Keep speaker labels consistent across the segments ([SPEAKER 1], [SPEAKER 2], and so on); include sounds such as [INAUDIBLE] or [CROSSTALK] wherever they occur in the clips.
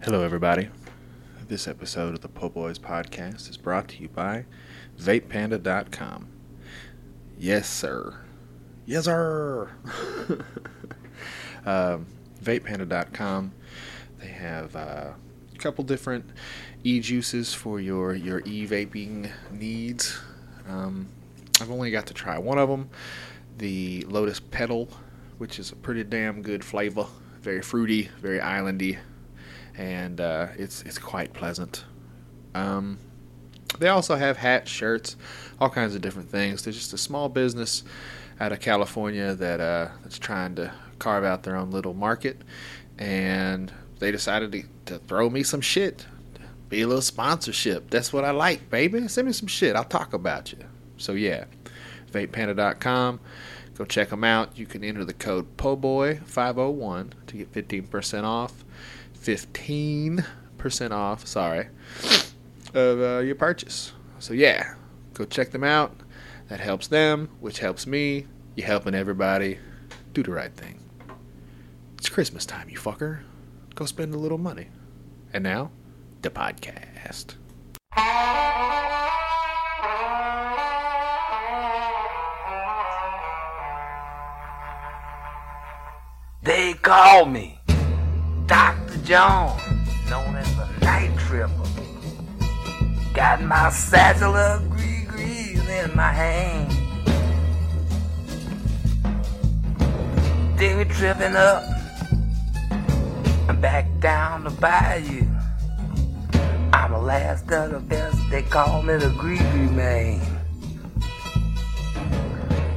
[SPEAKER 1] Hello, everybody. This episode of the Po Boys podcast is brought to you by VapePanda.com. Yes, sir. Yes, sir. [LAUGHS] um, VapePanda.com. They have uh, a couple different e juices for your your e vaping needs. Um, I've only got to try one of them, the Lotus Petal, which is a pretty damn good flavor. Very fruity, very islandy, and uh, it's it's quite pleasant. Um, they also have hats, shirts, all kinds of different things. They're just a small business out of California that uh, that's trying to carve out their own little market, and they decided to, to throw me some shit, be a little sponsorship. That's what I like, baby. Send me some shit. I'll talk about you. So yeah, VapePanda.com. Go check them out. You can enter the code POBOY501 to get 15% off. 15% off, sorry, of uh, your purchase. So yeah, go check them out. That helps them, which helps me. You're helping everybody. Do the right thing. It's Christmas time, you fucker. Go spend a little money. And now, the podcast.
[SPEAKER 2] They call me Dr. Jones, known as the Night Tripper. Got my satchel of gris-gris in my hand. They were tripping up and back down the bayou. I'm the last of the best, they call me the gris-gris man.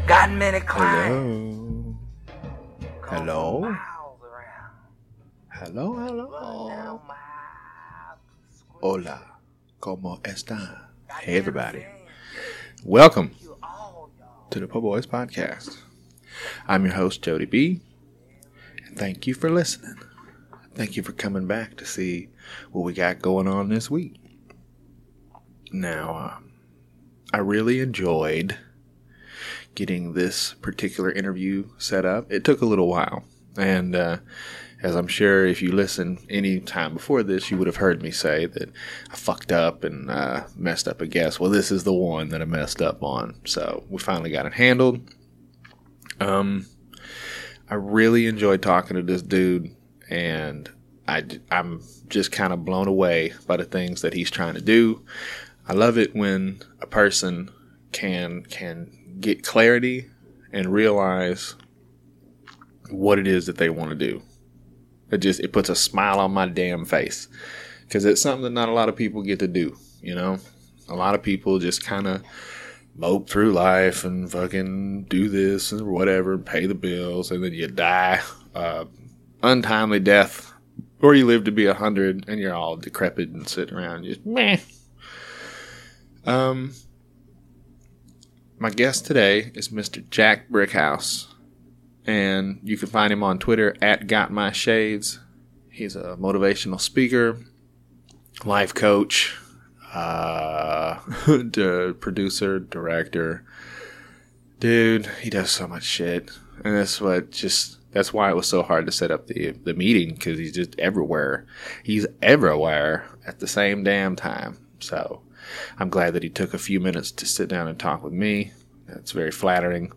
[SPEAKER 2] Got many clients.
[SPEAKER 1] Hello. Hello. Hello, hello. Hola. ¿Cómo están? Hey, everybody. Welcome
[SPEAKER 2] You all, y'all.
[SPEAKER 1] to the Po Boys Podcast. I'm your host, Jody B. And thank you for listening. Thank you for coming back to see what we got going on this week. Now, uh, I really enjoyed getting this particular interview set up. It took a little while. And uh, as I'm sure if you listen any time before this, you would have heard me say that I fucked up and uh, messed up a guess. Well, this is the one that I messed up on. So we finally got it handled. Um, I really enjoyed talking to this dude, and I, I'm just kind of blown away by the things that he's trying to do. I love it when a person can can get clarity and realize what it is that they want to do. It just it puts a smile on my damn face because it's something that not a lot of people get to do. You know, a lot of people just kind of mope through life and fucking do this and whatever, and pay the bills, and then you die, uh, untimely death, or you live to be a hundred and you're all decrepit and sitting around just meh. Um, my guest today is Mr. Jack Brickhouse, and you can find him on Twitter at Got My Shades. He's a motivational speaker, life coach, uh, [LAUGHS] producer, director. Dude, he does so much shit, and that's what just that's why it was so hard to set up the the meeting because he's just everywhere. He's everywhere at the same damn time. So I'm glad that he took a few minutes to sit down and talk with me. That's very flattering.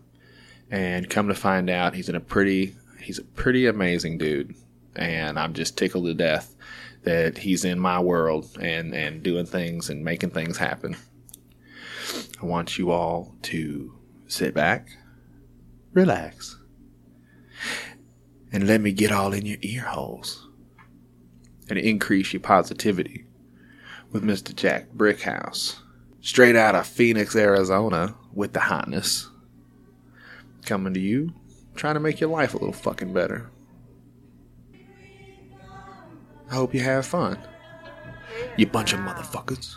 [SPEAKER 1] And come to find out, he's in a pretty he's a pretty amazing dude, and I'm just tickled to death that he's in my world and and doing things and making things happen. I want you all to sit back, relax, and let me get all in your ear holes and increase your positivity with Mr. Jack Brickhouse, straight out of Phoenix, Arizona, with the hotness. Coming to you, trying to make your life a little fucking better. I hope you have fun. You bunch of motherfuckers.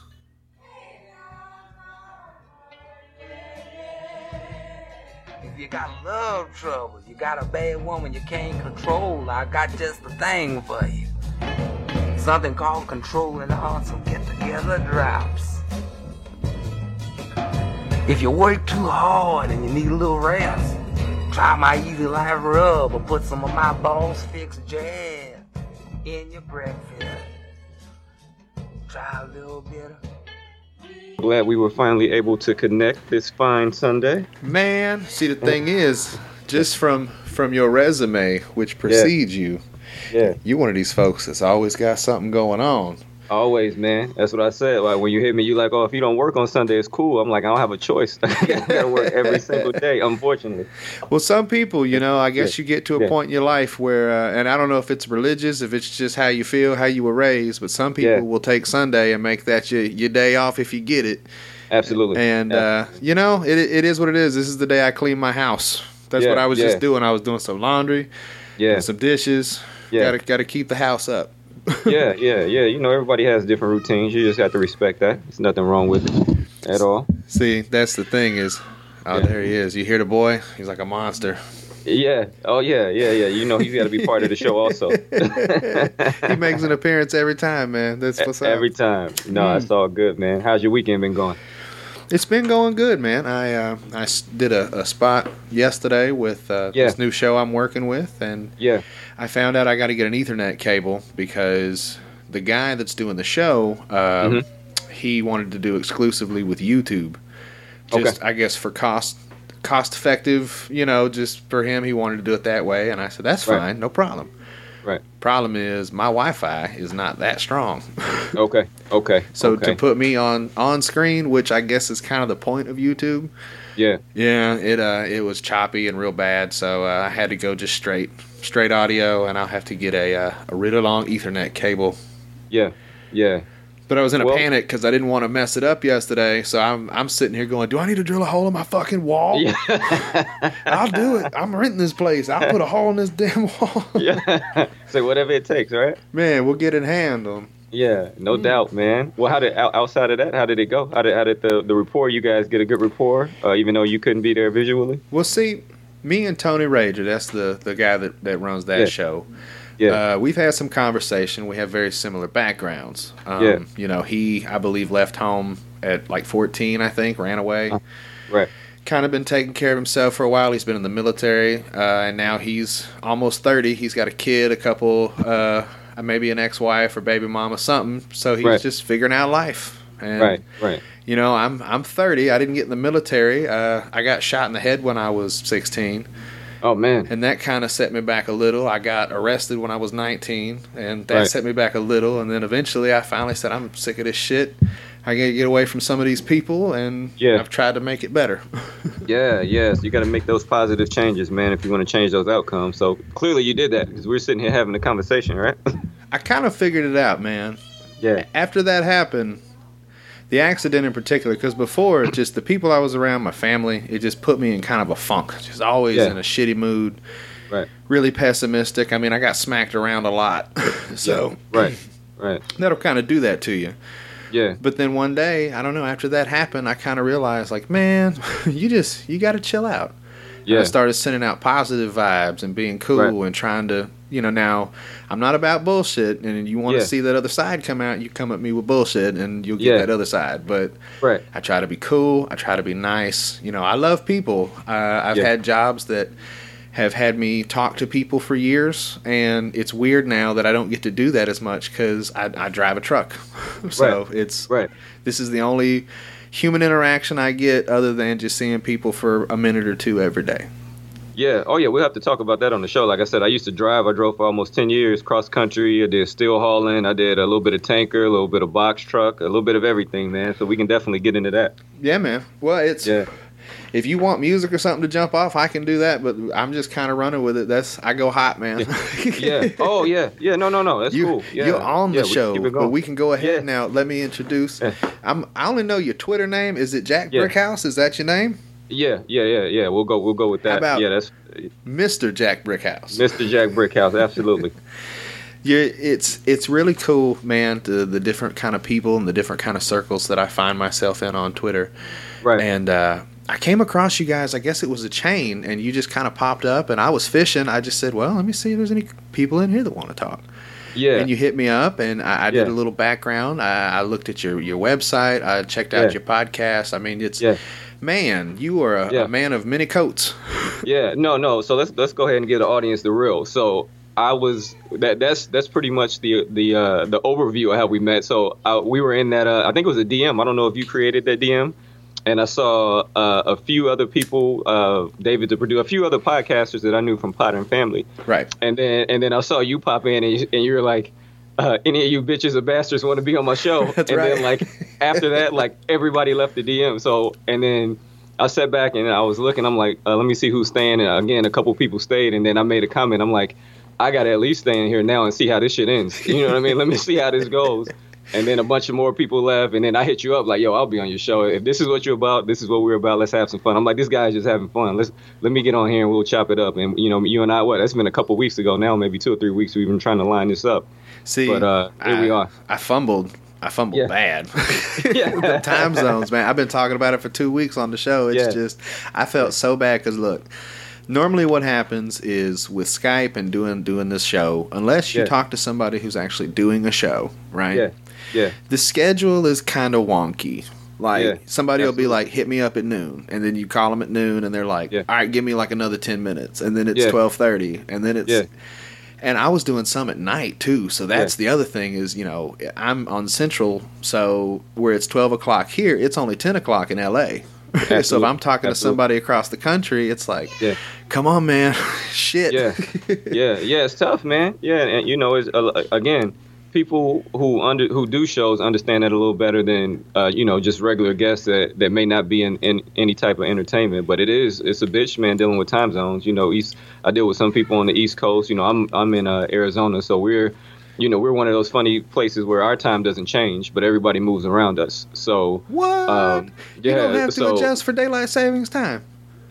[SPEAKER 2] If you got love trouble, you got a bad woman you can't control, I got just the thing for you. Something called controlling hearts and get together drops. If you work too hard and you need a little rest, try my easy life rub or put some of my boss fix Jam in your breakfast. try a little bitter.
[SPEAKER 3] Glad we were finally able to connect this fine Sunday.
[SPEAKER 1] Man, see the thing is, just from from your resume, which precedes you,
[SPEAKER 3] Yeah.
[SPEAKER 1] you one of these folks that's always got something going on.
[SPEAKER 3] Always, man. That's what I said. Like when you hit me, you like, oh, if you don't work on Sunday, it's cool. I'm like, I don't have a choice. [LAUGHS] I gotta work every single day, unfortunately.
[SPEAKER 1] Well, some people, you know, I guess you get to a
[SPEAKER 3] Yeah.
[SPEAKER 1] point in your life where, uh, and I don't know if it's religious, if it's just how you feel, how you were raised, but some people
[SPEAKER 3] Yeah.
[SPEAKER 1] will take Sunday and make that your, your day off if you get it.
[SPEAKER 3] Absolutely.
[SPEAKER 1] And, uh, you know, it, it is what it is. This is the day I clean my house. That's
[SPEAKER 3] Yeah,
[SPEAKER 1] what I was
[SPEAKER 3] yeah.
[SPEAKER 1] just doing. I was doing some laundry,
[SPEAKER 3] yeah,
[SPEAKER 1] some dishes.
[SPEAKER 3] Yeah.
[SPEAKER 1] Gotta, gotta keep the house up. [LAUGHS]
[SPEAKER 3] yeah, yeah, yeah. You know, everybody has different routines. You just have to respect that. There's nothing wrong with it at all.
[SPEAKER 1] See, that's the thing is, oh,
[SPEAKER 3] Yeah.
[SPEAKER 1] there he is. You hear the boy? He's like a monster.
[SPEAKER 3] Yeah. Oh, yeah, yeah, yeah. You know, he's got to be part of the show also. [LAUGHS]
[SPEAKER 1] he makes an appearance every time, man. That's what's up.
[SPEAKER 3] Every time. No, it's all good, man. How's your weekend been going?
[SPEAKER 1] It's been going good, man. I uh, I did a, a spot yesterday with uh,
[SPEAKER 3] Yeah.
[SPEAKER 1] this new show I'm working with, and
[SPEAKER 3] Yeah.
[SPEAKER 1] I found out I got to get an Ethernet cable because the guy that's doing the show, uh,
[SPEAKER 3] Mhm.
[SPEAKER 1] he wanted to do exclusively with YouTube. Just
[SPEAKER 3] Okay.
[SPEAKER 1] I guess for cost cost effective, you know, just for him, he wanted to do it that way, and I said that's
[SPEAKER 3] Right.
[SPEAKER 1] fine, no problem.
[SPEAKER 3] Right.
[SPEAKER 1] Problem is my Wi-Fi is not that strong. [LAUGHS]
[SPEAKER 3] Okay. Okay.
[SPEAKER 1] So
[SPEAKER 3] okay.
[SPEAKER 1] to put me on on screen, which I guess is kind of the point of YouTube,
[SPEAKER 3] yeah.
[SPEAKER 1] yeah, it uh it was choppy and real bad, so uh, I had to go just straight straight audio, and I'll have to get a uh, a really long Ethernet cable.
[SPEAKER 3] Yeah. Yeah.
[SPEAKER 1] But I was in a
[SPEAKER 3] Well-
[SPEAKER 1] panic because I didn't want to mess it up yesterday, so I'm I'm sitting here going, do I need to drill a hole in my fucking wall?
[SPEAKER 3] Yeah. [LAUGHS]
[SPEAKER 1] I'll do it. I'm renting this place. I'll put a hole in this [LAUGHS] damn wall. [LAUGHS]
[SPEAKER 3] yeah. so whatever it takes, right?
[SPEAKER 1] Man, we'll get it handled.
[SPEAKER 3] Yeah, no
[SPEAKER 1] Hmm.
[SPEAKER 3] doubt, man. Well, how did outside of that, how did it go? How did how did the the rapport? You guys get a good rapport, uh, even though you couldn't be there visually.
[SPEAKER 1] Well, see, me and Tony Rager, that's the the guy that that runs that
[SPEAKER 3] Yeah.
[SPEAKER 1] show.
[SPEAKER 3] Yeah.
[SPEAKER 1] Uh, we've had some conversation. We have very similar backgrounds. Um,
[SPEAKER 3] Yeah.
[SPEAKER 1] You know, he, I believe, left home at like 14, I think, ran away.
[SPEAKER 3] Uh, right.
[SPEAKER 1] Kind of been taking care of himself for a while. He's been in the military, uh, and now he's almost 30. He's got a kid, a couple, uh, maybe an ex wife or baby mama, something. So he's
[SPEAKER 3] Right.
[SPEAKER 1] just figuring out life. And,
[SPEAKER 3] Right. Right.
[SPEAKER 1] You know, I'm I'm 30. I didn't get in the military. Uh, I got shot in the head when I was 16
[SPEAKER 3] Oh man.
[SPEAKER 1] and that kind of set me back a little. I got arrested when I was 19, and that
[SPEAKER 3] Right.
[SPEAKER 1] set me back a little. And then eventually, I finally said, "I'm sick of this shit. I gotta get away from some of these people," and
[SPEAKER 3] Yeah.
[SPEAKER 1] I've tried to make it better. [LAUGHS]
[SPEAKER 3] Yeah. Yes. You got to make those positive changes, man, if you want to change those outcomes. So clearly, you did that because we're sitting here having a conversation, right? [LAUGHS]
[SPEAKER 1] I kind of figured it out, man.
[SPEAKER 3] yeah.
[SPEAKER 1] After that happened, the accident in particular, because before, just the people I was around, my family, it just put me in kind of a funk. Just always
[SPEAKER 3] Yeah.
[SPEAKER 1] in a shitty mood.
[SPEAKER 3] Right.
[SPEAKER 1] Really pessimistic. I mean, I got smacked around a lot, [LAUGHS] so
[SPEAKER 3] Right. Right.
[SPEAKER 1] that'll kind of do that to you.
[SPEAKER 3] Yeah.
[SPEAKER 1] But then one day, I don't know, after that happened, I kind of realized, like, man, [LAUGHS] you just, you got to chill out. And
[SPEAKER 3] Yeah.
[SPEAKER 1] I started sending out positive vibes and being cool
[SPEAKER 3] Right.
[SPEAKER 1] and trying to, you know, now I'm not about bullshit. And you want to
[SPEAKER 3] Yeah.
[SPEAKER 1] see that other side come out, you come at me with bullshit and you'll get
[SPEAKER 3] Yeah.
[SPEAKER 1] that other side. But
[SPEAKER 3] Right.
[SPEAKER 1] I try to be cool. I try to be nice. You know, I love people. Uh, I've
[SPEAKER 3] Yeah.
[SPEAKER 1] had jobs that have had me talk to people for years, and it's weird now that I don't get to do that as much because I, I drive a truck. [LAUGHS] so it's
[SPEAKER 3] Right.
[SPEAKER 1] this is the only human interaction I get other than just seeing people for a minute or two every day.
[SPEAKER 3] Yeah. Oh, yeah. We'll have to talk about that on the show. Like I said, I used to drive. I drove for almost 10 years cross country. I did steel hauling. I did a little bit of tanker, a little bit of box truck, a little bit of everything, man. So we can definitely get into that.
[SPEAKER 1] Yeah, man. Well, it's
[SPEAKER 3] Yeah.
[SPEAKER 1] if you want music or something to jump off, I can do that. But I'm just kind of running with it. That's I go hot, man.
[SPEAKER 3] Yeah. [LAUGHS] Oh, yeah. Yeah. No, no, no. That's
[SPEAKER 1] you,
[SPEAKER 3] cool. Yeah.
[SPEAKER 1] You're on the
[SPEAKER 3] Yeah,
[SPEAKER 1] show,
[SPEAKER 3] it
[SPEAKER 1] but we can go ahead
[SPEAKER 3] Yeah.
[SPEAKER 1] now. Let me introduce. I'm. I only know your Twitter name. Is it Jack. Brickhouse? Is that your name,
[SPEAKER 3] Yeah. Yeah. Yeah. Yeah. We'll go. We'll go with
[SPEAKER 1] How
[SPEAKER 3] that.
[SPEAKER 1] about-
[SPEAKER 3] yeah. That's
[SPEAKER 1] Mister Jack Brickhouse?
[SPEAKER 3] Mr. Jack Brickhouse. Absolutely. [LAUGHS]
[SPEAKER 1] Yeah, it's it's really cool, man. The the different kind of people and the different kind of circles that I find myself in on Twitter.
[SPEAKER 3] Right.
[SPEAKER 1] And uh, I came across you guys. I guess it was a chain, and you just kind of popped up. And I was fishing. I just said, "Well, let me see if there's any people in here that want to talk."
[SPEAKER 3] yeah.
[SPEAKER 1] And you hit me up, and I, I did
[SPEAKER 3] Yeah.
[SPEAKER 1] a little background. I, I looked at your your website. I checked out
[SPEAKER 3] Yeah.
[SPEAKER 1] your podcast. I mean, it's
[SPEAKER 3] Yeah.
[SPEAKER 1] Man, you are a,
[SPEAKER 3] Yeah.
[SPEAKER 1] a man of many coats. [LAUGHS]
[SPEAKER 3] Yeah, no, no. So let's let's go ahead and give the audience the real. So I was that that's that's pretty much the the uh, the overview of how we met. So uh, we were in that uh, I think it was a DM. I don't know if you created that DM. And I saw uh, a few other people, uh, David producer, a few other podcasters that I knew from Potter and Family.
[SPEAKER 1] Right.
[SPEAKER 3] And then and then I saw you pop in and you, and you were like, uh, any of you bitches or bastards want to be on my show? [LAUGHS]
[SPEAKER 1] That's
[SPEAKER 3] and
[SPEAKER 1] right.
[SPEAKER 3] then like after that, [LAUGHS] like everybody left the DM. So and then I sat back and I was looking. I'm like, uh, let me see who's staying. And again, a couple people stayed. And then I made a comment. I'm like, I got to at least stay in here now and see how this shit ends. You know what I mean? Let me see how this goes. And then a bunch of more people left. And then I hit you up like, yo, I'll be on your show. If this is what you're about, this is what we're about. Let's have some fun. I'm like, this guy's just having fun. Let's let me get on here and we'll chop it up. And you know, you and I, what? That's been a couple weeks ago now, maybe two or three weeks. We've been trying to line this up.
[SPEAKER 1] See,
[SPEAKER 3] But, uh, here
[SPEAKER 1] I,
[SPEAKER 3] we are.
[SPEAKER 1] I fumbled. I fumbled
[SPEAKER 3] Yeah.
[SPEAKER 1] bad. [LAUGHS] [LAUGHS]
[SPEAKER 3] Yeah.
[SPEAKER 1] the time zones, man. I've been talking about it for two weeks on the show. It's
[SPEAKER 3] Yeah.
[SPEAKER 1] just, I felt so bad because look, normally what happens is with Skype and doing doing this show, unless you
[SPEAKER 3] Yeah.
[SPEAKER 1] talk to somebody who's actually doing a show, right?
[SPEAKER 3] Yeah. Yeah.
[SPEAKER 1] The schedule is kind of wonky. Like
[SPEAKER 3] Yeah,
[SPEAKER 1] somebody will be like, "Hit me up at noon," and then you call them at noon, and they're like,
[SPEAKER 3] Yeah.
[SPEAKER 1] "All right, give me like another ten minutes," and then it's twelve thirty, and then it's. And I was doing some at night too. So that's the other thing is, you know, I'm on Central, so where it's 12 o'clock here, it's only 10 o'clock in LA. [LAUGHS] so if I'm talking to somebody across the country, it's like,
[SPEAKER 3] Yeah.
[SPEAKER 1] come on, man, [LAUGHS] shit.
[SPEAKER 3] Yeah. [LAUGHS] yeah, yeah, it's tough, man. Yeah, and you know, it's uh, again, people who under who do shows understand that a little better than uh, you know just regular guests that, that may not be in, in any type of entertainment. But it is it's a bitch, man, dealing with time zones. You know, East I deal with some people on the East Coast. You know, I'm I'm in uh, Arizona, so we're you know we're one of those funny places where our time doesn't change, but everybody moves around us. So
[SPEAKER 1] What?
[SPEAKER 3] Um,
[SPEAKER 1] you don't
[SPEAKER 3] yeah,
[SPEAKER 1] have to
[SPEAKER 3] so-
[SPEAKER 1] adjust for daylight savings time.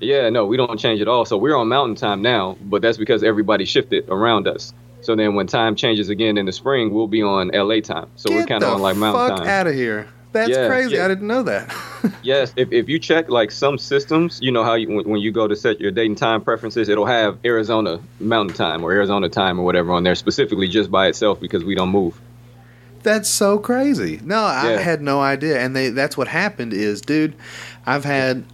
[SPEAKER 3] Yeah, no, we don't change at all. So we're on mountain time now, but that's because everybody shifted around us. So then when time changes again in the spring, we'll be on LA time. So we're kind of on like mountain
[SPEAKER 1] fuck
[SPEAKER 3] time.
[SPEAKER 1] out of here. That's
[SPEAKER 3] Yeah,
[SPEAKER 1] crazy.
[SPEAKER 3] yeah.
[SPEAKER 1] I didn't know that. [LAUGHS]
[SPEAKER 3] Yes, if, if you check like some systems, you know how you, when, when you go to set your date and time preferences, it'll have Arizona mountain time or Arizona time or whatever on there specifically just by itself because we don't move.
[SPEAKER 1] That's so crazy. No, I
[SPEAKER 3] Yeah.
[SPEAKER 1] had no idea. And they that's what happened is, dude, I've had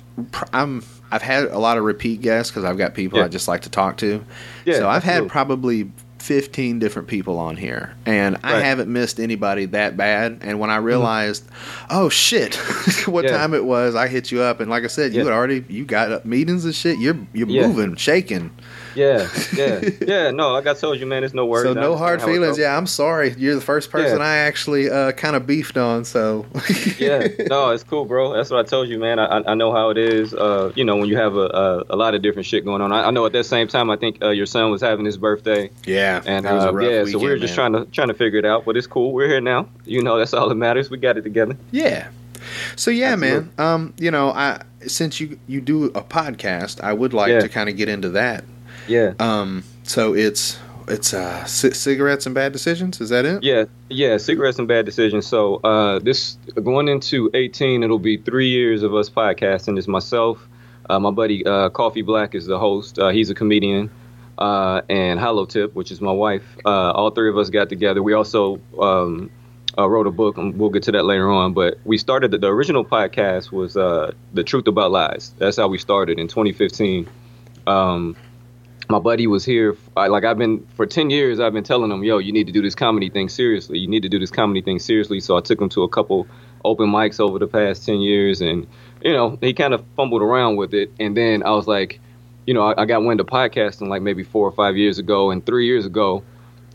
[SPEAKER 1] I'm I've had a lot of repeat guests because I've got people
[SPEAKER 3] Yeah.
[SPEAKER 1] I just like to talk to.
[SPEAKER 3] Yeah,
[SPEAKER 1] so I've had probably 15 different people on here and I haven't missed anybody that bad. And when I realized oh shit [LAUGHS] what
[SPEAKER 3] Yeah.
[SPEAKER 1] time it was I hit you up. And like I said you had already you got up meetings and shit. You're you're
[SPEAKER 3] Yeah.
[SPEAKER 1] moving shaking
[SPEAKER 3] Yeah, yeah, yeah. No, like I told you, man, it's no worries.
[SPEAKER 1] so no hard feelings yeah I'm sorry you're the first person
[SPEAKER 3] Yeah.
[SPEAKER 1] I actually uh, kind of beefed on so [LAUGHS]
[SPEAKER 3] yeah, no, it's cool, bro. That's what I told you, man. I, I- know how it is. Uh, you know, when you have a, a, a lot of different shit going on. I, I know at that same time, I think uh, your son was having his birthday,
[SPEAKER 1] Yeah,
[SPEAKER 3] and
[SPEAKER 1] it was a
[SPEAKER 3] uh, yeah, so we were just
[SPEAKER 1] man.
[SPEAKER 3] trying to trying to figure it out. But it's cool. We're here now. You know, that's all that matters. We got it together.
[SPEAKER 1] Yeah. So yeah, man. Um, you know, I since you you do a podcast, I would like
[SPEAKER 3] Yeah.
[SPEAKER 1] to kind of get into that.
[SPEAKER 3] Yeah,
[SPEAKER 1] Um, so it's it's uh c- cigarettes and bad decisions. Is that it?
[SPEAKER 3] yeah, yeah. Cigarettes and bad decisions. So uh, this going into 18, it'll be three years of us podcasting. It's myself, uh, my buddy uh, Coffee Black is the host. Uh, he's a comedian. uh, and Hollow Tip, which is my wife. Uh, all three of us got together. We also um, uh, wrote a book, and we'll get to that later on. But we started the, the original podcast was uh, the Truth About Lies. That's how we started in 2015. Um, my buddy was here. Like I've been for 10 years. I've been telling him, "Yo, you need to do this comedy thing seriously. You need to do this comedy thing seriously." So I took him to a couple open mics over the past 10 years, and you know he kind of fumbled around with it. And then I was like, you know, I, I got wind of podcasting like maybe four or five years ago, and three years ago,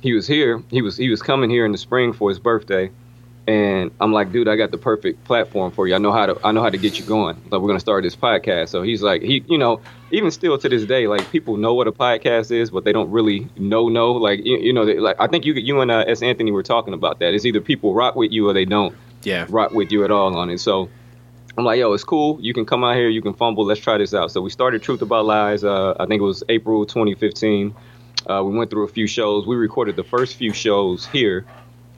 [SPEAKER 3] he was here. He was he was coming here in the spring for his birthday, and I'm like, dude, I got the perfect platform for you. I know how to I know how to get you going. Like we're gonna start this podcast. So he's like, he, you know, even still to this day, like people know what a podcast is, but they don't really know know. Like you, you know, they, like I think you you and uh, S Anthony were talking about that. It's either people rock with you or they don't
[SPEAKER 1] Yeah.
[SPEAKER 3] rock with you at all on it. So I'm like, yo, it's cool. You can come out here. You can fumble. Let's try this out. So we started Truth About Lies. Uh, I think it was April 2015. Uh, we went through a few shows. We recorded the first few shows here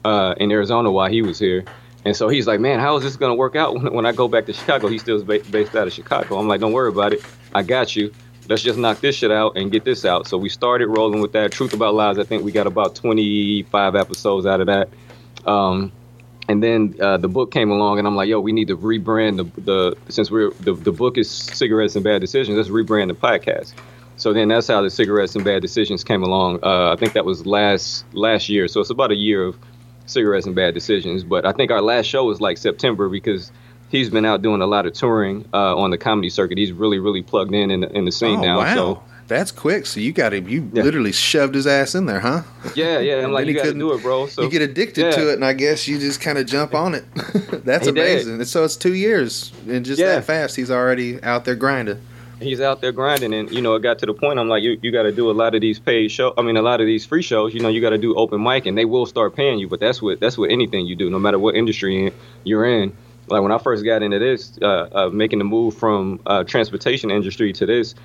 [SPEAKER 3] uh, in Arizona while he was here. And so he's like, man, how is this going to work out [LAUGHS] when, when I go back to Chicago? He still is ba- based out of Chicago. I'm like, don't worry about it. I got you. Let's just knock this shit out and get this out. So we started rolling with that. Truth About Lies, I think we got about 25 episodes out of that. Um, and then uh, the book came along, and I'm like, yo, we need to rebrand the, the since we're the, the book is cigarettes and bad decisions. Let's rebrand the podcast. So then that's how the cigarettes and bad decisions came along. Uh, I think that was last last year. So it's about a year of cigarettes and bad decisions. But I think our last show was like September because he's been out doing a lot of touring uh, on the comedy circuit. He's really really plugged in in, in the scene
[SPEAKER 1] oh,
[SPEAKER 3] now.
[SPEAKER 1] Wow.
[SPEAKER 3] So
[SPEAKER 1] that's quick. So you got him. You
[SPEAKER 3] Yeah.
[SPEAKER 1] literally shoved his ass in there, huh?
[SPEAKER 3] yeah, yeah. I'm
[SPEAKER 1] And [LAUGHS]
[SPEAKER 3] like, you got to
[SPEAKER 1] couldn't-
[SPEAKER 3] do it, bro. So
[SPEAKER 1] you get addicted
[SPEAKER 3] yeah.
[SPEAKER 1] to it, and I guess you just kind of jump on it. [LAUGHS] That's
[SPEAKER 3] He
[SPEAKER 1] amazing. And so it's two years, and just
[SPEAKER 3] Yeah.
[SPEAKER 1] that fast, he's already out there grinding.
[SPEAKER 3] He's out there grinding and you know it got to the point i'm like you, you got to do a lot of these paid show i mean a lot of these free shows you know you got to do open mic and they will start paying you but that's what that's what anything you do no matter what industry you're in like when i first got into this uh, uh, making the move from uh, transportation industry to this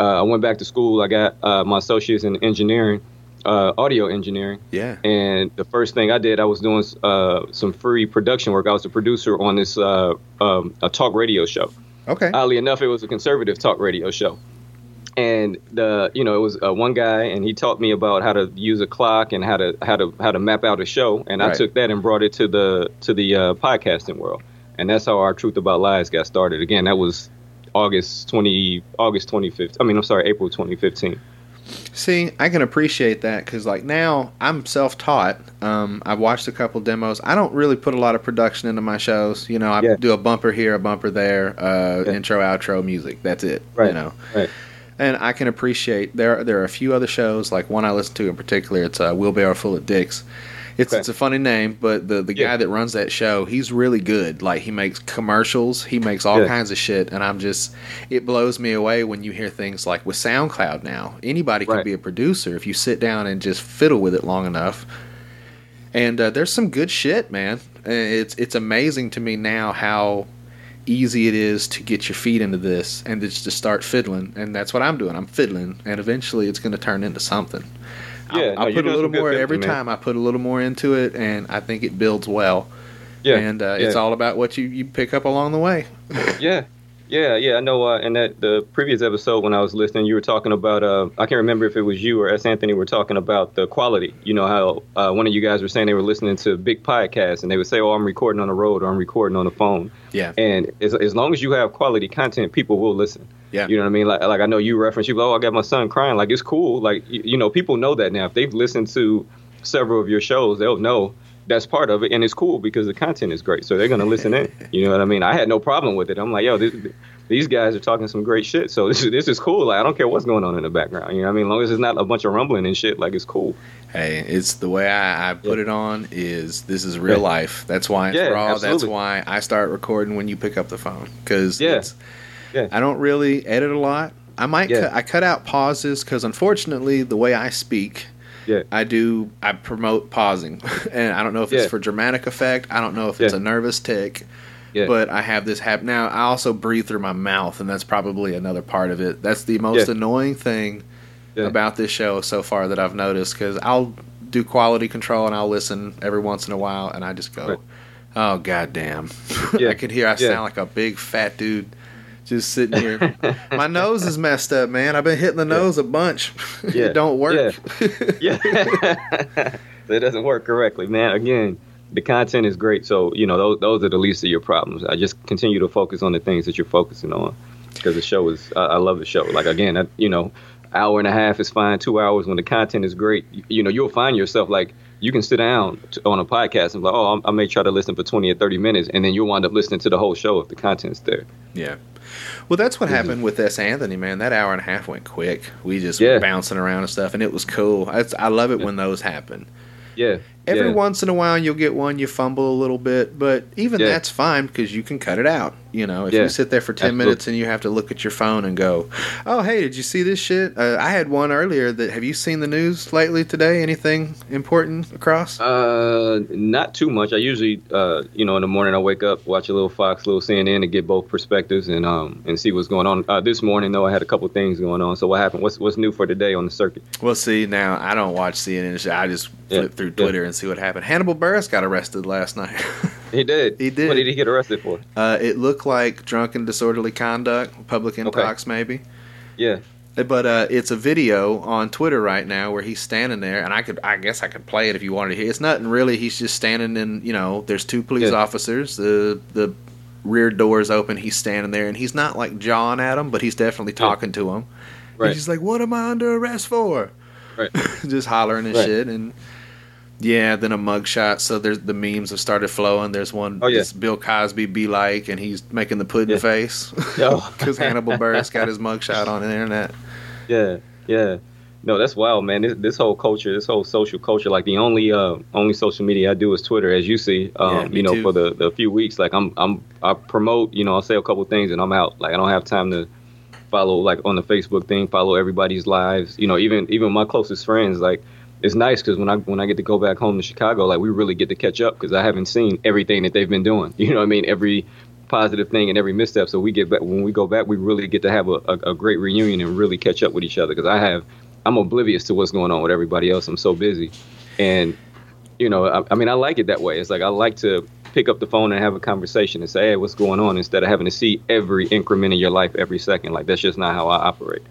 [SPEAKER 3] uh, i went back to school i got uh, my associates in engineering uh, audio engineering
[SPEAKER 1] Yeah.
[SPEAKER 3] and the first thing I did, I was doing uh, some free production work. I was a producer on this uh, um, a talk radio show.
[SPEAKER 1] Okay.
[SPEAKER 3] Oddly enough, it was a conservative talk radio show. And the you know it was uh, one guy, and he taught me about how to use a clock and how to how to how to map out a show. And I took that and brought it to the to the uh, podcasting world. And that's how our Truth About Lies got started. Again, that was August twenty August twenty fifteen. I mean, I'm sorry, April twenty fifteen.
[SPEAKER 1] See, I can appreciate that because, like, now I'm self-taught. Um, I've watched a couple demos. I don't really put a lot of production into my shows. You know, I
[SPEAKER 3] Yeah.
[SPEAKER 1] do a bumper here, a bumper there, uh,
[SPEAKER 3] Yeah.
[SPEAKER 1] intro, outro, music. That's it.
[SPEAKER 3] Right.
[SPEAKER 1] You know,
[SPEAKER 3] Right.
[SPEAKER 1] and I can appreciate there. There are a few other shows, like one I listen to in particular. It's uh, Wheelbarrow Full of Dicks. It's
[SPEAKER 3] Okay.
[SPEAKER 1] it's a funny name, but the the
[SPEAKER 3] Yeah.
[SPEAKER 1] guy that runs that show, he's really good. Like he makes commercials, he makes all
[SPEAKER 3] Yeah.
[SPEAKER 1] kinds of shit, and I'm just it blows me away when you hear things like with SoundCloud now. Anybody can
[SPEAKER 3] Right.
[SPEAKER 1] be a producer if you sit down and just fiddle with it long enough. And uh, there's some good shit, man. Uh, It's it's amazing to me now how easy it is to get your feet into this and just to start fiddling. And that's what I'm doing. I'm fiddling, and eventually it's going to turn into something.
[SPEAKER 3] Yeah,
[SPEAKER 1] I'll,
[SPEAKER 3] no,
[SPEAKER 1] put a little more every
[SPEAKER 3] man.
[SPEAKER 1] time. I put a little more into it, and I think it builds well.
[SPEAKER 3] Yeah.
[SPEAKER 1] and uh,
[SPEAKER 3] yeah.
[SPEAKER 1] it's all about what you, you pick up along the way.
[SPEAKER 3] Yeah, [LAUGHS] yeah, yeah. I know. Uh, in that the previous episode when I was listening, you were talking about. Uh, I can't remember if it was you or S. Anthony were talking about the quality. You know how uh, one of you guys were saying they were listening to big podcasts and they would say, "Oh, I'm recording on the road or I'm recording on the phone."
[SPEAKER 1] Yeah.
[SPEAKER 3] And as, as long as you have quality content, people will listen.
[SPEAKER 1] Yeah.
[SPEAKER 3] You know what I mean? Like, like I know you reference you. Oh, I got my son crying. Like it's cool. Like you, you know, people know that now. If they've listened to several of your shows, they'll know that's part of it, and it's cool because the content is great. So they're gonna listen in. You know what I mean? I had no problem with it. I'm like, yo, this, these guys are talking some great shit. So [LAUGHS] this is this is cool. Like I don't care what's going on in the background. You know what I mean? As long as it's not a bunch of rumbling and shit, like it's cool.
[SPEAKER 1] Hey, it's the way I, I put
[SPEAKER 3] Yeah.
[SPEAKER 1] it on is this is real
[SPEAKER 3] Yeah.
[SPEAKER 1] life. That's why it's
[SPEAKER 3] Yeah,
[SPEAKER 1] raw. That's why I start recording when you pick up the phone because
[SPEAKER 3] Yeah. Yeah.
[SPEAKER 1] I don't really edit a lot. I might
[SPEAKER 3] Yeah.
[SPEAKER 1] cut, I cut out pauses because unfortunately the way I speak,
[SPEAKER 3] Yeah.
[SPEAKER 1] I do I promote pausing, [LAUGHS] and I don't know if
[SPEAKER 3] Yeah.
[SPEAKER 1] it's for dramatic effect. I don't know if it's
[SPEAKER 3] Yeah.
[SPEAKER 1] a nervous tick.
[SPEAKER 3] Yeah.
[SPEAKER 1] But I have this happen now. I also breathe through my mouth, and that's probably another part of it. That's the most
[SPEAKER 3] Yeah.
[SPEAKER 1] annoying thing
[SPEAKER 3] Yeah.
[SPEAKER 1] about this show so far that I've noticed because I'll do quality control and I'll listen every once in a while, and I just go,
[SPEAKER 3] Right.
[SPEAKER 1] "Oh goddamn!"
[SPEAKER 3] Yeah. [LAUGHS]
[SPEAKER 1] I can hear I
[SPEAKER 3] Yeah.
[SPEAKER 1] sound like a big fat dude just sitting here. [LAUGHS] my nose is messed up, man. I've been hitting the nose a bunch. [LAUGHS]
[SPEAKER 3] Yeah.
[SPEAKER 1] it don't work.
[SPEAKER 3] yeah. [LAUGHS] so it doesn't work correctly, man. Again, the content is great, so you know those those are the least of your problems. I just continue to focus on the things that you're focusing on because the show is. I, I love the show. Like again, I, you know, hour and a half is fine. Two hours when the content is great, you, you know, you'll find yourself like you can sit down to, on a podcast and be like, oh, I'm- I may try to listen for 20 or 30 minutes, and then you'll wind up listening to the whole show if the content's there.
[SPEAKER 1] Yeah. Well, that's what happened with S. Anthony, man. That hour and a half went quick. We just
[SPEAKER 3] Yeah.
[SPEAKER 1] were bouncing around and stuff, and it was cool. I, I love it
[SPEAKER 3] Yeah.
[SPEAKER 1] when those happen.
[SPEAKER 3] Yeah.
[SPEAKER 1] Every
[SPEAKER 3] yeah.
[SPEAKER 1] once in a while, you'll get one you fumble a little bit, but even that's fine because you can cut it out. You know, if
[SPEAKER 3] Yeah.
[SPEAKER 1] you sit there for ten
[SPEAKER 3] Absolutely.
[SPEAKER 1] minutes and you have to look at your phone and go, "Oh, hey, did you see this shit?" Uh, I had one earlier. That have you seen the news lately today? Anything important across?
[SPEAKER 3] Uh, not too much. I usually, uh, you know, in the morning I wake up, watch a little Fox, a little CNN, to get both perspectives and um and see what's going on. Uh, this morning though, I had a couple things going on. So what happened? What's what's new for today on the circuit?
[SPEAKER 1] Well, see, now I don't watch CNN. I just
[SPEAKER 3] Yeah.
[SPEAKER 1] flip through
[SPEAKER 3] Yeah.
[SPEAKER 1] Twitter and see what happened. Hannibal Buress got arrested last night. [LAUGHS]
[SPEAKER 3] He did.
[SPEAKER 1] He did.
[SPEAKER 3] What did he get arrested for?
[SPEAKER 1] uh, it looked like drunken disorderly conduct, public intox, maybe.
[SPEAKER 3] Yeah.
[SPEAKER 1] But uh, it's a video on Twitter right now where he's standing there, and I could, I guess, I could play it if you wanted to hear. It's nothing really. He's just standing in, you know, there's two police
[SPEAKER 3] Yeah.
[SPEAKER 1] officers. The the rear door's open. He's standing there, and he's not like jawing at them, but he's definitely talking to them.
[SPEAKER 3] Right.
[SPEAKER 1] he's like, "What am I under arrest for?"
[SPEAKER 3] Right. [LAUGHS]
[SPEAKER 1] just hollering and
[SPEAKER 3] Right.
[SPEAKER 1] shit and yeah then a mugshot so there's the memes have started flowing there's one
[SPEAKER 3] Oh, yeah.
[SPEAKER 1] bill cosby be like and he's making the pudding
[SPEAKER 3] Yeah.
[SPEAKER 1] face [LAUGHS] because [LAUGHS] hannibal buress got his mugshot on the internet
[SPEAKER 3] Yeah, yeah. No, that's wild, man. This, this whole culture, this whole social culture, like the only uh, only social media I do is Twitter, as you see. Um,
[SPEAKER 1] Yeah,
[SPEAKER 3] you know,
[SPEAKER 1] too.
[SPEAKER 3] for the, the few weeks, like I'm I'm I promote, you know, I'll say a couple things and I'm out. Like I don't have time to follow like on the Facebook thing, follow everybody's lives. You know, even even my closest friends, like it's nice because when I when I get to go back home to Chicago, like we really get to catch up because I haven't seen everything that they've been doing. [LAUGHS] You know what I mean? Every positive thing and every misstep. So we get back when we go back, we really get to have a, a, a great reunion and really catch up with each other because I have I'm oblivious to what's going on with everybody else. I'm so busy, and you know, I, I mean, I like it that way. It's like I like to pick up the phone and have a conversation and say, hey, what's going on, instead of having to see every increment in your life every second. Like that's just not how I operate.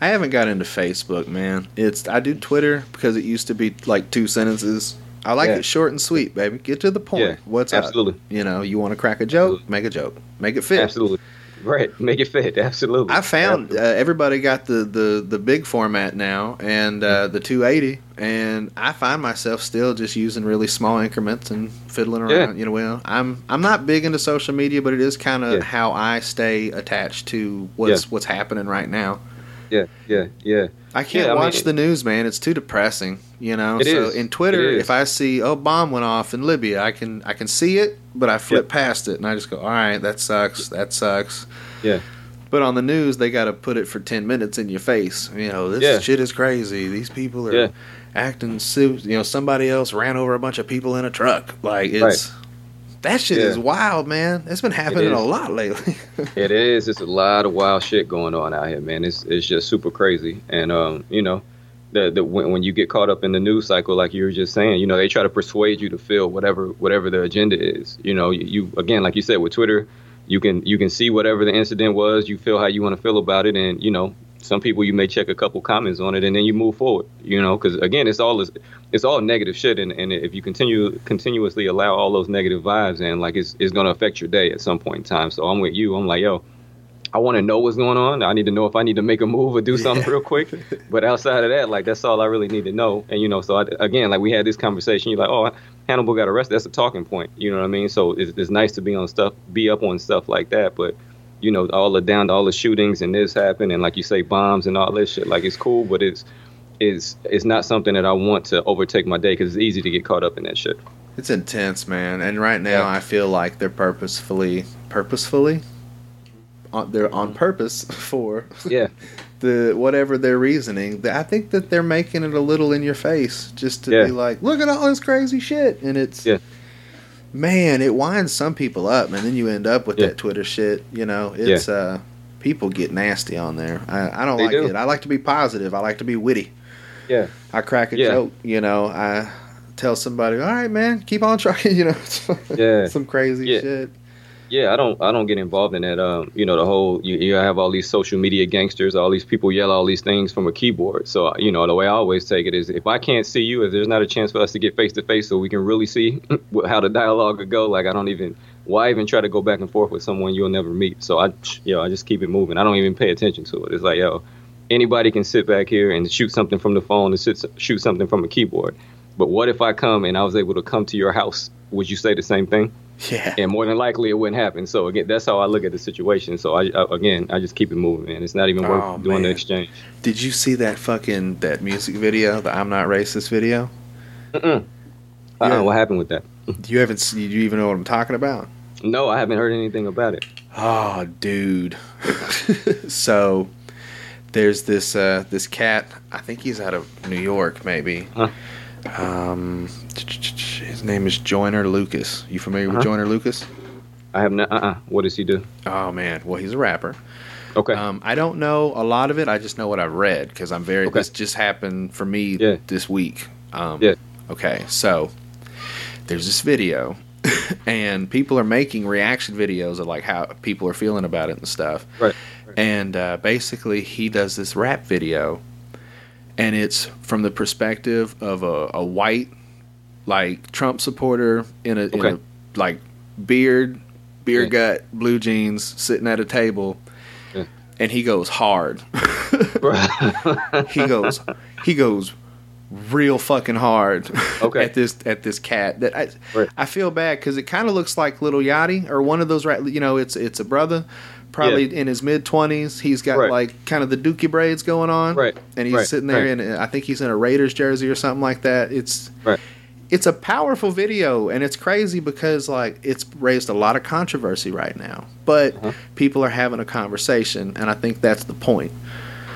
[SPEAKER 1] I haven't got into facebook man it's i do twitter because it used to be like two sentences i like
[SPEAKER 3] Yeah.
[SPEAKER 1] it short and sweet baby get to the point
[SPEAKER 3] Yeah,
[SPEAKER 1] what's
[SPEAKER 3] absolutely.
[SPEAKER 1] up you know you want to crack a joke make a joke make it fit
[SPEAKER 3] Absolutely, right. [LAUGHS] Make it fit. Absolutely.
[SPEAKER 1] I found uh, everybody got the, the, the big format now and uh, the 280, and I find myself still just using really small increments and fiddling
[SPEAKER 3] Yeah.
[SPEAKER 1] around. You know, well, I'm I'm not big into social media, but it is kind of
[SPEAKER 3] Yeah.
[SPEAKER 1] how I stay attached to what's
[SPEAKER 3] Yeah.
[SPEAKER 1] what's happening right now.
[SPEAKER 3] Yeah, yeah, yeah.
[SPEAKER 1] I can't
[SPEAKER 3] Yeah, I
[SPEAKER 1] watch
[SPEAKER 3] mean-
[SPEAKER 1] the news, man. It's too depressing. You know. So
[SPEAKER 3] is.
[SPEAKER 1] in Twitter, if I see oh bomb went off in Libya, I can I can see it, but I flip past it and I just go, all right, that sucks. That sucks.
[SPEAKER 3] Yeah.
[SPEAKER 1] But on the news, they got to put it for ten minutes in your face. You know, this
[SPEAKER 3] Yeah.
[SPEAKER 1] shit is crazy. These people are
[SPEAKER 3] Yeah.
[SPEAKER 1] acting. You know, somebody else ran over a bunch of people in a truck. Like it's that shit
[SPEAKER 3] Yeah.
[SPEAKER 1] is wild, man. It's been happening
[SPEAKER 3] is.
[SPEAKER 1] a lot lately. [LAUGHS]
[SPEAKER 3] It is. It's a lot of wild shit going on out here, man. It's it's just super crazy. And um, you know, the the when, when you get caught up in the news cycle, like you were just saying, you know, they try to persuade you to feel whatever whatever the agenda is. You know, you, you again, like you said with Twitter, you can you can see whatever the incident was, you feel how you want to feel about it, and you know, some people you may check a couple comments on it, and then you move forward. You know, because again, it's all it's all negative shit, and, and if you continue continuously allow all those negative vibes, and like it's it's gonna affect your day at some point in time. So I'm with you. I'm like, yo, I want to know what's going on. I need to know if I need to make a move or do something real quick. [LAUGHS] But outside of that, like that's all I really need to know. And you know, so I, again, like we had this conversation. You're like, oh, Hannibal got arrested. That's a talking point. You know what I mean? So it's, it's nice to be on stuff, be up on stuff like that. But you know, all the down to all the shootings and this happened, and like you say, bombs and all this shit. Like it's cool, but it's it's it's not something that I want to overtake my day because it's easy to get caught up in that shit.
[SPEAKER 1] it's intense, man. And right now,
[SPEAKER 3] Yeah.
[SPEAKER 1] I feel like they're purposefully, purposefully, on, they're on mm-hmm. purpose [LAUGHS] for
[SPEAKER 3] Yeah, [LAUGHS]
[SPEAKER 1] the whatever their reasoning. I think that they're making it a little in your face, just to
[SPEAKER 3] Yeah.
[SPEAKER 1] be like, look at all this crazy shit, and it's.
[SPEAKER 3] Yeah.
[SPEAKER 1] Man, it winds some people up, and then you end up with
[SPEAKER 3] Yeah.
[SPEAKER 1] that Twitter shit. You know, it's uh, people get nasty on there. I, I don't
[SPEAKER 3] They
[SPEAKER 1] like
[SPEAKER 3] do.
[SPEAKER 1] it. I like to be positive. I like to be witty.
[SPEAKER 3] yeah,
[SPEAKER 1] I crack a
[SPEAKER 3] Yeah.
[SPEAKER 1] joke. You know, I tell somebody, "All right, man, keep on trying." [LAUGHS] You know,
[SPEAKER 3] Yeah.
[SPEAKER 1] some crazy
[SPEAKER 3] Yeah.
[SPEAKER 1] shit.
[SPEAKER 3] Yeah, I don't I don't get involved in that. Um, you know, the whole you, you have all these social media gangsters, all these people yell all these things from a keyboard. So you know, the way I always take it is, if I can't see you, if there's not a chance for us to get face to face, so we can really see [LAUGHS] how the dialogue could go. Like I don't even why even try to go back and forth with someone you'll never meet. So I, you know, I just keep it moving. I don't even pay attention to it. It's like yo, anybody can sit back here and shoot something from the phone and sit, shoot something from a keyboard. But what if I come and I was able to come to your house? Would you say the same thing?
[SPEAKER 1] Yeah.
[SPEAKER 3] and more than likely it wouldn't happen. So again, that's how I look at the situation. So I, I again, I just keep it moving, man. It's not even worth
[SPEAKER 1] Oh,
[SPEAKER 3] doing the exchange.
[SPEAKER 1] Did you see that fucking that music video, the "I'm Not Racist" video?
[SPEAKER 3] Uh-uh.
[SPEAKER 1] Yeah.
[SPEAKER 3] What happened with that?
[SPEAKER 1] You haven't. Do you even know what I'm talking about?
[SPEAKER 3] No, I haven't heard anything about it.
[SPEAKER 1] Oh, dude. [LAUGHS] so there's this uh, this cat. I think he's out of New York, maybe.
[SPEAKER 3] Huh.
[SPEAKER 1] Um, his name is Joyner Lucas. You familiar with
[SPEAKER 3] Uh-huh.
[SPEAKER 1] Joyner Lucas?
[SPEAKER 3] I have not. Uh-uh. What does he do?
[SPEAKER 1] Oh man, well he's a rapper.
[SPEAKER 3] Okay.
[SPEAKER 1] Um, I don't know a lot of it. I just know what I've read because I'm very.
[SPEAKER 3] Okay.
[SPEAKER 1] This just happened for me
[SPEAKER 3] Yeah.
[SPEAKER 1] this week. Um,
[SPEAKER 3] Yeah.
[SPEAKER 1] Okay, so there's this video, [LAUGHS] and people are making reaction videos of like how people are feeling about it and stuff.
[SPEAKER 3] Right.
[SPEAKER 1] And uh, basically, he does this rap video, and it's from the perspective of a, a white, like Trump supporter in a, in a like beard, beer
[SPEAKER 3] Yeah.
[SPEAKER 1] gut, blue jeans, sitting at a table,
[SPEAKER 3] Yeah.
[SPEAKER 1] and he goes hard. [LAUGHS] he goes he goes real fucking hard
[SPEAKER 3] Okay.
[SPEAKER 1] at this at this cat that I,
[SPEAKER 3] Right.
[SPEAKER 1] I feel bad because it kind of looks like Lil Yachty or one of those right you know it's it's a brother probably in his mid 20s he's got
[SPEAKER 3] Right.
[SPEAKER 1] like kind of the dookie braids going on
[SPEAKER 3] Right.
[SPEAKER 1] and he's sitting there and I think he's in a Raiders jersey or something like that it's. It's a powerful video and it's crazy because like it's raised a lot of controversy right now but
[SPEAKER 3] Uh-huh.
[SPEAKER 1] people are having a conversation and I think that's the point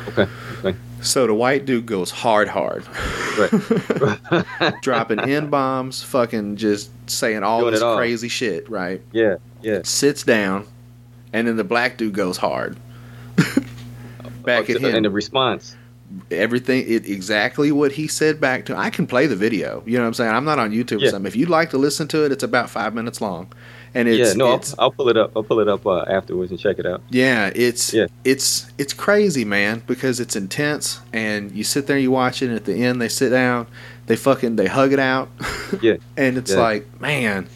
[SPEAKER 3] Okay. Okay.
[SPEAKER 1] so the white dude goes hard, hard,
[SPEAKER 3] Right. [LAUGHS] [LAUGHS]
[SPEAKER 1] dropping n bombs, fucking just saying all
[SPEAKER 3] Doing
[SPEAKER 1] this
[SPEAKER 3] all.
[SPEAKER 1] crazy shit. Right?
[SPEAKER 3] yeah. Yeah.
[SPEAKER 1] Sits down, and then the black dude goes hard. [LAUGHS] back at
[SPEAKER 3] And the response.
[SPEAKER 1] Everything, it exactly what he said back to. I can play the video. You know what I'm saying? I'm not on YouTube or something. If you'd like to listen to it, it's about five minutes long, and it's
[SPEAKER 3] yeah. No, I'll, I'll pull it up. I'll pull it up uh, afterwards and check it out.
[SPEAKER 1] Yeah, it's
[SPEAKER 3] Yeah.
[SPEAKER 1] it's it's crazy, man, because it's intense and you sit there, you watch it, and at the end they sit down, they fucking they hug it out.
[SPEAKER 3] Yeah. [LAUGHS]
[SPEAKER 1] and it's
[SPEAKER 3] Yeah.
[SPEAKER 1] like, man,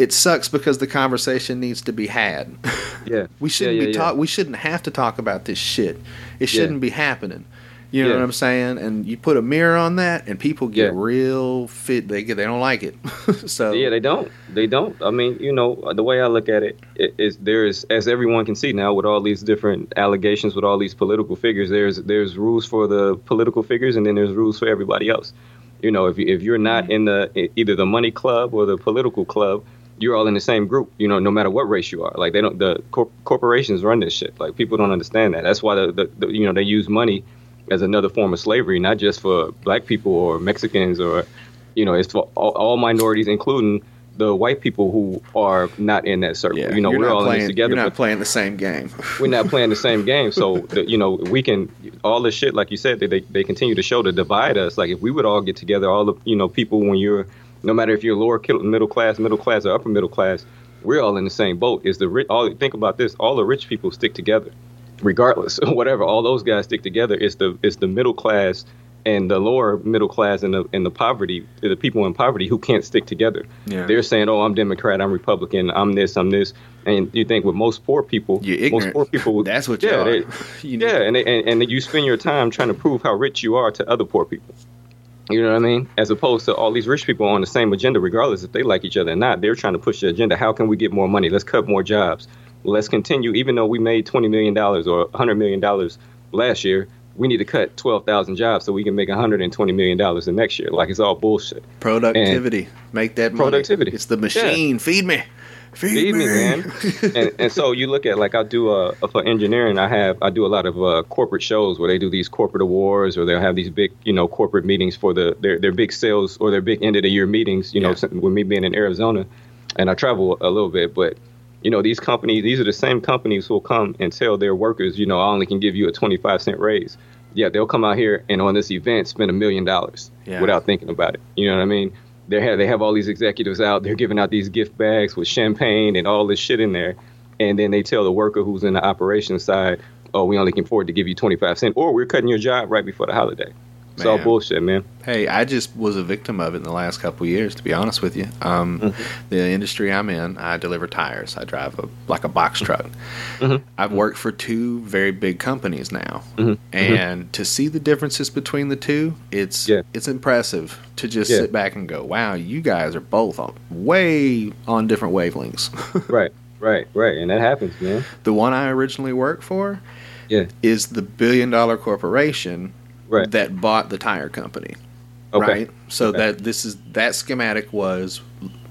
[SPEAKER 1] it sucks because the conversation needs to be had. [LAUGHS]
[SPEAKER 3] Yeah.
[SPEAKER 1] we shouldn't
[SPEAKER 3] yeah,
[SPEAKER 1] be
[SPEAKER 3] yeah,
[SPEAKER 1] talk we shouldn't have to talk about this shit. It shouldn't be happening. You know what I'm saying? And you put a mirror on that and people get real fit they get they don't like it. [LAUGHS] so
[SPEAKER 3] Yeah, they don't. They don't. I mean, you know, the way I look at it is there's, as everyone can see now, with all these different allegations, with all these political figures, there's there's rules for the political figures, and then there's rules for everybody else. You know, if you, if you're not mm-hmm. in the either the money club or the political club, you're all in the same group. You know, no matter what race you are. Like they don't. The cor- corporations run this shit. Like people don't understand that. That's why the, the, the you know they use money as another form of slavery, not just for black people or Mexicans or you know, it's for all, all minorities, including the white people who are not in that circle.
[SPEAKER 1] yeah,
[SPEAKER 3] you know, we're all in
[SPEAKER 1] playing,
[SPEAKER 3] this together,
[SPEAKER 1] We're not playing the same game. [LAUGHS]
[SPEAKER 3] we're not playing the same game. So, the, you know, we can all this shit, like you said, they, they they continue to show to divide us. Like if we would all get together, all the you know people when you're, no matter if you're lower middle class, middle class, or upper middle class, we're all in the same boat. Is the rich? All think about this: all the rich people stick together, regardless, of [LAUGHS] whatever. All those guys stick together. It's the it's the middle class and the lower middle class and the and the poverty, the people in poverty who can't stick together.
[SPEAKER 1] Yeah.
[SPEAKER 3] They're saying, "Oh, I'm Democrat, I'm Republican, I'm this, I'm this," and you think with most poor people, most poor people, [LAUGHS]
[SPEAKER 1] That's what you
[SPEAKER 3] yeah, they- [LAUGHS] yeah, and, they, and and you spend your time trying to prove how rich you are to other poor people. You know what I mean? As opposed to all these rich people on the same agenda, regardless if they like each other or not. They're trying to push the agenda. How can we get more money? Let's cut more jobs. Let's continue. Even though we made twenty million dollars or hundred million dollars last year, we need to cut twelve thousand jobs so we can make hundred and twenty million dollars the next year. Like it's all bullshit.
[SPEAKER 1] Productivity. Make that money.
[SPEAKER 3] Productivity.
[SPEAKER 1] It's the machine. Feed me. Feed,
[SPEAKER 3] Feed me, man. and, and so you look at like I do uh for engineering, I have I do a lot of uh, corporate shows where they do these corporate awards or they'll have these big you know corporate meetings for the their their big sales or their big end of the year meetings. You know,
[SPEAKER 1] Yeah.
[SPEAKER 3] with me being in Arizona, and I travel a little bit, but you know these companies these are the same companies who will come and tell their workers you know I only can give you a twenty five cent raise. Yeah, they'll come out here and on this event spend a million dollars without thinking about it. You know what I mean? They have they have all these executives out. They're giving out these gift bags with champagne and all this shit in there, and then they tell the worker who's in the operations side, "Oh, we only can afford to give you twenty five cent, or we're cutting your job right before the holiday." It's all bullshit, man.
[SPEAKER 1] Hey, I just was a victim of it in the last couple of years, to be honest with you. Um,
[SPEAKER 3] Mm-hmm.
[SPEAKER 1] The industry I'm in, I deliver tires. I drive a like a box truck.
[SPEAKER 3] Mhm.
[SPEAKER 1] I've worked for two very big companies now,
[SPEAKER 3] Mhm.
[SPEAKER 1] and to see the differences between the two, it's
[SPEAKER 3] Yeah.
[SPEAKER 1] it's impressive to just
[SPEAKER 3] Yeah.
[SPEAKER 1] sit back and go, "Wow, you guys are both on, way on different wavelengths." [LAUGHS]
[SPEAKER 3] right, right, right, and that happens, man.
[SPEAKER 1] the one I originally worked for,
[SPEAKER 3] Yeah.
[SPEAKER 1] is the billion dollar corporation
[SPEAKER 3] Right.
[SPEAKER 1] that bought the tire company.
[SPEAKER 3] Okay.
[SPEAKER 1] Right. So
[SPEAKER 3] Okay.
[SPEAKER 1] that this is that schematic was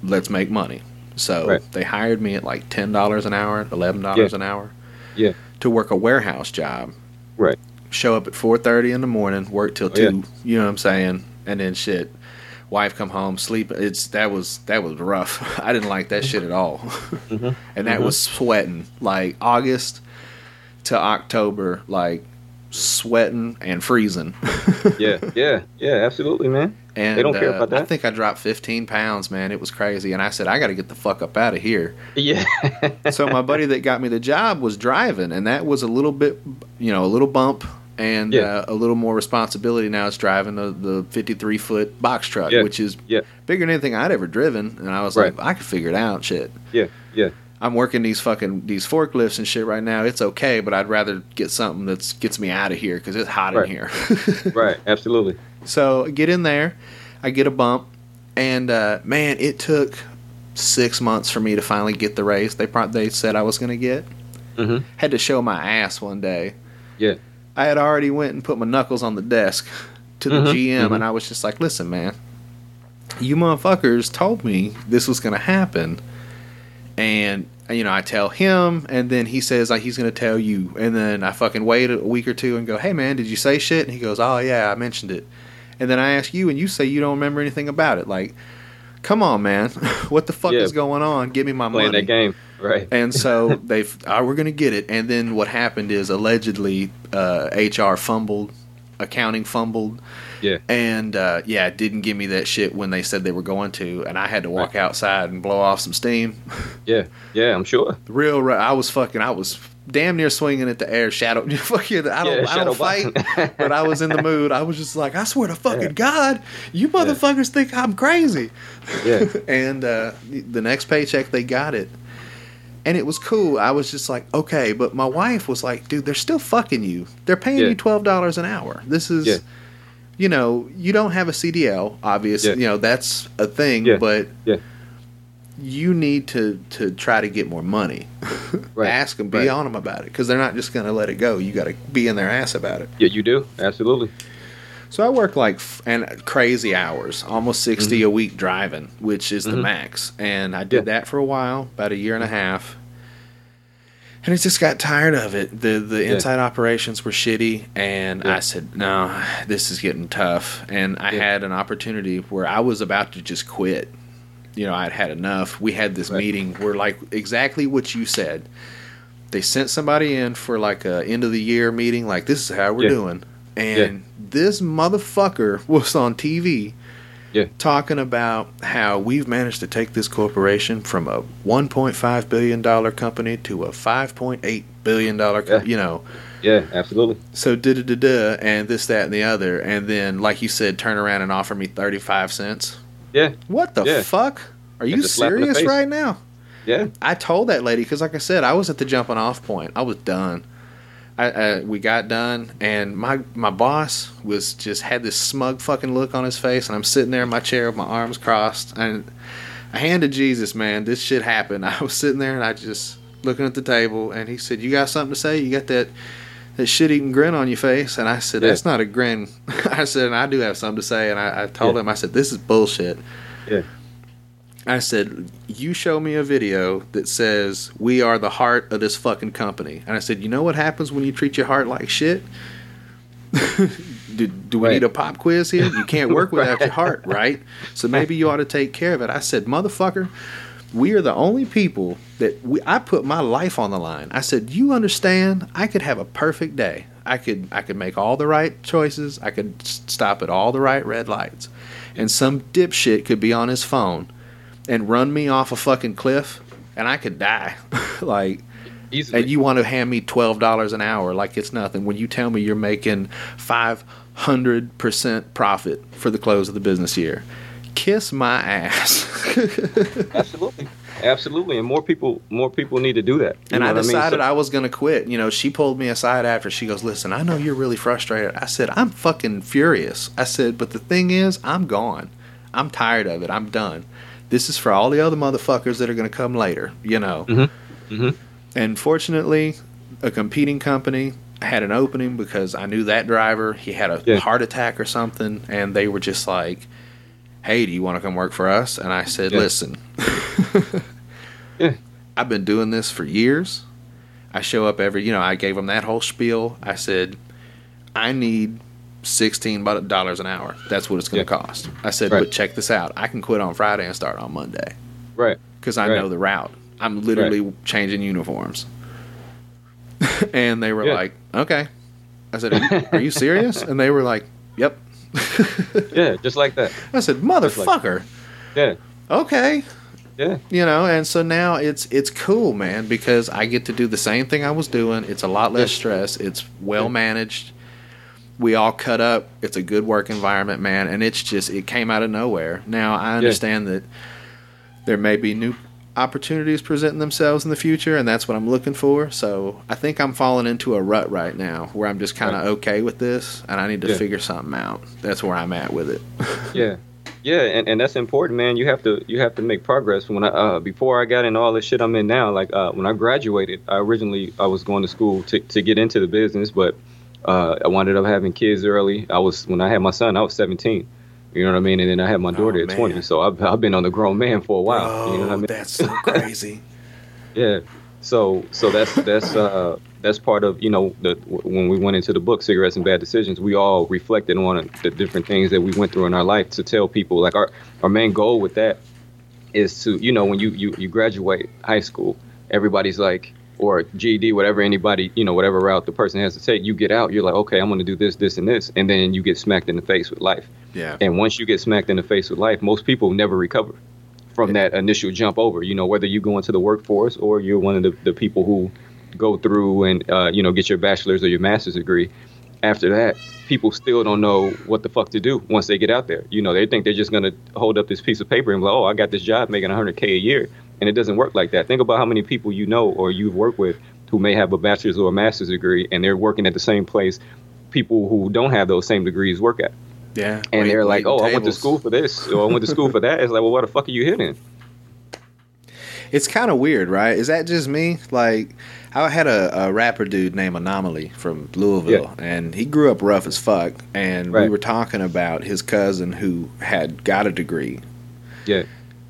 [SPEAKER 1] let's make money. So
[SPEAKER 3] Right.
[SPEAKER 1] they hired me at like ten dollars an hour, eleven dollars
[SPEAKER 3] Yeah.
[SPEAKER 1] an hour.
[SPEAKER 3] Yeah.
[SPEAKER 1] To work a warehouse job.
[SPEAKER 3] Right.
[SPEAKER 1] Show up at four thirty in the morning, work till
[SPEAKER 3] Oh, yeah.
[SPEAKER 1] two. You know what I'm saying? And then shit. Wife come home, sleep. It's that was that was rough. [LAUGHS] I didn't like that shit at all.
[SPEAKER 3] Mhm. [LAUGHS]
[SPEAKER 1] and that
[SPEAKER 3] Mhm.
[SPEAKER 1] was sweating like August to October, like sweating and freezing. [LAUGHS]
[SPEAKER 3] Yeah, yeah, yeah, absolutely, man.
[SPEAKER 1] And
[SPEAKER 3] They don't care
[SPEAKER 1] uh,
[SPEAKER 3] about
[SPEAKER 1] I think I dropped 15 pounds, man. It was crazy. And I said, I got to get the fuck up out of here.
[SPEAKER 3] Yeah. [LAUGHS]
[SPEAKER 1] so my buddy that got me the job was driving, and that was a little bit, you know, a little bump and
[SPEAKER 3] Yeah.
[SPEAKER 1] uh, a little more responsibility. Now it's driving the, the 53 foot box truck,
[SPEAKER 3] Yeah.
[SPEAKER 1] which is
[SPEAKER 3] Yeah.
[SPEAKER 1] bigger than anything I'd ever driven. And I was
[SPEAKER 3] Right.
[SPEAKER 1] like, I could figure it out. Shit.
[SPEAKER 3] yeah, yeah,
[SPEAKER 1] I'm working these fucking these forklifts and shit right now. It's okay, but I'd rather get something that gets me out of here because it's hot
[SPEAKER 3] Right.
[SPEAKER 1] in here. [LAUGHS]
[SPEAKER 3] Right. Absolutely.
[SPEAKER 1] So I get in there, I get a bump, and uh, man, it took six months for me to finally get the raise they pro- they said I was going to get.
[SPEAKER 3] Mhm.
[SPEAKER 1] Had to show my ass one day.
[SPEAKER 3] Yeah.
[SPEAKER 1] I had already went and put my knuckles on the desk to the
[SPEAKER 3] Mhm,
[SPEAKER 1] GM,
[SPEAKER 3] mhm.
[SPEAKER 1] and I was just like, "Listen, man, you motherfuckers told me this was going to happen." And you know, I tell him, and then he says like he's going to tell you, and then I fucking wait a week or two and go, "Hey, man, did you say shit?" And he goes, "Oh yeah, I mentioned it." And then I ask you, and you say you don't remember anything about it. Like, come on, man, [LAUGHS] what the fuck
[SPEAKER 3] Yeah.
[SPEAKER 1] is going on? Give me my money.
[SPEAKER 3] Playing
[SPEAKER 1] money.
[SPEAKER 3] that game. Right.
[SPEAKER 1] And so [LAUGHS] they've, oh, we're going to get it. And then what happened is allegedly uh, HR fumbled, accounting fumbled.
[SPEAKER 3] Yeah.
[SPEAKER 1] And uh, yeah, didn't give me that shit when they said they were going to. And I had to walk outside and blow off some steam. [LAUGHS]
[SPEAKER 3] Yeah. Yeah. I'm sure.
[SPEAKER 1] Real, I was fucking, I was damn near swinging at the air. Shadow, [LAUGHS] fuck you, I don't,
[SPEAKER 3] Yeah,
[SPEAKER 1] I don't fight. [LAUGHS] but I was in the mood. I was just like, I swear to fucking
[SPEAKER 3] Yeah.
[SPEAKER 1] God, you motherfuckers think I'm crazy.
[SPEAKER 3] Yeah.
[SPEAKER 1] and uh, the next paycheck they got it and it was cool i was just like okay but my wife was like dude they're still fucking you they're paying
[SPEAKER 3] Yeah.
[SPEAKER 1] you $12 an hour this is
[SPEAKER 3] Yeah.
[SPEAKER 1] You know you don't have a cdl obviously
[SPEAKER 3] Yeah.
[SPEAKER 1] you know that's a thing
[SPEAKER 3] Yeah.
[SPEAKER 1] but
[SPEAKER 3] Yeah.
[SPEAKER 1] you need to to try to get more money [LAUGHS]
[SPEAKER 3] Right.
[SPEAKER 1] ask them be
[SPEAKER 3] Right.
[SPEAKER 1] on them about it because they're not just going to let it go you got to be in their ass about it
[SPEAKER 3] Yeah. You do. Absolutely.
[SPEAKER 1] so I work like f- and crazy hours, almost 60 a week driving, which is the
[SPEAKER 3] Mhm.
[SPEAKER 1] max. And I did
[SPEAKER 3] Yeah.
[SPEAKER 1] that for a while, about a year and a half. And I just got tired of it. The the
[SPEAKER 3] Yeah.
[SPEAKER 1] inside operations were shitty and
[SPEAKER 3] Yeah.
[SPEAKER 1] I said, "No, this is getting tough." And I
[SPEAKER 3] Yeah.
[SPEAKER 1] had an opportunity where I was about to just quit. You know, I'd had enough. We had this
[SPEAKER 3] Right.
[SPEAKER 1] meeting where like exactly what you said. They sent somebody in for like a end of the year meeting like this is how we're doing. And this motherfucker was on TV
[SPEAKER 3] Yeah.
[SPEAKER 1] talking about how we've managed to take this corporation from a 1.5 billion dollar company to a 5.8 billion dollar co-
[SPEAKER 3] Yeah.
[SPEAKER 1] you know
[SPEAKER 3] Yeah. Absolutely.
[SPEAKER 1] so da da da da and this that and the other and then like you said turn around and offer me 35 cents
[SPEAKER 3] Yeah.
[SPEAKER 1] what the
[SPEAKER 3] Yeah.
[SPEAKER 1] fuck are you
[SPEAKER 3] That's a slap in the
[SPEAKER 1] serious right now
[SPEAKER 3] Yeah.
[SPEAKER 1] I told that lady because, like I said, I was at the jumping off point. I was done. I, uh, we got done, and my my boss was just had this smug fucking look on his face, and I'm sitting there in my chair with my arms crossed, and I handed Jesus, man, this shit happened. [LAUGHS] I was sitting there, and I just looking at the table, and he said, "You got something to say? You got that." That shit eating grin on your face, and I said,
[SPEAKER 3] Yeah.
[SPEAKER 1] "That's not a grin." [LAUGHS] I said, "And I do have something to say," and I, I told
[SPEAKER 3] Yeah.
[SPEAKER 1] him, "I said this is bullshit."
[SPEAKER 3] Yeah.
[SPEAKER 1] I said, "You show me a video that says we are the heart of this fucking company." And I said, "You know what happens when you treat your heart like shit? [LAUGHS] do, do we
[SPEAKER 3] Right.
[SPEAKER 1] need a pop quiz here? You can't work [LAUGHS] without your heart, right? So maybe you ought to take care of it." I said, "Motherfucker, we are the only people that we, I put my life on the line." I said, "You understand? I could have a perfect day. I could I could make all the right choices. I could stop at all the right red lights." And some dipshit could be on his phone and run me off a fucking cliff and I could die. [LAUGHS] like
[SPEAKER 3] Easily.
[SPEAKER 1] and you want to hand me twelve dollars an hour like it's nothing when you tell me you're making five hundred percent profit for the close of the business year. Kiss my ass. [LAUGHS]
[SPEAKER 3] Absolutely. Absolutely. And more people more people need to do that. You
[SPEAKER 1] and
[SPEAKER 3] know
[SPEAKER 1] I
[SPEAKER 3] mean?
[SPEAKER 1] decided
[SPEAKER 3] So-
[SPEAKER 1] I was going to quit. You know, she pulled me aside after. She goes, "Listen, I know you're really frustrated." I said, "I'm fucking furious." I said, "But the thing is, I'm gone. I'm tired of it. I'm done. This is for all the other motherfuckers that are going to come later." You know.
[SPEAKER 3] Mhm. Mhm.
[SPEAKER 1] And fortunately, a competing company had an opening because I knew that driver. He had a
[SPEAKER 3] Yeah.
[SPEAKER 1] heart attack or something, and they were just like, "Hey, do you want to come work for us?" And I said,
[SPEAKER 3] Yeah.
[SPEAKER 1] "Listen, [LAUGHS]
[SPEAKER 3] Yeah.
[SPEAKER 1] I've been doing this for years. I show up every, you know, I gave them that whole spiel. I said, I need sixteen dollars an hour. That's what it's going to
[SPEAKER 3] Yeah.
[SPEAKER 1] cost. I said,
[SPEAKER 3] Right.
[SPEAKER 1] but check this out. I can quit on Friday and start on Monday
[SPEAKER 3] Right.
[SPEAKER 1] because I
[SPEAKER 3] Right.
[SPEAKER 1] know the route. I'm literally changing uniforms. [LAUGHS] and they were
[SPEAKER 3] Yeah.
[SPEAKER 1] like, okay. I said, are you, are you serious? And they were like, yep. [LAUGHS]
[SPEAKER 3] Yeah, just like that.
[SPEAKER 1] I said, motherfucker.
[SPEAKER 3] Yeah.
[SPEAKER 1] Okay.
[SPEAKER 3] Yeah.
[SPEAKER 1] You know, and so now it's it's cool, man, because I get to do the same thing I was doing. It's a lot less
[SPEAKER 3] Yeah.
[SPEAKER 1] stress. It's well managed. We all cut up. It's a good work environment, man, and it's just it came out of nowhere. Now I understand that there may be new opportunities presenting themselves in the future, and that's what I'm looking for. So I think I'm falling into a rut right now where I'm just kind of
[SPEAKER 3] Right.
[SPEAKER 1] okay with this, and I need to
[SPEAKER 3] Yeah.
[SPEAKER 1] figure something out. That's where I'm at with it. [LAUGHS]
[SPEAKER 3] Yeah, yeah, and, and that's important, man. You have to you have to make progress. When I uh, before I got in all this shit I'm in now, like uh, when I graduated, I originally I was going to school to to get into the business, but uh, I wound up having kids early. I was when I had my son, I was 17. You know what I mean? And then I had my daughter
[SPEAKER 1] Oh,
[SPEAKER 3] at
[SPEAKER 1] man.
[SPEAKER 3] 20. So I've I've been on the grown man for a while.
[SPEAKER 1] oh,
[SPEAKER 3] you know what I mean?
[SPEAKER 1] that's so crazy. [LAUGHS]
[SPEAKER 3] Yeah. So so that's that's uh that's part of you know the when we went into the book cigarettes and bad decisions we all reflected on the different things that we went through in our life to tell people like our our main goal with that is to you know when you you, you graduate high school everybody's like or GED whatever anybody you know whatever route the person has to take you get out you're like okay I'm going to do this this and this and then you get smacked in the face with life
[SPEAKER 1] Yeah.
[SPEAKER 3] and once you get smacked in the face with life, most people never recover from that initial jump over. You know, whether you go into the workforce or you're one of the, the people who go through and, uh, you know, get your bachelor's or your master's degree. After that, people still don't know what the fuck to do once they get out there. You know, they think they're just going to hold up this piece of paper and be like, oh, I got this job making 100K a year. And it doesn't work like that. Think about how many people you know or you've worked with who may have a bachelor's or a master's degree and they're working at the same place people who don't have those same degrees work at
[SPEAKER 1] Yeah.
[SPEAKER 3] and
[SPEAKER 1] Wait-
[SPEAKER 3] they're like,
[SPEAKER 1] waiting
[SPEAKER 3] "Oh, I went to school for this, or I went to school for that." It's like, well, what the fuck are you hitting? [LAUGHS]
[SPEAKER 1] It's kind of weird, right? Is that just me? Like, I had a, a rapper dude named Anomaly from Louisville, and he grew up rough as fuck. And we were talking about his cousin who had got a degree,
[SPEAKER 3] Yeah,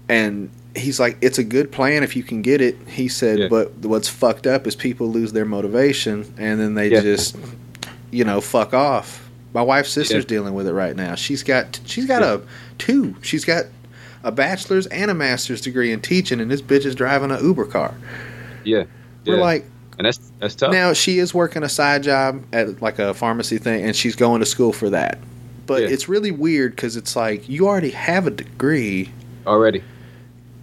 [SPEAKER 1] and he's like, "It's a good plan if you can get it." He said,
[SPEAKER 3] Yeah.
[SPEAKER 1] "But what's fucked up is people lose their motivation, and then they
[SPEAKER 3] Yeah.
[SPEAKER 1] just, you know, fuck off." My wife's sister's
[SPEAKER 3] Yeah.
[SPEAKER 1] dealing with it right now. She's got she's got a two. She's got a bachelor's and a master's degree in teaching, and this bitch is driving a Uber car.
[SPEAKER 3] yeah.
[SPEAKER 1] We're like,
[SPEAKER 3] and that's that's tough.
[SPEAKER 1] now she is working a side job at like a pharmacy thing, and she's going to school for that. But it's really weird because it's like you already have a degree.
[SPEAKER 3] Already,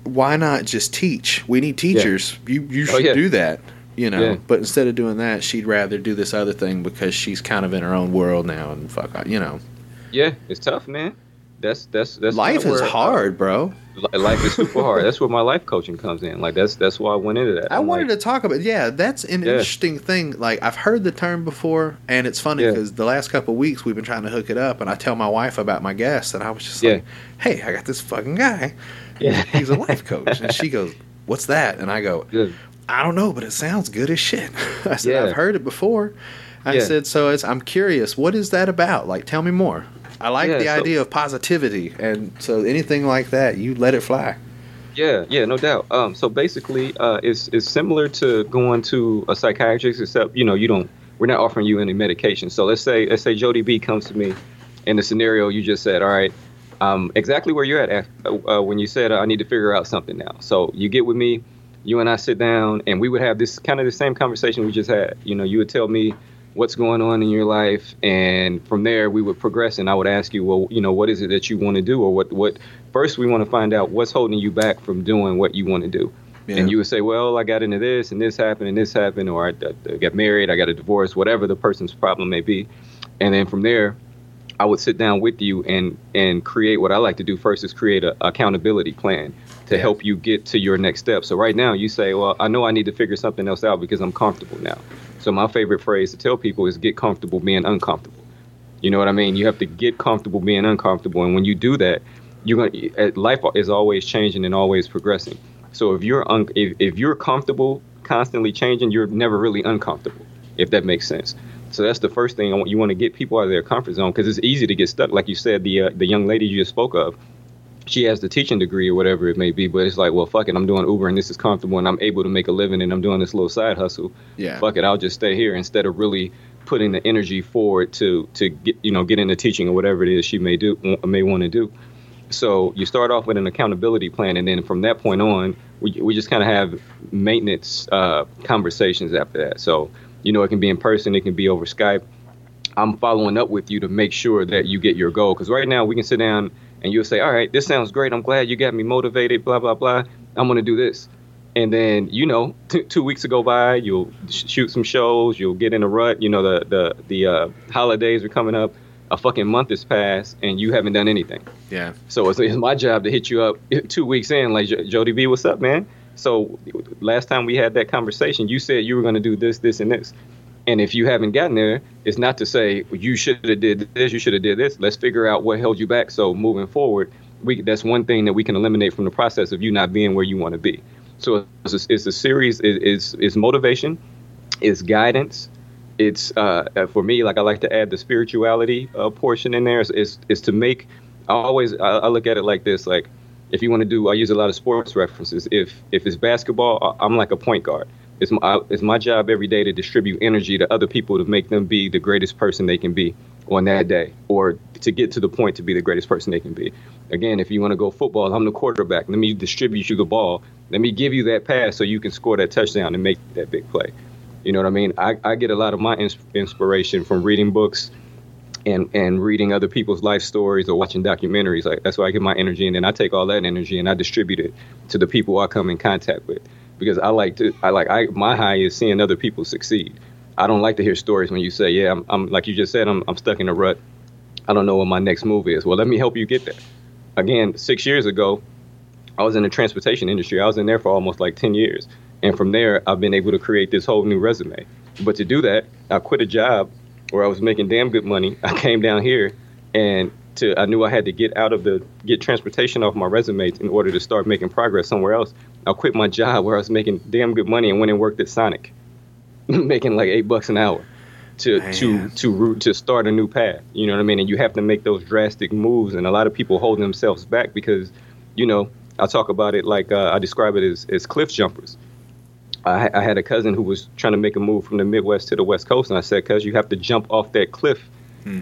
[SPEAKER 1] Why not just teach? We need teachers. You you
[SPEAKER 3] Oh,
[SPEAKER 1] should
[SPEAKER 3] yeah.
[SPEAKER 1] do that. You know.
[SPEAKER 3] Yeah.
[SPEAKER 1] But instead of doing that, she'd rather do this other thing because she's kind of in her own world now, and fuck, you know,
[SPEAKER 3] yeah, it's tough, man. That's that's that's
[SPEAKER 1] life is
[SPEAKER 3] uh,
[SPEAKER 1] hard, bro.
[SPEAKER 3] life is super hard. That's where my life coaching comes in. Like that's that's why I went into that.
[SPEAKER 1] I
[SPEAKER 3] I'm
[SPEAKER 1] wanted
[SPEAKER 3] like,
[SPEAKER 1] to talk about yeah, that's an
[SPEAKER 3] Yeah.
[SPEAKER 1] interesting thing. Like I've heard the term before, and it's funny
[SPEAKER 3] Yeah.
[SPEAKER 1] because the last couple of weeks we've been trying to hook it up, and I tell my wife about my guest, and I was just
[SPEAKER 3] Yeah.
[SPEAKER 1] like, "Hey, I got this fucking guy.
[SPEAKER 3] Yeah. [LAUGHS]
[SPEAKER 1] He's a life coach," and she goes, "What's that?" And I go. "I don't know, but it sounds good as shit." [LAUGHS] I said,
[SPEAKER 3] Yeah.
[SPEAKER 1] "I've heard it before." I said, "So it's I'm curious. What is that about? Like, tell me more." I like the
[SPEAKER 3] so-
[SPEAKER 1] idea of positivity, and so anything like that, you let it fly.
[SPEAKER 3] Yeah, yeah, no doubt. Um, so basically, uh, it's it's similar to going to a psychiatrist, except you know you don't. We're not offering you any medication. So let's say let's say Jody B comes to me, in the scenario you just said, all right, um, exactly where you're at uh, uh, when you said uh, I need to figure out something now. So you get with me, you and I sit down, and we would have this kind of the same conversation we just had. You know, you would tell me what's going on in your life, and from there we would progress. And I would ask you, well, you know, what is it that you want to do, or what what first we want to find out what's holding you back from doing what you want to do.
[SPEAKER 1] Yeah.
[SPEAKER 3] And you would say, well, I got into this, and this happened, and this happened, or I, I got married, I got a divorce, whatever the person's problem may be. And then from there, I would sit down with you and and create what I like to do first is create a accountability plan to help you get to your next step. So right now you say, well, I know I need to figure something else out because I'm comfortable now. So my favorite phrase to tell people is get comfortable being uncomfortable. You know what I mean? You have to get comfortable being uncomfortable, and when you do that, you're going. to eh, Life is always changing and always progressing. So if you're un, if, if you're comfortable constantly changing, you're never really uncomfortable. If that makes sense. So that's the first thing I want. You want to get people out of their comfort zone because it's easy to get stuck. Like you said, the uh, the young lady you just spoke of, she has the teaching degree or whatever it may be, but it's like, well, fuck it, I'm doing Uber and this is comfortable and I'm able to make a living and I'm doing this little side hustle.
[SPEAKER 1] Yeah.
[SPEAKER 3] Fuck it, I'll just stay here instead of really putting the energy forward to to get you know get into teaching or whatever it is she may do may want to do. So you start off with an accountability plan, and then from that point on, we, we just kind of have maintenance uh, conversations after that. So you know, it can be in person, it can be over Skype. I'm following up with you to make sure that you get your goal. Because right now we can sit down and you'll say, "All right, this sounds great. I'm glad you got me motivated." Blah blah blah. I'm gonna do this, and then you know, [LAUGHS] t- two weeks go by. You'll sh- shoot some shows. You'll get in a rut. You know, the the the uh, holidays are coming up. A fucking month has passed and you haven't done anything.
[SPEAKER 1] Yeah.
[SPEAKER 3] So it's, it's my job to hit you up [LAUGHS] two weeks in, like "Jo- Jody B, what's up, man? So last time we had that conversation, you said you were going to do this, this, and this. And if you haven't gotten there, it's not to say you should have did this, you should have did this. Let's figure out what held you back. So moving forward, we that's one thing that we can eliminate from the process of you not being where you want to be. So it's a, it's a series. It's, it's motivation, it's guidance, it's uh, for me like I like to add the spirituality uh, portion in there. Is, is is to make. I always I, I look at it like this. Like if you want to do, I use a lot of sports references. If if it's basketball, I'm like a point guard. It's my it's my job every day to distribute energy to other people to make them be the greatest person they can be on that day, or to get to the point to be the greatest person they can be. Again, if you want to go football, I'm the quarterback. Let me distribute you the ball. Let me give you that pass so you can score that touchdown and make that big play. You know what I mean? I, I get a lot of my ins- inspiration from reading books and and reading other people's life stories or watching documentaries. Like that's where I get my energy, and then I take all that energy and I distribute it to the people I come in contact with. Because I like to, I like, I my high is seeing other people succeed. I don't like to hear stories when you say, "Yeah, I'm, I'm like you just said, I'm, I'm stuck in a rut. I don't know what my next move is." Well, let me help you get there. Again, six years ago, I was in the transportation industry. I was in there for almost like ten years, and from there, I've been able to create this whole new resume. But to do that, I quit a job where I was making damn good money. [LAUGHS] I came down here and to I knew I had to get out of the get transportation off my resume in order to start making progress somewhere else. I quit my job where I was making damn good money and went and worked at Sonic, [LAUGHS] making like eight bucks an hour to
[SPEAKER 1] Man.
[SPEAKER 3] to to root to start a new path. You know what I mean? And you have to make those drastic moves, and a lot of people hold themselves back because, you know, I talk about it like uh, I describe it as as cliff jumpers. I, I had a cousin who was trying to make a move from the Midwest to the West Coast, and I said, "Cuz you have to jump off that cliff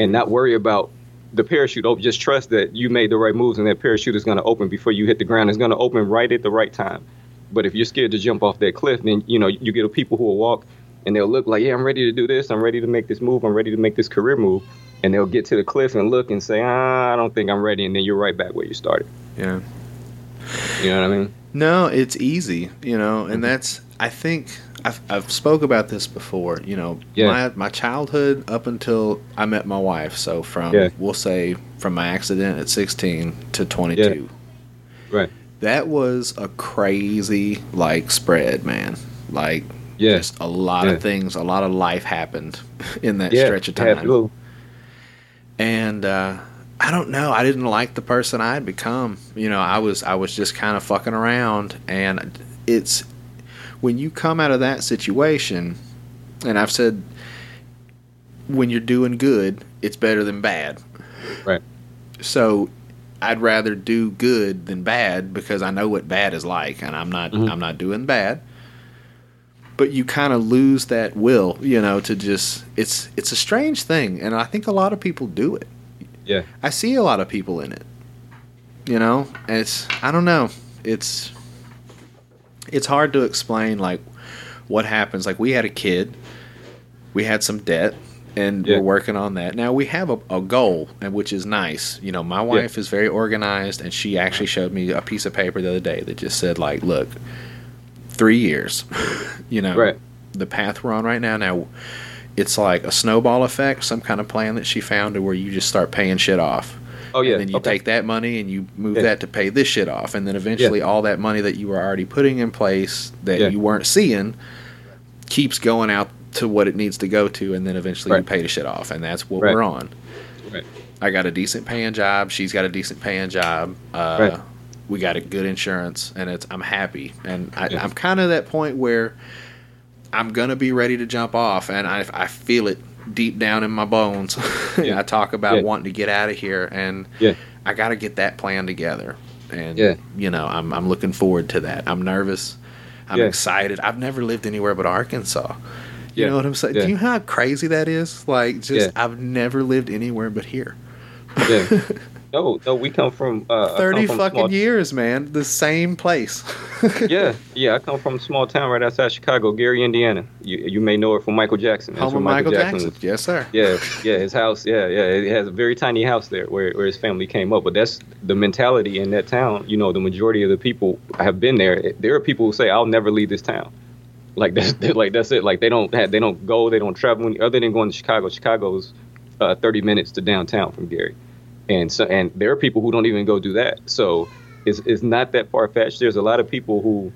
[SPEAKER 3] and not worry about the parachute. Oh, just trust that you made the right moves, and that parachute is going to open before you hit the ground. It's going to open right at the right time. But if you're scared to jump off that cliff, then you know you get people who will walk and they'll look like, "Yeah, I'm ready to do this. I'm ready to make this move. I'm ready to make this career move." And they'll get to the cliff and look and say, "Ah, I don't think I'm ready," and then you're right back where you started.
[SPEAKER 1] Yeah.
[SPEAKER 3] You know what I mean?
[SPEAKER 1] No, it's easy, you know,
[SPEAKER 3] Mm-hmm.
[SPEAKER 1] and that's I think I've I've spoke about this before. You know,
[SPEAKER 3] Yeah.
[SPEAKER 1] my my childhood up until I met my wife. So from
[SPEAKER 3] Yeah.
[SPEAKER 1] we'll say from my accident at sixteen to twenty two.
[SPEAKER 3] Right.
[SPEAKER 1] That was a crazy like spread, man. Like
[SPEAKER 3] Yeah.
[SPEAKER 1] just a lot
[SPEAKER 3] Yeah.
[SPEAKER 1] of things, a lot of life happened [LAUGHS] in that
[SPEAKER 3] yeah.
[SPEAKER 1] stretch of time. and uh, I don't know. I didn't like the person I had become. You know, I was I was just kind of fucking around, and it's when you come out of that situation, and I've said when you're doing good, it's better than bad.
[SPEAKER 3] Right.
[SPEAKER 1] So I'd rather do good than bad because I know what bad is like, and I'm not
[SPEAKER 3] Mhm.
[SPEAKER 1] I'm not doing bad. But you kind of lose that will, you know, to just it's it's a strange thing, and I think a lot of people do it.
[SPEAKER 3] Yeah.
[SPEAKER 1] I see a lot of people in it. You know, and it's I don't know. It's it's hard to explain like what happens. Like we had a kid, we had some debt, and
[SPEAKER 3] Yeah.
[SPEAKER 1] we're working on that. Now we have a, a goal, and which is nice. You know, my wife is very organized, and she actually showed me a piece of paper the other day that just said like, look, three years. [LAUGHS] you know,
[SPEAKER 3] Right.
[SPEAKER 1] the path we're on right now. Now it's like a snowball effect, some kind of plan that she found to where you just start paying shit off.
[SPEAKER 3] Oh yeah.
[SPEAKER 1] And then you
[SPEAKER 3] okay.
[SPEAKER 1] take that money and you move
[SPEAKER 3] Yeah.
[SPEAKER 1] that to pay this shit off. And then eventually all that money that you were already putting in place that
[SPEAKER 3] Yeah.
[SPEAKER 1] you weren't seeing keeps going out to what it needs to go to. And then eventually you pay the shit off. And that's what
[SPEAKER 3] Right.
[SPEAKER 1] we're on.
[SPEAKER 3] Right.
[SPEAKER 1] I got a decent paying job. She's got a decent paying job. Uh,
[SPEAKER 3] Right.
[SPEAKER 1] We got a good insurance, and it's I'm happy. And I,
[SPEAKER 3] Yeah.
[SPEAKER 1] I'm kind of that point where I'm gonna be ready to jump off, and I I feel it deep down in my bones. [LAUGHS]
[SPEAKER 3] Yeah.
[SPEAKER 1] I talk about
[SPEAKER 3] Yeah.
[SPEAKER 1] wanting to get out of here, and
[SPEAKER 3] Yeah.
[SPEAKER 1] I got to get that plan together. And
[SPEAKER 3] Yeah.
[SPEAKER 1] you know, I'm I'm looking forward to that. I'm nervous. I'm excited. I've never lived anywhere but Arkansas. You know what I'm saying? Do you know how crazy that is? Like, just. I've never lived anywhere but here.
[SPEAKER 3] Yeah. [LAUGHS] No, no, we come from uh, I come
[SPEAKER 1] 30
[SPEAKER 3] from
[SPEAKER 1] fucking years, man. The same place. [LAUGHS]
[SPEAKER 3] yeah, yeah. I come from a small town right outside Chicago, Gary, Indiana. You you may know it from Michael Jackson.
[SPEAKER 1] Home of Michael Jackson.
[SPEAKER 3] was-
[SPEAKER 1] Yes, sir.
[SPEAKER 3] Yeah, [LAUGHS] yeah. His house. Yeah, yeah. It has a very tiny house there where where his family came up. But that's the mentality in that town. You know, the majority of the people have been there. There are people who say, "I'll never leave this town." Like that's [LAUGHS] like that's it. Like they don't have, they don't go, they don't travel other than going to Chicago. Chicago's uh, 30 minutes to downtown from Gary, and so and there are people who don't even go do that. So it's it's not that far fetched. There's a lot of people who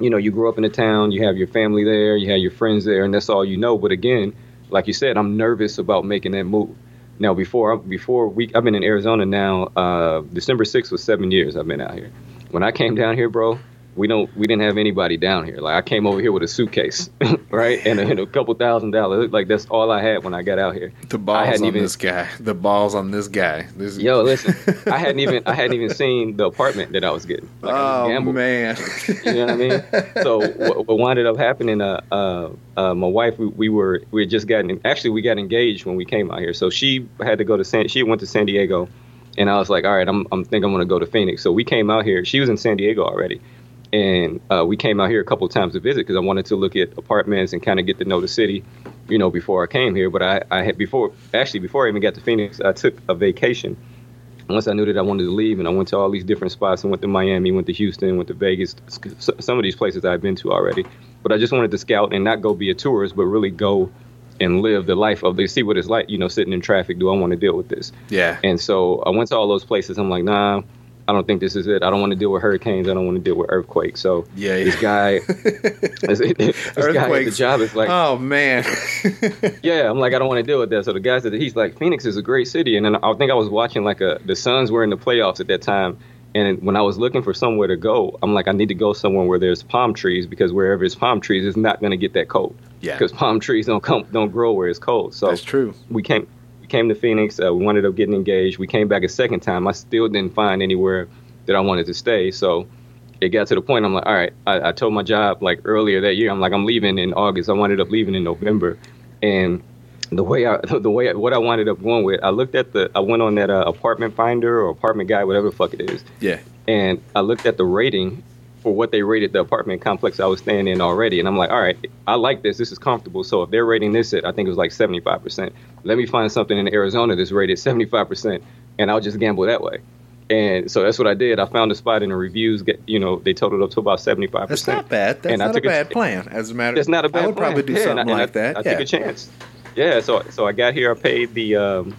[SPEAKER 3] you know, you grow up in a town, you have your family there, you have your friends there, and that's all you know. But again, like you said, I'm nervous about making that move. Now, before before we, I've been in Arizona now. Uh, December 6th was seven years I've been out here. When I came down here, bro, we don't we didn't have anybody down here. Like I came over here with a suitcase, [LAUGHS] right, and a, and a couple thousand dollars. Like that's all I had when I got out here.
[SPEAKER 1] The balls on even, this guy. The balls on this guy. This
[SPEAKER 3] yo, listen, [LAUGHS] I hadn't even I hadn't even seen the apartment that I was getting.
[SPEAKER 1] Like, oh man,
[SPEAKER 3] you know what I mean? So what, what wound up happening? Uh, uh, uh, my wife, we, we were we had just gotten actually we got engaged when we came out here. So she had to go to San. She went to San Diego. And I was like, all right, I'm, I'm think I'm gonna go to Phoenix. So we came out here. She was in San Diego already, and uh, we came out here a couple of times to visit because I wanted to look at apartments and kind of get to know the city, you know, before I came here. But I, I had before actually before I even got to Phoenix, I took a vacation. Once I knew that I wanted to leave, and I went to all these different spots. I went to Miami, went to Houston, went to Vegas. Some of these places I've been to already, but I just wanted to scout and not go be a tourist, but really go and live the life of they see what it's like, you know, sitting in traffic. Do I want to deal with this?
[SPEAKER 1] Yeah.
[SPEAKER 3] And so I went to all those places. I'm like, nah, I don't think this is it. I don't want to deal with hurricanes. I don't want to deal with earthquakes. So
[SPEAKER 1] yeah,
[SPEAKER 3] this guy, this, [LAUGHS] this guy at the job is like,
[SPEAKER 1] oh man, [LAUGHS]
[SPEAKER 3] yeah. I'm like, I don't want to deal with that. So the guy said that he's like, Phoenix is a great city, and then I think I was watching like a the Suns were in the playoffs at that time. And when I was looking for somewhere to go, I'm like, I need to go somewhere where there's palm trees because wherever it's palm trees, it's not going to get that cold.
[SPEAKER 1] Yeah.
[SPEAKER 3] Because palm trees don't come don't grow where it's cold. So
[SPEAKER 1] that's true.
[SPEAKER 3] We came came to Phoenix. Uh, we ended up getting engaged. We came back a second time. I still didn't find anywhere that I wanted to stay. So it got to the point I'm like, all right. I, I told my job like earlier that year. I'm like, I'm leaving in August. I ended up leaving in November, and the way I [LAUGHS] the way I, what I wound up going with, I looked at the I went on that uh, apartment finder or apartment guy, whatever the fuck it is.
[SPEAKER 1] Yeah.
[SPEAKER 3] And I looked at the rating for what they rated the apartment complex I was staying in already. And I'm like, all right, I like this. This is comfortable. So if they're rating this at, I think it was like 75%, let me find something in Arizona that's rated 75%, and I'll just gamble that way. And so that's what I did. I found a spot in the reviews. Get you know they totaled up to about seventy five
[SPEAKER 1] percent. That's not bad. That's and not a bad plan. As a matter,
[SPEAKER 3] it's not a bad.
[SPEAKER 1] I would
[SPEAKER 3] plan.
[SPEAKER 1] probably do yeah, something
[SPEAKER 3] I,
[SPEAKER 1] like
[SPEAKER 3] I,
[SPEAKER 1] that.
[SPEAKER 3] I,
[SPEAKER 1] yeah.
[SPEAKER 3] took a chance. Yeah. So so I got here. I paid the um,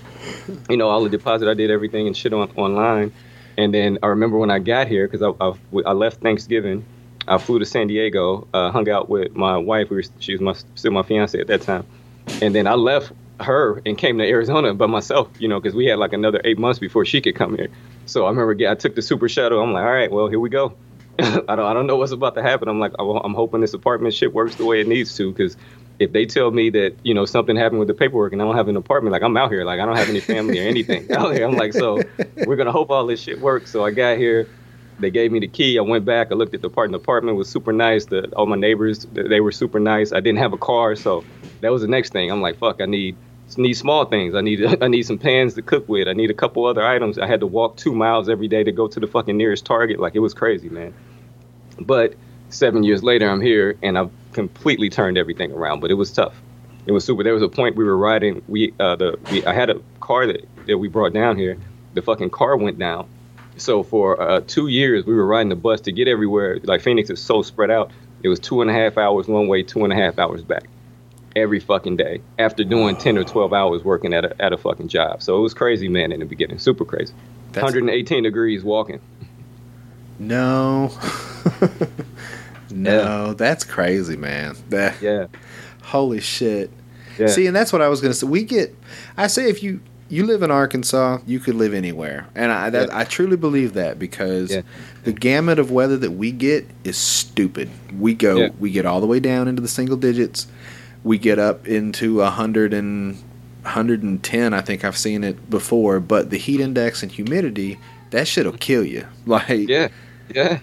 [SPEAKER 3] you know all the deposit. I did everything and shit on online. And then I remember when I got here because I, I, I left Thanksgiving. I flew to San Diego, uh, hung out with my wife. We were, she was my, still my fiance at that time. And then I left her and came to Arizona by myself, you know, because we had like another eight months before she could come here. So I remember I took the super shuttle. I'm like, all right, well, here we go. [LAUGHS] I don't I don't know what's about to happen. I'm like, I'm hoping this apartment shit works the way it needs to because if they tell me that you know something happened with the paperwork and I don't have an apartment, like I'm out here, like I don't have any family or anything [LAUGHS] out here. I'm like, so we're gonna hope all this shit works. So I got here. They gave me the key. I went back. I looked at the apartment. The apartment was super nice. The, all my neighbors, they were super nice. I didn't have a car, so that was the next thing. I'm like, fuck, I need need small things. I need [LAUGHS] I need some pans to cook with. I need a couple other items. I had to walk two miles every day to go to the fucking nearest Target. Like it was crazy, man. But seven years later, I'm here and I've completely turned everything around. But it was tough. It was super. There was a point we were riding. We uh, the we, I had a car that that we brought down here. The fucking car went down. So for uh, two years, we were riding the bus to get everywhere. Like Phoenix is so spread out. It was two and a half hours one way, two and a half hours back every fucking day after doing 10 or 12 hours working at a, at a fucking job. So it was crazy, man, in the beginning. Super crazy. That's 118 degrees walking.
[SPEAKER 1] No. [LAUGHS] no, yeah. that's crazy, man. That,
[SPEAKER 3] yeah.
[SPEAKER 1] Holy shit. Yeah. See, and that's what I was going to say. We get, I say, if you you live in Arkansas, you could live anywhere, and I that, yeah. I truly believe that because yeah. the gamut of weather that we get is stupid. We go, we get all the way down into the single digits, we get up into a hundred and 110 i think i've seen it before but the heat index and humidity that shit'll kill you [LAUGHS] like
[SPEAKER 3] yeah yeah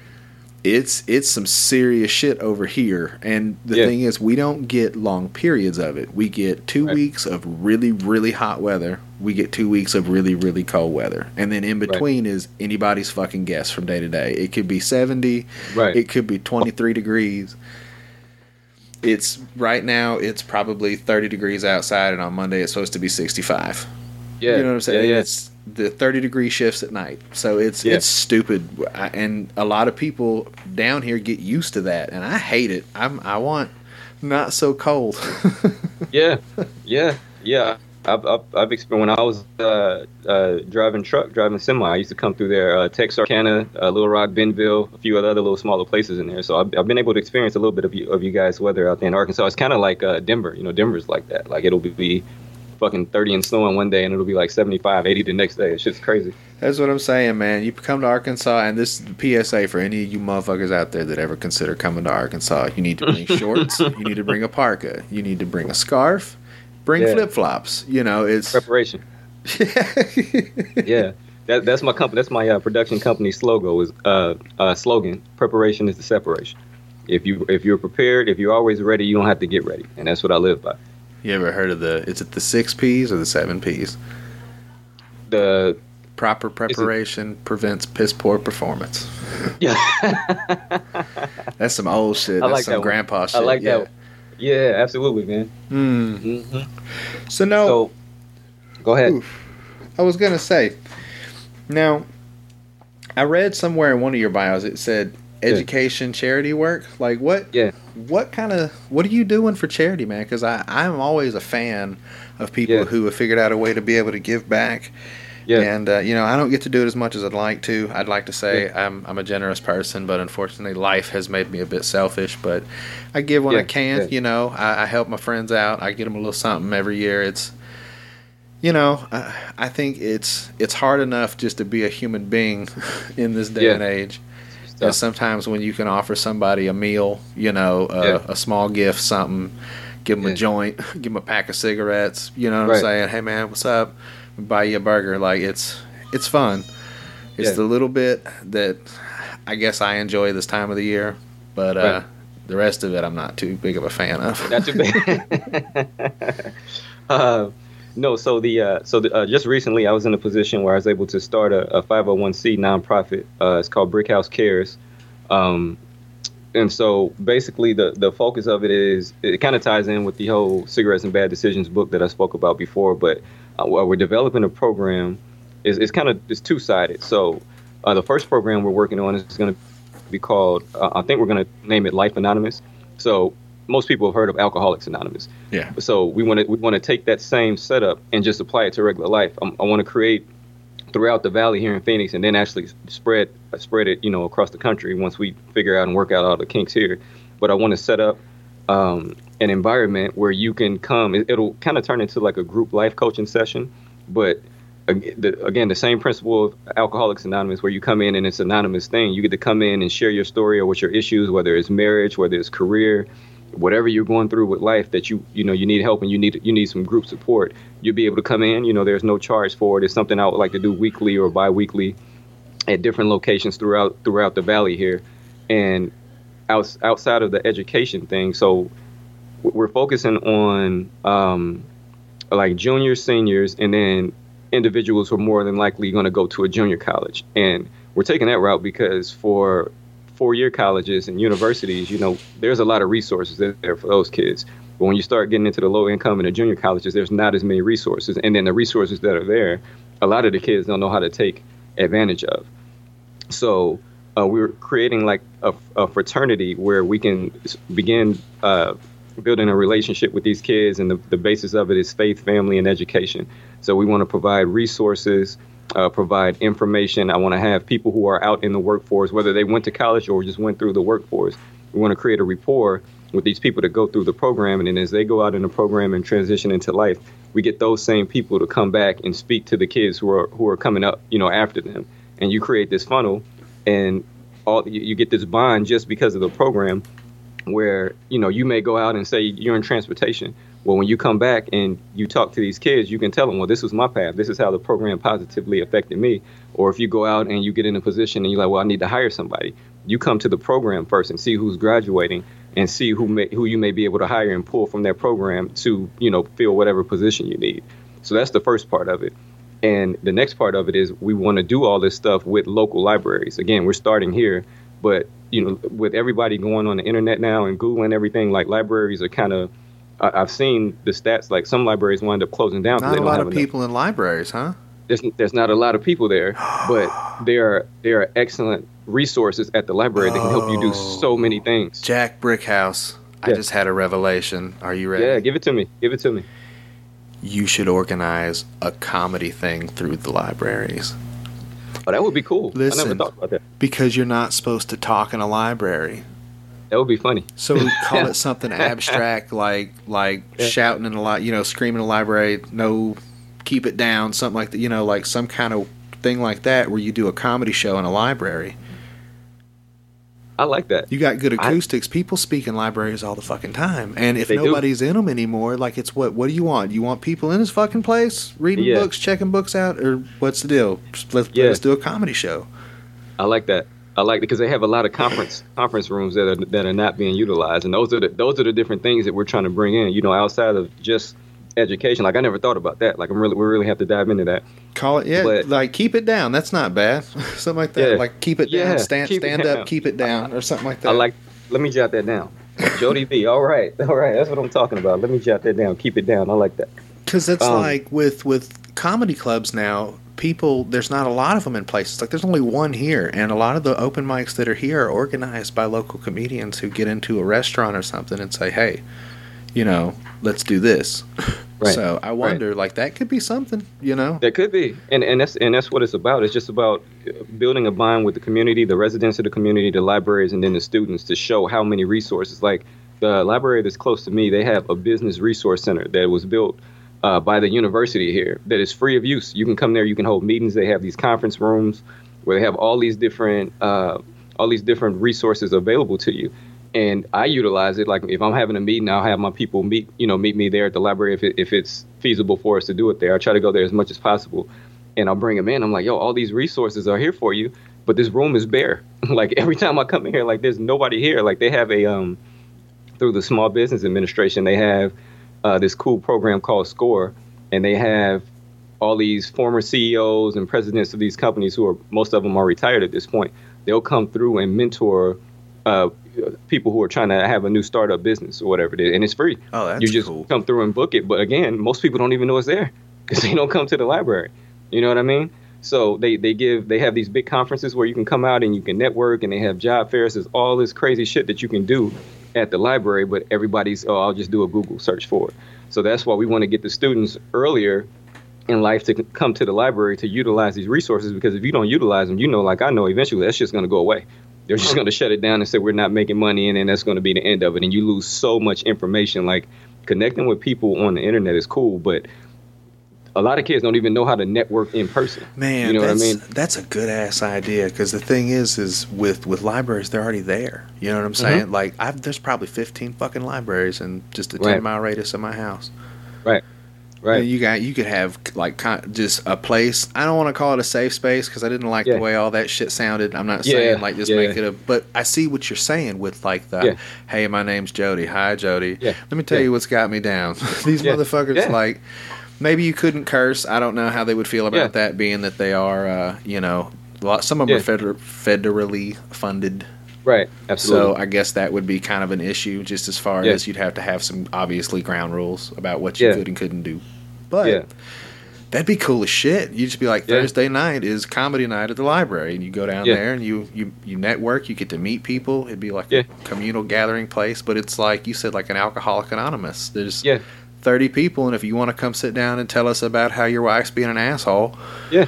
[SPEAKER 1] it's it's some serious shit over here. And the yeah. thing is we don't get long periods of it. We get two right. weeks of really really hot weather. We get two weeks of really really cold weather. And then in between right. is anybody's fucking guess from day to day. It could be 70
[SPEAKER 3] right.
[SPEAKER 1] It could be 23 degrees. It's right now it's probably 30 degrees outside and on monday it's supposed to be 65
[SPEAKER 3] yeah.
[SPEAKER 1] you know what i'm saying?
[SPEAKER 3] yeah, yeah.
[SPEAKER 1] it's the 30 degree shifts at night so it's
[SPEAKER 3] yeah.
[SPEAKER 1] it's stupid and a lot of people down here get used to that and i hate it i'm i want not so cold [LAUGHS]
[SPEAKER 3] yeah yeah yeah I've, I've, I've experienced when I was uh, uh, driving truck, driving semi. I used to come through there, uh, Texarkana, uh, Little Rock, Benville, a few other little smaller places in there. So I've, I've been able to experience a little bit of you, of you guys' weather out there in Arkansas. It's kind of like uh, Denver. You know, Denver's like that. Like it'll be fucking 30 and snowing one day, and it'll be like 75, 80 the next day. It's just crazy.
[SPEAKER 1] That's what I'm saying, man. You come to Arkansas, and this is the PSA for any of you motherfuckers out there that ever consider coming to Arkansas. You need to bring [LAUGHS] shorts. You need to bring a parka. You need to bring a scarf. Bring
[SPEAKER 3] Yeah.
[SPEAKER 1] flip flops. You know, it's
[SPEAKER 3] Preparation. [LAUGHS] yeah. That, that's my company. That's my uh, production company slogan. Is uh, uh, slogan. Preparation is the separation. If you if you're prepared, if you're always ready, you don't have to get ready, and that's what I live by.
[SPEAKER 1] You ever heard of the? Is it the six P's or the seven P's?
[SPEAKER 3] The
[SPEAKER 1] Proper preparation prevents piss poor performance.
[SPEAKER 3] yeah, [LAUGHS]
[SPEAKER 1] That's some old shit.
[SPEAKER 3] I
[SPEAKER 1] That's
[SPEAKER 3] like
[SPEAKER 1] some
[SPEAKER 3] that one.
[SPEAKER 1] grandpa shit.
[SPEAKER 3] I like
[SPEAKER 1] yeah.
[SPEAKER 3] that. Yeah, absolutely, man.
[SPEAKER 1] Mm.
[SPEAKER 3] hmm
[SPEAKER 1] So no,
[SPEAKER 3] So, go ahead.
[SPEAKER 1] Oof. I was gonna say. Now, I read somewhere in one of your bios it said education charity work. Like what?
[SPEAKER 3] Yeah.
[SPEAKER 1] What kind of what are you doing for charity, man? Because I I'm always a fan of people
[SPEAKER 3] Yeah.
[SPEAKER 1] who have figured out a way to be able to give back.
[SPEAKER 3] Yeah,
[SPEAKER 1] And uh, you know, I don't get to do it as much as I'd like to. I'd like to say I'm I'm a generous person, but unfortunately, life has made me a bit selfish. But I give when I can.
[SPEAKER 3] yeah.
[SPEAKER 1] You know, I, I help my friends out. I get them a little something every year. It's you know, I, I think it's it's hard enough just to be a human being [LAUGHS] in this day
[SPEAKER 3] Yeah.
[SPEAKER 1] and age. And sometimes when you can offer somebody a meal, you know, uh,
[SPEAKER 3] Yeah.
[SPEAKER 1] a small gift, something, give them a joint, [LAUGHS] give them a pack of cigarettes. You know what I'm saying? Hey man, what's up? Buy you a burger. Like it's it's fun. It's
[SPEAKER 3] Yeah.
[SPEAKER 1] the little bit that I guess I enjoy this time of the year, but uh, the rest of it I'm not too big of a fan of.
[SPEAKER 3] Not too bad. [LAUGHS] [LAUGHS] uh, no, so the uh, so the, uh, just recently I was in a position where I was able to start a, a 501c nonprofit. Uh, it's called Brick House Cares, um, and so basically the the focus of it is it kind of ties in with the whole cigarettes and bad decisions book that I spoke about before. But uh, we're developing a program, is it's kind of it's two sided. So uh, the first program we're working on is going to be called uh, I think we're going to name it Life Anonymous. So most people have heard of Alcoholics Anonymous.
[SPEAKER 1] Yeah.
[SPEAKER 3] So we want to we want to take that same setup and just apply it to regular life. Um, I want to create throughout the valley here in Phoenix, and then actually spread spread it, you know, across the country once we figure out and work out all the kinks here. But I want to set up um, an environment where you can come. It, it'll kind of turn into like a group life coaching session, but again, the same principle of Alcoholics Anonymous, where you come in and it's an anonymous thing. You get to come in and share your story or what your issues, whether it's marriage, whether it's career, whatever you're going through with life that you you know you need help and you need you need some group support. You'll be able to come in. You know, there's no charge for it. It's something I would like to do weekly or bi-weekly at different locations throughout throughout the valley here, and outs, outside of the education thing. So we're focusing on um, like juniors, seniors, and then individuals who are more than likely going to go to a junior college. And we're taking that route because for four-year colleges and universities, you know, there's a lot of resources there for those kids. But when you start getting into the low income and the junior colleges, there's not as many resources. And then the resources that are there, a lot of the kids don't know how to take advantage of. So uh, we were creating like a, a fraternity where we can begin uh, building a relationship with these kids, and the, the basis of it is faith, family, and education. So we want to provide resources, uh, provide information. I want to have people who are out in the workforce, whether they went to college or just went through the workforce. We want to create a rapport with these people to go through the program, and then as they go out in the program and transition into life, we get those same people to come back and speak to the kids who are who are coming up, you know, after them. And you create this funnel, and all you, you get this bond just because of the program where you know you may go out and say you're in transportation well when you come back and you talk to these kids you can tell them well this was my path this is how the program positively affected me or if you go out and you get in a position and you're like well i need to hire somebody you come to the program first and see who's graduating and see who may who you may be able to hire and pull from that program to you know fill whatever position you need so that's the first part of it and the next part of it is we want to do all this stuff with local libraries. Again, we're starting here, but you know, with everybody going on the internet now and googling everything, like libraries are kind of. I've seen the stats. Like some libraries wind up closing down.
[SPEAKER 1] Not
[SPEAKER 3] they
[SPEAKER 1] a lot
[SPEAKER 3] have
[SPEAKER 1] of
[SPEAKER 3] enough-
[SPEAKER 1] people in libraries, huh?
[SPEAKER 3] There's, there's not a lot of people there, but [GASPS] there are there are excellent resources at the library that can help you do so many things.
[SPEAKER 1] Jack Brickhouse. I just had a revelation. Are you ready?
[SPEAKER 3] Yeah, give it to me. Give it to me.
[SPEAKER 1] you should organize a comedy thing through the libraries
[SPEAKER 3] Oh, that would be cool. I
[SPEAKER 1] Listen.
[SPEAKER 3] never thought about that.
[SPEAKER 1] because you're not supposed to talk in a library.
[SPEAKER 3] That would be funny.
[SPEAKER 1] So we [LAUGHS] call it something abstract, like like
[SPEAKER 3] Yeah.
[SPEAKER 1] shouting in a lot, you know, screaming in a library. No, keep it down, something like that. You know, like some kind of thing like that, where you do a comedy show in a library.
[SPEAKER 3] I like that.
[SPEAKER 1] You got good
[SPEAKER 3] I-
[SPEAKER 1] acoustics. People speak in libraries all the fucking time, and if
[SPEAKER 3] They do.
[SPEAKER 1] nobody's in them anymore, like it's what? What do you want? You want people in this fucking place reading
[SPEAKER 3] Yeah.
[SPEAKER 1] books, checking books out, or what's the deal? Let's,
[SPEAKER 3] Yeah.
[SPEAKER 1] let's do a comedy show.
[SPEAKER 3] I like that. I like it because they have a lot of conference conference rooms that are that are not being utilized, and those are the those are the different things that we're trying to bring in. You know, outside of just education. Like I never thought about that. Like I'm really we really have to dive into that.
[SPEAKER 1] Call it, yeah,
[SPEAKER 3] But-
[SPEAKER 1] like keep it down. That's not bad. [LAUGHS] something like that.
[SPEAKER 3] Yeah.
[SPEAKER 1] Like keep it
[SPEAKER 3] Yeah,
[SPEAKER 1] down, stand stand
[SPEAKER 3] down.
[SPEAKER 1] up, keep it down, or something like that.
[SPEAKER 3] I like. Let me jot that down. Jody B. All right, [LAUGHS] all right. That's what I'm talking about. Let me jot that down. Keep it down. I like that.
[SPEAKER 1] Because it's
[SPEAKER 3] Um,
[SPEAKER 1] like with with comedy clubs now, people there's not a lot of them in places. Like there's only one here, and a lot of the open mics that are here are organized by local comedians who get into a restaurant or something and say, "Hey, you know, let's do this." [LAUGHS]
[SPEAKER 3] Right.
[SPEAKER 1] So I wonder, like that could be something, you know.
[SPEAKER 3] That could be, and and that's and that's what it's about. It's just about uh, building a bond with the community, the residents of the community, the libraries, and then the students to show how many resources. Like the library that's close to me, they have a business resource center that was built uh, by the university here that is free of use. You can come there, you can hold meetings. They have these conference rooms where they have all these different uh, all these different resources available to you. And I utilize it. Like if I'm having a meeting, I'll have my people meet, you know, meet me there at the library if it, if it's feasible for us to do it there. I try to go there as much as possible, and I'll bring them in. I'm like, yo, all these resources are here for you, but this room is bare. [LAUGHS] like every time I come in here, like there's nobody here. Like they have a um through the Small Business Administration, they have uh, this cool program called SCORE, and they have all these former CEOs and presidents of these companies who are most of them are retired at this point. They'll come through and mentor uh, people who are trying to have a new startup business or whatever it is, and it's free.
[SPEAKER 1] Oh, that's
[SPEAKER 3] you just
[SPEAKER 1] cool.
[SPEAKER 3] come through and book it. But again, most people don't even know it's there because [LAUGHS] they don't come to the library. You know what I mean? So they, they give they have these big conferences where you can come out and you can network, and they have job fairs. There's all this crazy shit that you can do at the library, but everybody's oh I'll just do a Google search for it. So that's why we want to get the students earlier in life to come to the library to utilize these resources because if you don't utilize them, you know, like I know, eventually that's just going to go away. They're just going to shut it down and say we're not making money, and then that's going to be the end of it. And you lose so much information. Like connecting with people on the internet is cool, but a lot of kids don't even know how to network in person.
[SPEAKER 1] Man,
[SPEAKER 3] you know what I
[SPEAKER 1] that's,
[SPEAKER 3] mean?
[SPEAKER 1] That's a good ass idea because the thing is, is with with libraries, they're already there. You know what I'm
[SPEAKER 3] Mm-hmm.
[SPEAKER 1] saying? Like, I've there's probably 15 fucking libraries in just a 10
[SPEAKER 3] Right.
[SPEAKER 1] mile radius of my house.
[SPEAKER 3] Right.
[SPEAKER 1] Right. You got you could have like con- just a place. I don't want to call it a safe space because I didn't like
[SPEAKER 3] Yeah.
[SPEAKER 1] the way all that shit sounded. I'm not
[SPEAKER 3] Yeah,
[SPEAKER 1] saying like just
[SPEAKER 3] yeah.
[SPEAKER 1] make it a. But I see what you're saying with like the, hey, my name's Jody. Hi, Jody.
[SPEAKER 3] Yeah.
[SPEAKER 1] Let me tell you what's got me down. [LAUGHS] These motherfuckers like. Maybe you couldn't curse. I don't know how they would feel about
[SPEAKER 3] Yeah.
[SPEAKER 1] that, being that they are, uh, you know, some of them
[SPEAKER 3] Yeah.
[SPEAKER 1] are feder- federally funded.
[SPEAKER 3] Right. Absolutely.
[SPEAKER 1] So I guess that would be kind of an issue, just as far
[SPEAKER 3] Yeah.
[SPEAKER 1] as you'd have to have some obviously ground rules about what you could and couldn't do. But that'd be cool as shit. You'd just be like. Thursday night is comedy night at the library, and you go down there and you, you you network. You get to meet people. It'd be like a communal gathering place, but it's like you said, like an alcoholic anonymous. There's
[SPEAKER 3] Yeah.
[SPEAKER 1] Thirty people, and if you want to come sit down and tell us about how your wife's being an asshole,
[SPEAKER 3] Yeah.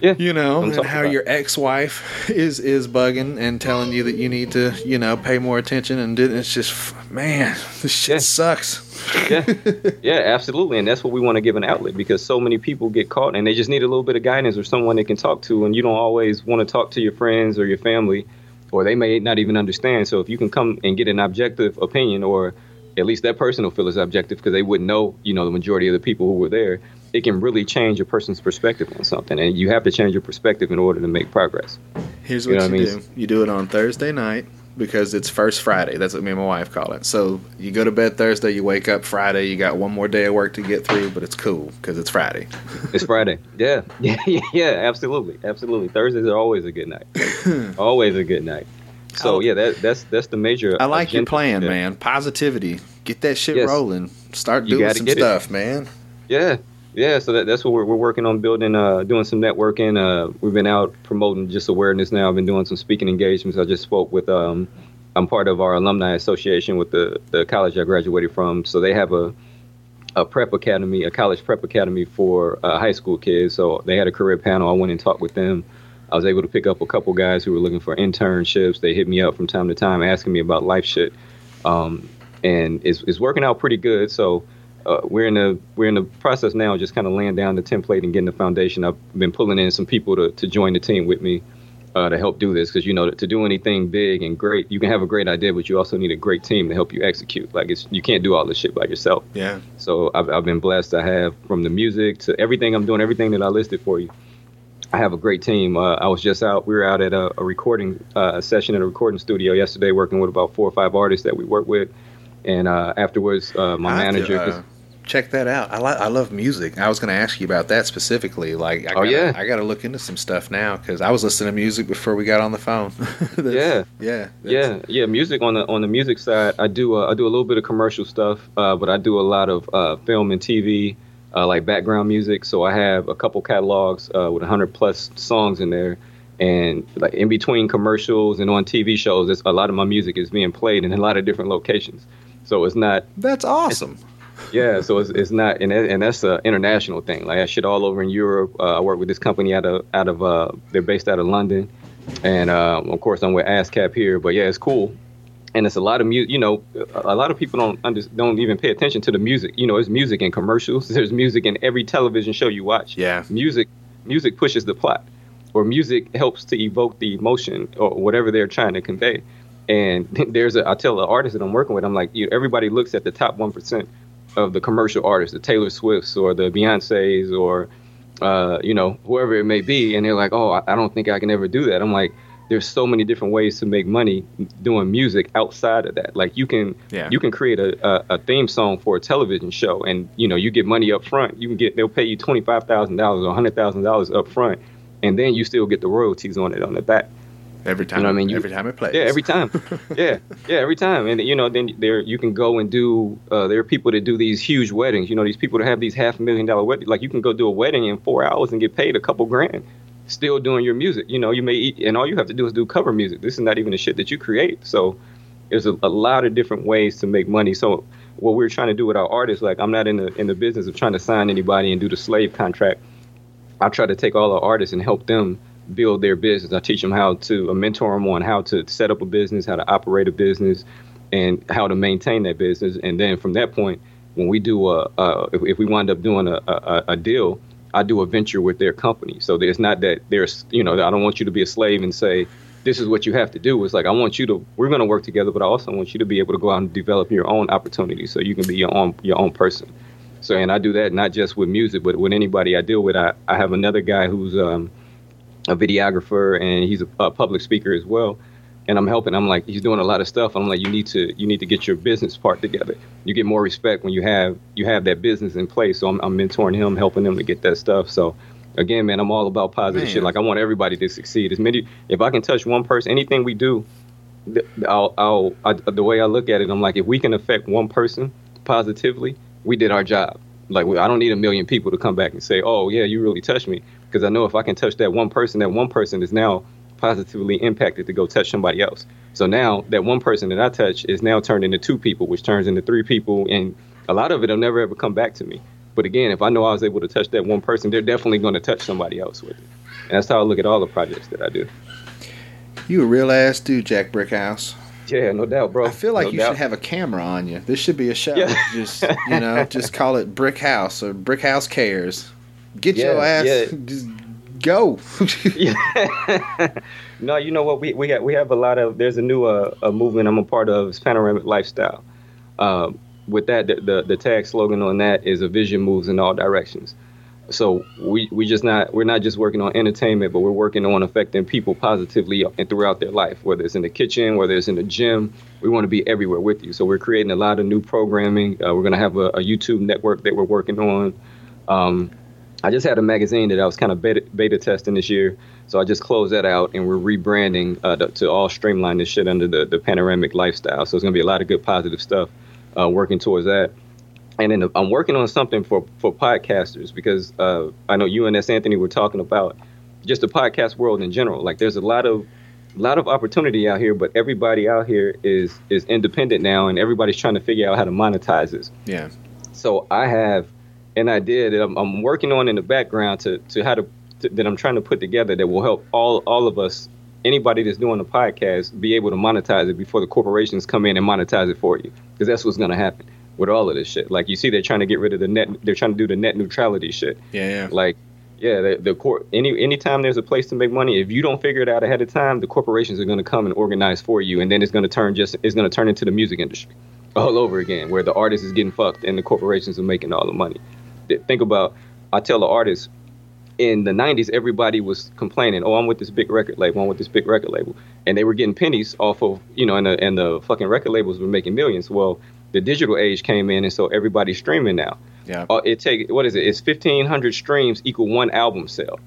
[SPEAKER 3] Yeah.
[SPEAKER 1] you know, and how
[SPEAKER 3] about.
[SPEAKER 1] your ex-wife is is bugging and telling you that you need to, you know, pay more attention, and did- it's just, man, this shit
[SPEAKER 3] Yeah.
[SPEAKER 1] sucks.
[SPEAKER 3] yeah, yeah, absolutely, and that's what we want to give an outlet because so many people get caught and they just need a little bit of guidance or someone they can talk to, and you don't always want to talk to your friends or your family, or they may not even understand. So if you can come and get an objective opinion, or at least that person will feel as objective because they wouldn't know, you know, the majority of the people who were there. It can really change a person's perspective on something, and you have to change your perspective in order to make progress.
[SPEAKER 1] Here's
[SPEAKER 3] You
[SPEAKER 1] what
[SPEAKER 3] know
[SPEAKER 1] you,
[SPEAKER 3] what I mean?
[SPEAKER 1] do: you do it on Thursday night because it's first Friday. That's what me and my wife call it. So you go to bed Thursday, you wake up Friday. You got one more day of work to get through, but it's cool because it's Friday. [LAUGHS]
[SPEAKER 3] It's Friday. Yeah, yeah, [LAUGHS] yeah, yeah, absolutely, absolutely. Thursdays are always a good night. [LAUGHS] always a good night. So yeah, that that's that's the major.
[SPEAKER 1] I like your plan, man. Positivity. Get that shit
[SPEAKER 3] Yes.
[SPEAKER 1] rolling. Start doing some
[SPEAKER 3] get it.
[SPEAKER 1] stuff, man.
[SPEAKER 3] Yeah, yeah. So that, that's what we're, we're working on building, uh, doing some networking. Uh, we've been out promoting just awareness now. I've been doing some speaking engagements. I just spoke with. Um, I'm part of our alumni association with the the college I graduated from. So they have a a prep academy, a college prep academy for uh, high school kids. So they had a career panel. I went and talked with them. I was able to pick up a couple guys who were looking for internships. They hit me up from time to time asking me about life shit, um, and it's, it's working out pretty good. So uh, we're in the we're in the process now, just kind of laying down the template and getting the foundation. I've been pulling in some people to to join the team with me uh, to help do this because you know to, to do anything big and great, you can have a great idea, but you also need a great team to help you execute. Like it's you can't do all this shit by yourself.
[SPEAKER 1] Yeah.
[SPEAKER 3] So I've, I've been blessed i have from the music to everything I'm doing, everything that I listed for you. I have a great team. Uh, I was just out. We were out at a, a recording uh, session at a recording studio yesterday, working with about four or five artists that we work with. And uh, afterwards, uh, my
[SPEAKER 1] I have to,
[SPEAKER 3] manager.
[SPEAKER 1] uh, check that out. I li- I love music. I was going to ask you about that specifically. Like, I
[SPEAKER 3] Oh,
[SPEAKER 1] gotta,
[SPEAKER 3] yeah.
[SPEAKER 1] I got to look into some stuff now because I was listening to music before we got on the phone. [LAUGHS]
[SPEAKER 3] Yeah.
[SPEAKER 1] yeah,
[SPEAKER 3] yeah, yeah. Music on the on the music side, I do uh, I do a little bit of commercial stuff, uh, but I do a lot of uh, film and TV, uh, like background music. So I have a couple catalogs uh, with 100 plus songs in there, and like in between commercials and on TV shows, it's, a lot of my music is being played in a lot of different locations. So it's not
[SPEAKER 1] That's awesome.
[SPEAKER 3] yeah, so it's, it's not, and, and that's an international thing. Like I shit all over in Europe. Uh, I work with this company out of out of uh, they're based out of London, and um, of course I'm with ASCAP here. But yeah, it's cool, and it's a lot of music. You know, a lot of people don't under, don't even pay attention to the music. You know, there's music in commercials. [LAUGHS] There's music in every television show you watch.
[SPEAKER 1] Yeah.
[SPEAKER 3] music music pushes the plot, or music helps to evoke the emotion or whatever they're trying to convey. And [LAUGHS] there's a I tell the artist that I'm working with, I'm like, you know, everybody looks at the top one percent of the commercial artists, the Taylor Swifts or the Beyonces or uh, you know whoever it may be, and they're like, oh, I I don't think I can ever do that. I'm like, there's so many different ways to make money doing music outside of that. Like you can
[SPEAKER 1] Yeah.
[SPEAKER 3] you can create a, a, a theme song for a television show, and you know you get money up front. You can get they'll pay you twenty five thousand dollars or hundred thousand dollars up front, and then you still get the royalties on it on the back.
[SPEAKER 1] Every time,
[SPEAKER 3] You know I mean? You-
[SPEAKER 1] every time it plays.
[SPEAKER 3] Yeah, every time. [LAUGHS] yeah, yeah, every time. And you know, then there you can go and do. Uh, there are people that do these huge weddings. You know, these people that have these half a million dollar weddings. Like you can go do a wedding in four hours and get paid a couple grand, still doing your music. You know, you may eat, and all you have to do is do cover music. This is not even the shit that you create. So there's a, a lot of different ways to make money. So what we're trying to do with our artists, like I'm not in the in the business of trying to sign anybody and do the slave contract. I try to take all our artists and help them build their business. I teach them how to uh, mentor them on how to set up a business, how to operate a business, and how to maintain that business. And then from that point, when we do a, a if, if we wind up doing a, a, a deal, I do a venture with their company. So there's not that there's you know I don't want you to be a slave and say this is what you have to do. It's like I want you to we're going to work together, but I also want you to be able to go out and develop your own opportunities so you can be your own your own person. So, and I do that not just with music, but with anybody I deal with. I, I have another guy who's um, a videographer and he's a, a public speaker as well. And I'm helping. I'm like, he's doing a lot of stuff. I'm like, you need to, you need to get your business part together. You get more respect when you have, you have that business in place. So I'm, I'm mentoring him, helping him to get that stuff. So, again, man, I'm all about positive
[SPEAKER 1] Man.
[SPEAKER 3] shit. Like I want everybody to succeed. As many, if I can touch one person, anything we do, I'll, I'll, I, the way I look at it, I'm like, if we can affect one person positively, we did our job. Like, I don't need a million people to come back and say, oh, yeah, you really touched me. Because I know if I can touch that one person, that one person is now positively impacted to go touch somebody else. So now that one person that I touch is now turned into two people, which turns into three people. And a lot of it will never ever come back to me. But again, if I know I was able to touch that one person, they're definitely going to touch somebody else with it. And that's how I look at all the projects that I do.
[SPEAKER 1] You a real ass dude, Jack Brickhouse.
[SPEAKER 3] Yeah, no doubt, bro.
[SPEAKER 1] I feel like
[SPEAKER 3] No
[SPEAKER 1] you
[SPEAKER 3] doubt.
[SPEAKER 1] should have a camera on you. This should be a show.
[SPEAKER 3] Yeah.
[SPEAKER 1] Just you know, just call it Brick House or Brick House Cares. Get your ass.
[SPEAKER 3] yeah. [LAUGHS]
[SPEAKER 1] Just go. [LAUGHS]
[SPEAKER 3] No, you know what? We we have we have a lot of. There's a new uh, a movement I'm a part of. It's panoramic lifestyle. Um, with that, the, the the tag slogan on that is a vision moves in all directions. So we we just not we're not just working on entertainment, but we're working on affecting people positively and throughout their life. Whether it's in the kitchen, whether it's in the gym, we want to be everywhere with you. So we're creating a lot of new programming. Uh, we're gonna have a, a YouTube network that we're working on. Um, I just had a magazine that I was kind of beta, beta testing this year, so I just closed that out, and we're rebranding uh, to, to all streamline this shit under the, the panoramic lifestyle. So it's gonna be a lot of good positive stuff uh, working towards that. And then I'm working on something for for podcasters because uh, I know you and S. Anthony were talking about just the podcast world in general. Like there's a lot of a lot of opportunity out here, but everybody out here is is independent now, and everybody's trying to figure out how to monetize this.
[SPEAKER 1] yeah.
[SPEAKER 3] So I have an idea that I'm, I'm working on in the background to to how to, to that I'm trying to put together that will help all all of us anybody that's doing a podcast be able to monetize it before the corporations come in and monetize it for you. Because that's what's going to happen with all of this shit. Like you see they're trying to get rid of the net they're trying to do the net neutrality shit.
[SPEAKER 1] Yeah, yeah.
[SPEAKER 3] like yeah the, the cor- any anytime there's a place to make money if you don't figure it out ahead of time the corporations are going to come and organize for you and then it's going to turn just it's going to turn into the music industry all over again where the artist is getting fucked and the corporations are making all the money think about i tell the artists in the 90s everybody was complaining oh i'm with this big record label i'm with this big record label. And they were getting pennies off of you know and the, and the fucking record labels were making millions. Well the digital age came in and so everybody's streaming now.
[SPEAKER 1] Yeah.
[SPEAKER 3] uh, it take what is it? It's 1500 streams equal one album sale.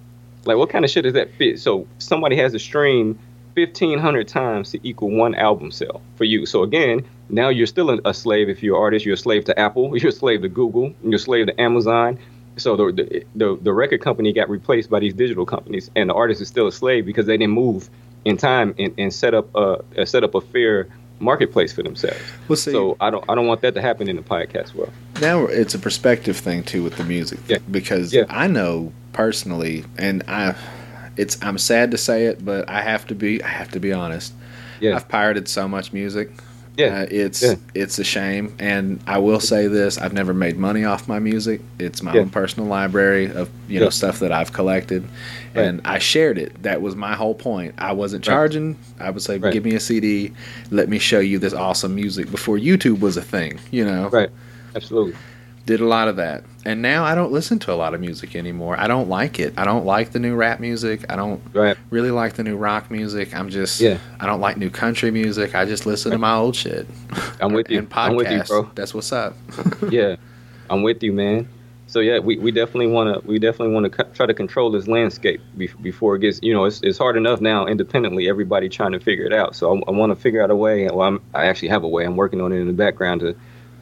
[SPEAKER 3] Like what kind of shit does that fit so somebody has a stream 1500 times to equal one album sale for you so again now you're still a, slave if you're an artist you're a slave to apple [LAUGHS] you're a slave to google you're a slave to amazon so the, the the the record company got replaced by these digital companies, and the artist is still a slave because they didn't move in time and, and set up a, a set up a fair marketplace for themselves.
[SPEAKER 1] Well, see-
[SPEAKER 3] so I don't I don't want that to happen in the podcast world.
[SPEAKER 1] now it's a perspective thing too with the music
[SPEAKER 3] Yeah.
[SPEAKER 1] because
[SPEAKER 3] Yeah.
[SPEAKER 1] I know personally, and I, it's I'm sad to say it, but I have to be I have to be honest.
[SPEAKER 3] Yeah.
[SPEAKER 1] I've pirated so much music.
[SPEAKER 3] Yeah.
[SPEAKER 1] Uh, it's
[SPEAKER 3] Yeah.
[SPEAKER 1] it's a shame, and I will say this: I've never made money off my music. It's my
[SPEAKER 3] Yeah.
[SPEAKER 1] own personal library of you know stuff that I've collected,
[SPEAKER 3] Right.
[SPEAKER 1] and I shared it. That was my whole point. I wasn't
[SPEAKER 3] Right.
[SPEAKER 1] charging. I would say,
[SPEAKER 3] Right.
[SPEAKER 1] give me a CD, let me show you this awesome music before YouTube was a thing. You know,
[SPEAKER 3] Right. Absolutely.
[SPEAKER 1] Did a lot of that. And now I don't listen to a lot of music anymore. I don't like it. I don't like the new rap music. I don't
[SPEAKER 3] Right.
[SPEAKER 1] really like the new rock music. I'm just
[SPEAKER 3] Yeah.
[SPEAKER 1] I don't like new country music. I just listen to my old shit.
[SPEAKER 3] I'm with you.
[SPEAKER 1] And
[SPEAKER 3] I'm with you, bro.
[SPEAKER 1] That's what's up. [LAUGHS]
[SPEAKER 3] yeah, I'm with you, man. So yeah, we, we definitely want to we definitely want to try to control this landscape be- before it gets you know it's, it's hard enough now independently everybody trying to figure it out. So I, I want to figure out a way. Well, I'm, I actually have a way. I'm working on it in the background to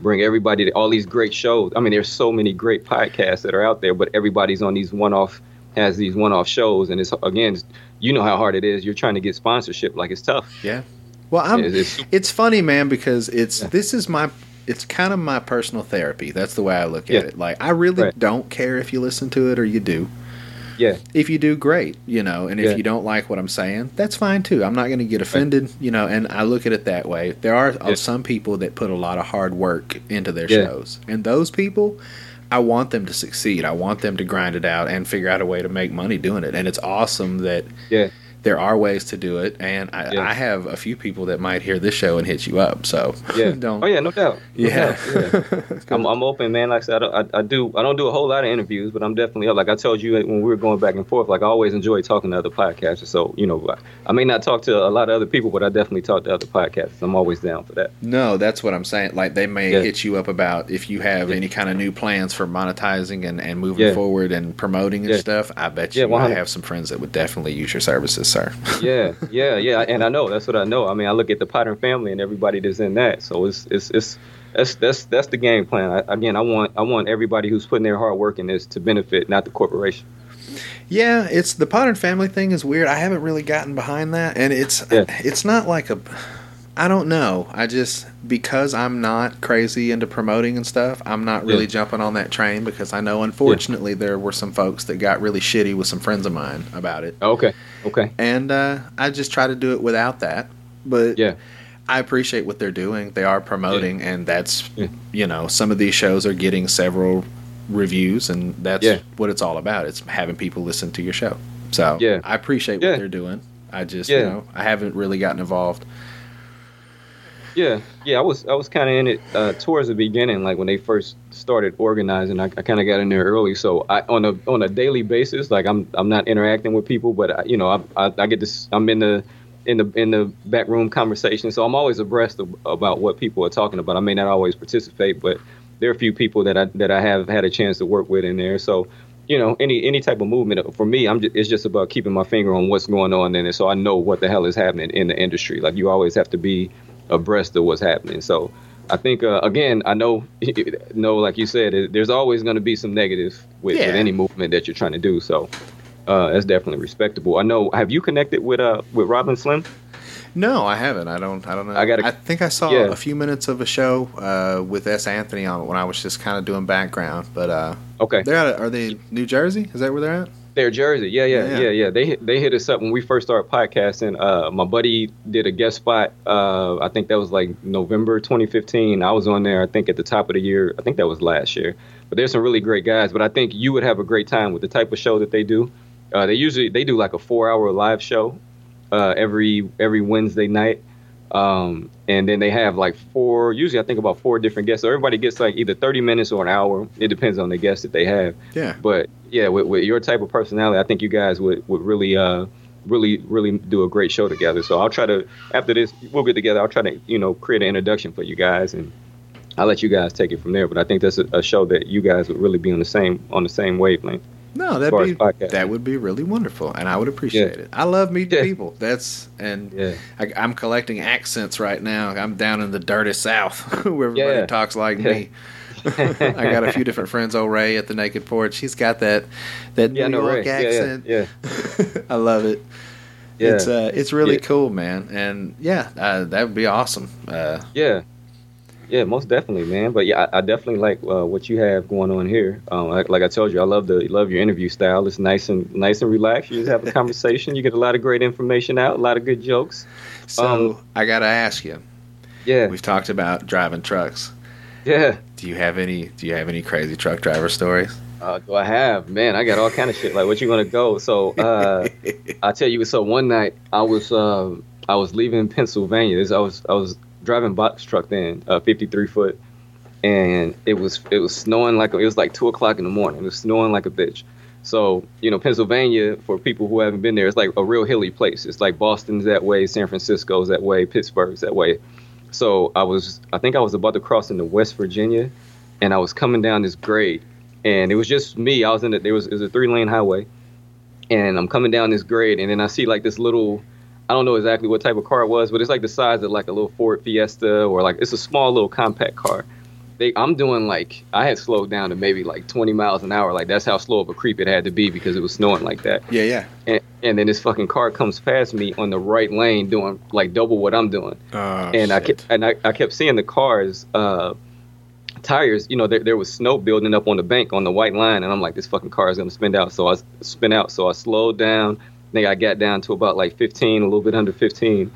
[SPEAKER 3] bring everybody to all these great shows. I mean, there's so many great podcasts that are out there, but everybody's on these one-off has these one-off shows, and it's again, you know how hard it is. You're trying to get sponsorship, like it's tough.
[SPEAKER 1] Yeah. Well, I'm.
[SPEAKER 3] It's- it's-
[SPEAKER 1] It's funny, man, because it's
[SPEAKER 3] Yeah.
[SPEAKER 1] this is my. It's kind of my personal therapy. That's the way I look at
[SPEAKER 3] Yeah.
[SPEAKER 1] it. Like I really
[SPEAKER 3] Right.
[SPEAKER 1] don't care if you listen to it or you do.
[SPEAKER 3] Yeah,
[SPEAKER 1] If you do, great. You know, and if
[SPEAKER 3] Yeah.
[SPEAKER 1] you don't like what I'm saying, that's fine too. I'm not going to get offended. You know, and I look at it that way. There are uh,
[SPEAKER 3] Yeah.
[SPEAKER 1] some people that put a lot of hard work into their
[SPEAKER 3] Yeah.
[SPEAKER 1] shows, and those people. I want them to succeed. I want them to grind it out and figure out a way to make money doing it. And it's awesome that
[SPEAKER 3] yeah.
[SPEAKER 1] There are ways to do it, and I,
[SPEAKER 3] Yeah.
[SPEAKER 1] I have a few people that might hear this show and hit you up. So
[SPEAKER 3] Yeah. [LAUGHS]
[SPEAKER 1] don't.
[SPEAKER 3] Oh yeah, no doubt. No
[SPEAKER 1] Yeah.
[SPEAKER 3] doubt, [LAUGHS] yeah. I'm, I'm open, man. Like I said, I, don't, I, I do I don't do a whole lot of interviews, but I'm definitely up. Like I told you when we were going back and forth, like I always enjoy talking to other podcasters. So you know, I, I may not talk to a lot of other people, but I definitely talk to other podcasters. I'm always down for that.
[SPEAKER 1] No, that's what I'm saying. Like they may
[SPEAKER 3] Yeah.
[SPEAKER 1] hit you up about if you have
[SPEAKER 3] Yeah.
[SPEAKER 1] any kind of new plans for monetizing and, and moving forward and promoting and stuff. I bet you I have some friends that would definitely use your services, sir. [LAUGHS]
[SPEAKER 3] Yeah, yeah, yeah. And I know that's what I know. I mean, I look at the Podern family and everybody that's in that. So it's it's it's. That's that's that's the game plan. I, again, I want I want everybody who's putting their hard work in this to benefit, not the corporation.
[SPEAKER 1] Yeah, it's the Podern family thing is weird. I haven't really gotten behind that, and it's
[SPEAKER 3] Yeah.
[SPEAKER 1] it's not like a. I don't know. I just because I'm not crazy into promoting and stuff. I'm not really
[SPEAKER 3] Yeah.
[SPEAKER 1] jumping on that train because I know unfortunately there were some folks that got really shitty with some friends of mine about it,
[SPEAKER 3] Okay, okay,
[SPEAKER 1] and uh, I just try to do it without that. But
[SPEAKER 3] yeah,
[SPEAKER 1] I appreciate what they're doing. They are promoting, and that's
[SPEAKER 3] Yeah.
[SPEAKER 1] you know some of these shows are getting several reviews, and that's
[SPEAKER 3] Yeah.
[SPEAKER 1] what it's all about. It's having people listen to your show. So
[SPEAKER 3] Yeah.
[SPEAKER 1] I appreciate
[SPEAKER 3] Yeah.
[SPEAKER 1] what they're doing. I just
[SPEAKER 3] Yeah.
[SPEAKER 1] you know I haven't really gotten involved.
[SPEAKER 3] Yeah, yeah, I was I was kind of in it uh, towards the beginning, like when they first started organizing. I, I kind of got in there early, so I on a on a daily basis, like I'm I'm not interacting with people, but I, you know I, I I get this I'm in the in the in the back room conversation, so I'm always abreast of, about what people are talking about. I may not always participate, but there are a few people that I that I have had a chance to work with in there, so. You know, any any type of movement for me, I'm just, it's just about keeping my finger on what's going on in it, so I know what the hell is happening in the industry. Like you always have to be abreast of what's happening. So I think uh, again, I know, [LAUGHS] know, like you said, it- there's always going to be some negative with,
[SPEAKER 1] Yeah.
[SPEAKER 3] with any movement that you're trying to do. So uh, that's definitely respectable. I know. Have you connected with uh with Robin Slim?
[SPEAKER 1] No, I haven't. I don't. I don't know.
[SPEAKER 3] I gotta-
[SPEAKER 1] I think I saw
[SPEAKER 3] Yeah.
[SPEAKER 1] a few minutes of a show uh, with S. Anthony on it when I was just kind of doing background. But uh,
[SPEAKER 3] Okay.
[SPEAKER 1] they're out of, are they in New Jersey? Is that where they're at?
[SPEAKER 3] They're Jersey. Yeah, yeah,
[SPEAKER 1] Yeah.
[SPEAKER 3] yeah, yeah. They hit, they hit us up when we first started podcasting. Uh, my buddy did a guest spot. Uh, I think that was like November 2015. I was on there. I think at the top of the year. I think that was last year. But there's some really great guys. But I think you would have a great time with the type of show that they do. Uh, they usually they do like a four hour live show uh, every every Wednesday night. Um, and then they have like four, usually I think about four different guests. So everybody gets like either 30 minutes or an hour. It depends on the guest that they have.
[SPEAKER 1] Yeah.
[SPEAKER 3] But yeah, with, with your type of personality, I think you guys would, would really, uh, really, really do a great show together. So I'll try to, after this, we'll get together. I'll try to, you know, create an introduction for you guys and I'll let you guys take it from there. But I think that's a, a show that you guys would really be on the same, on the same wavelength.
[SPEAKER 1] No, that'd be that would be really wonderful, and I would appreciate it. I love meeting
[SPEAKER 3] Yeah.
[SPEAKER 1] people. That's and
[SPEAKER 3] Yeah.
[SPEAKER 1] I, I'm collecting accents right now. I'm down in the dirty South [LAUGHS] where everybody
[SPEAKER 3] Yeah.
[SPEAKER 1] talks like
[SPEAKER 3] Yeah.
[SPEAKER 1] me. [LAUGHS] I got a few different friends. Old Ray at the Naked Porch. He's got that that
[SPEAKER 3] Yeah,
[SPEAKER 1] New
[SPEAKER 3] no,
[SPEAKER 1] York
[SPEAKER 3] Ray. Yeah, yeah,
[SPEAKER 1] accent.
[SPEAKER 3] yeah. [LAUGHS]
[SPEAKER 1] I love it.
[SPEAKER 3] Yeah.
[SPEAKER 1] It's uh, it's really
[SPEAKER 3] Yeah.
[SPEAKER 1] cool, man. And yeah, uh, that would be awesome. Uh,
[SPEAKER 3] Yeah, yeah, most definitely, man. But yeah, I, I definitely like uh, what you have going on here. Um, like, like I told you, I love the love your interview style. It's nice and nice and relaxed. You just have a [LAUGHS] conversation. You get a lot of great information out, a lot of good jokes.
[SPEAKER 1] so
[SPEAKER 3] Um,
[SPEAKER 1] I got to ask you.
[SPEAKER 3] Yeah,
[SPEAKER 1] We've talked about driving trucks.
[SPEAKER 3] yeah.
[SPEAKER 1] Do you have any? Do you have any crazy truck driver stories?
[SPEAKER 3] Uh, do I have? Man, I got all kind of shit. Like, what you gonna go? So, uh, [LAUGHS] I tell you, so one night I was uh, I was leaving Pennsylvania. I was I was driving box truck then, uh, 53 foot, and it was it was snowing like it was like two o'clock in the morning. It was snowing like a bitch. So you know, Pennsylvania for people who haven't been there, it's like a real hilly place. It's like Boston's that way, San Francisco's that way, Pittsburgh's that way. So I was I think I was about to cross into West Virginia, and I was coming down this grade and it was just me. I was in it. There was it was a three lane highway, and I'm coming down this grade, and then I see like this little. I don't know exactly what type of car it was, but it's like the size of like a little Ford Fiesta or like it's a small little compact car. They, I'm doing like I had slowed down to maybe like 20 miles an hour. Like that's how slow of a creep it had to be because it was snowing like that.
[SPEAKER 1] Yeah, yeah.
[SPEAKER 3] And, and then this fucking car comes past me on the right lane doing like double what I'm doing
[SPEAKER 1] Oh,
[SPEAKER 3] and I kept and I, I kept seeing the cars uh tires you know there, there was snow building up on the bank on the white line and i'm like this fucking car is going to spin out so I spin out so i slowed down then i got down to about like 15 a little bit under 15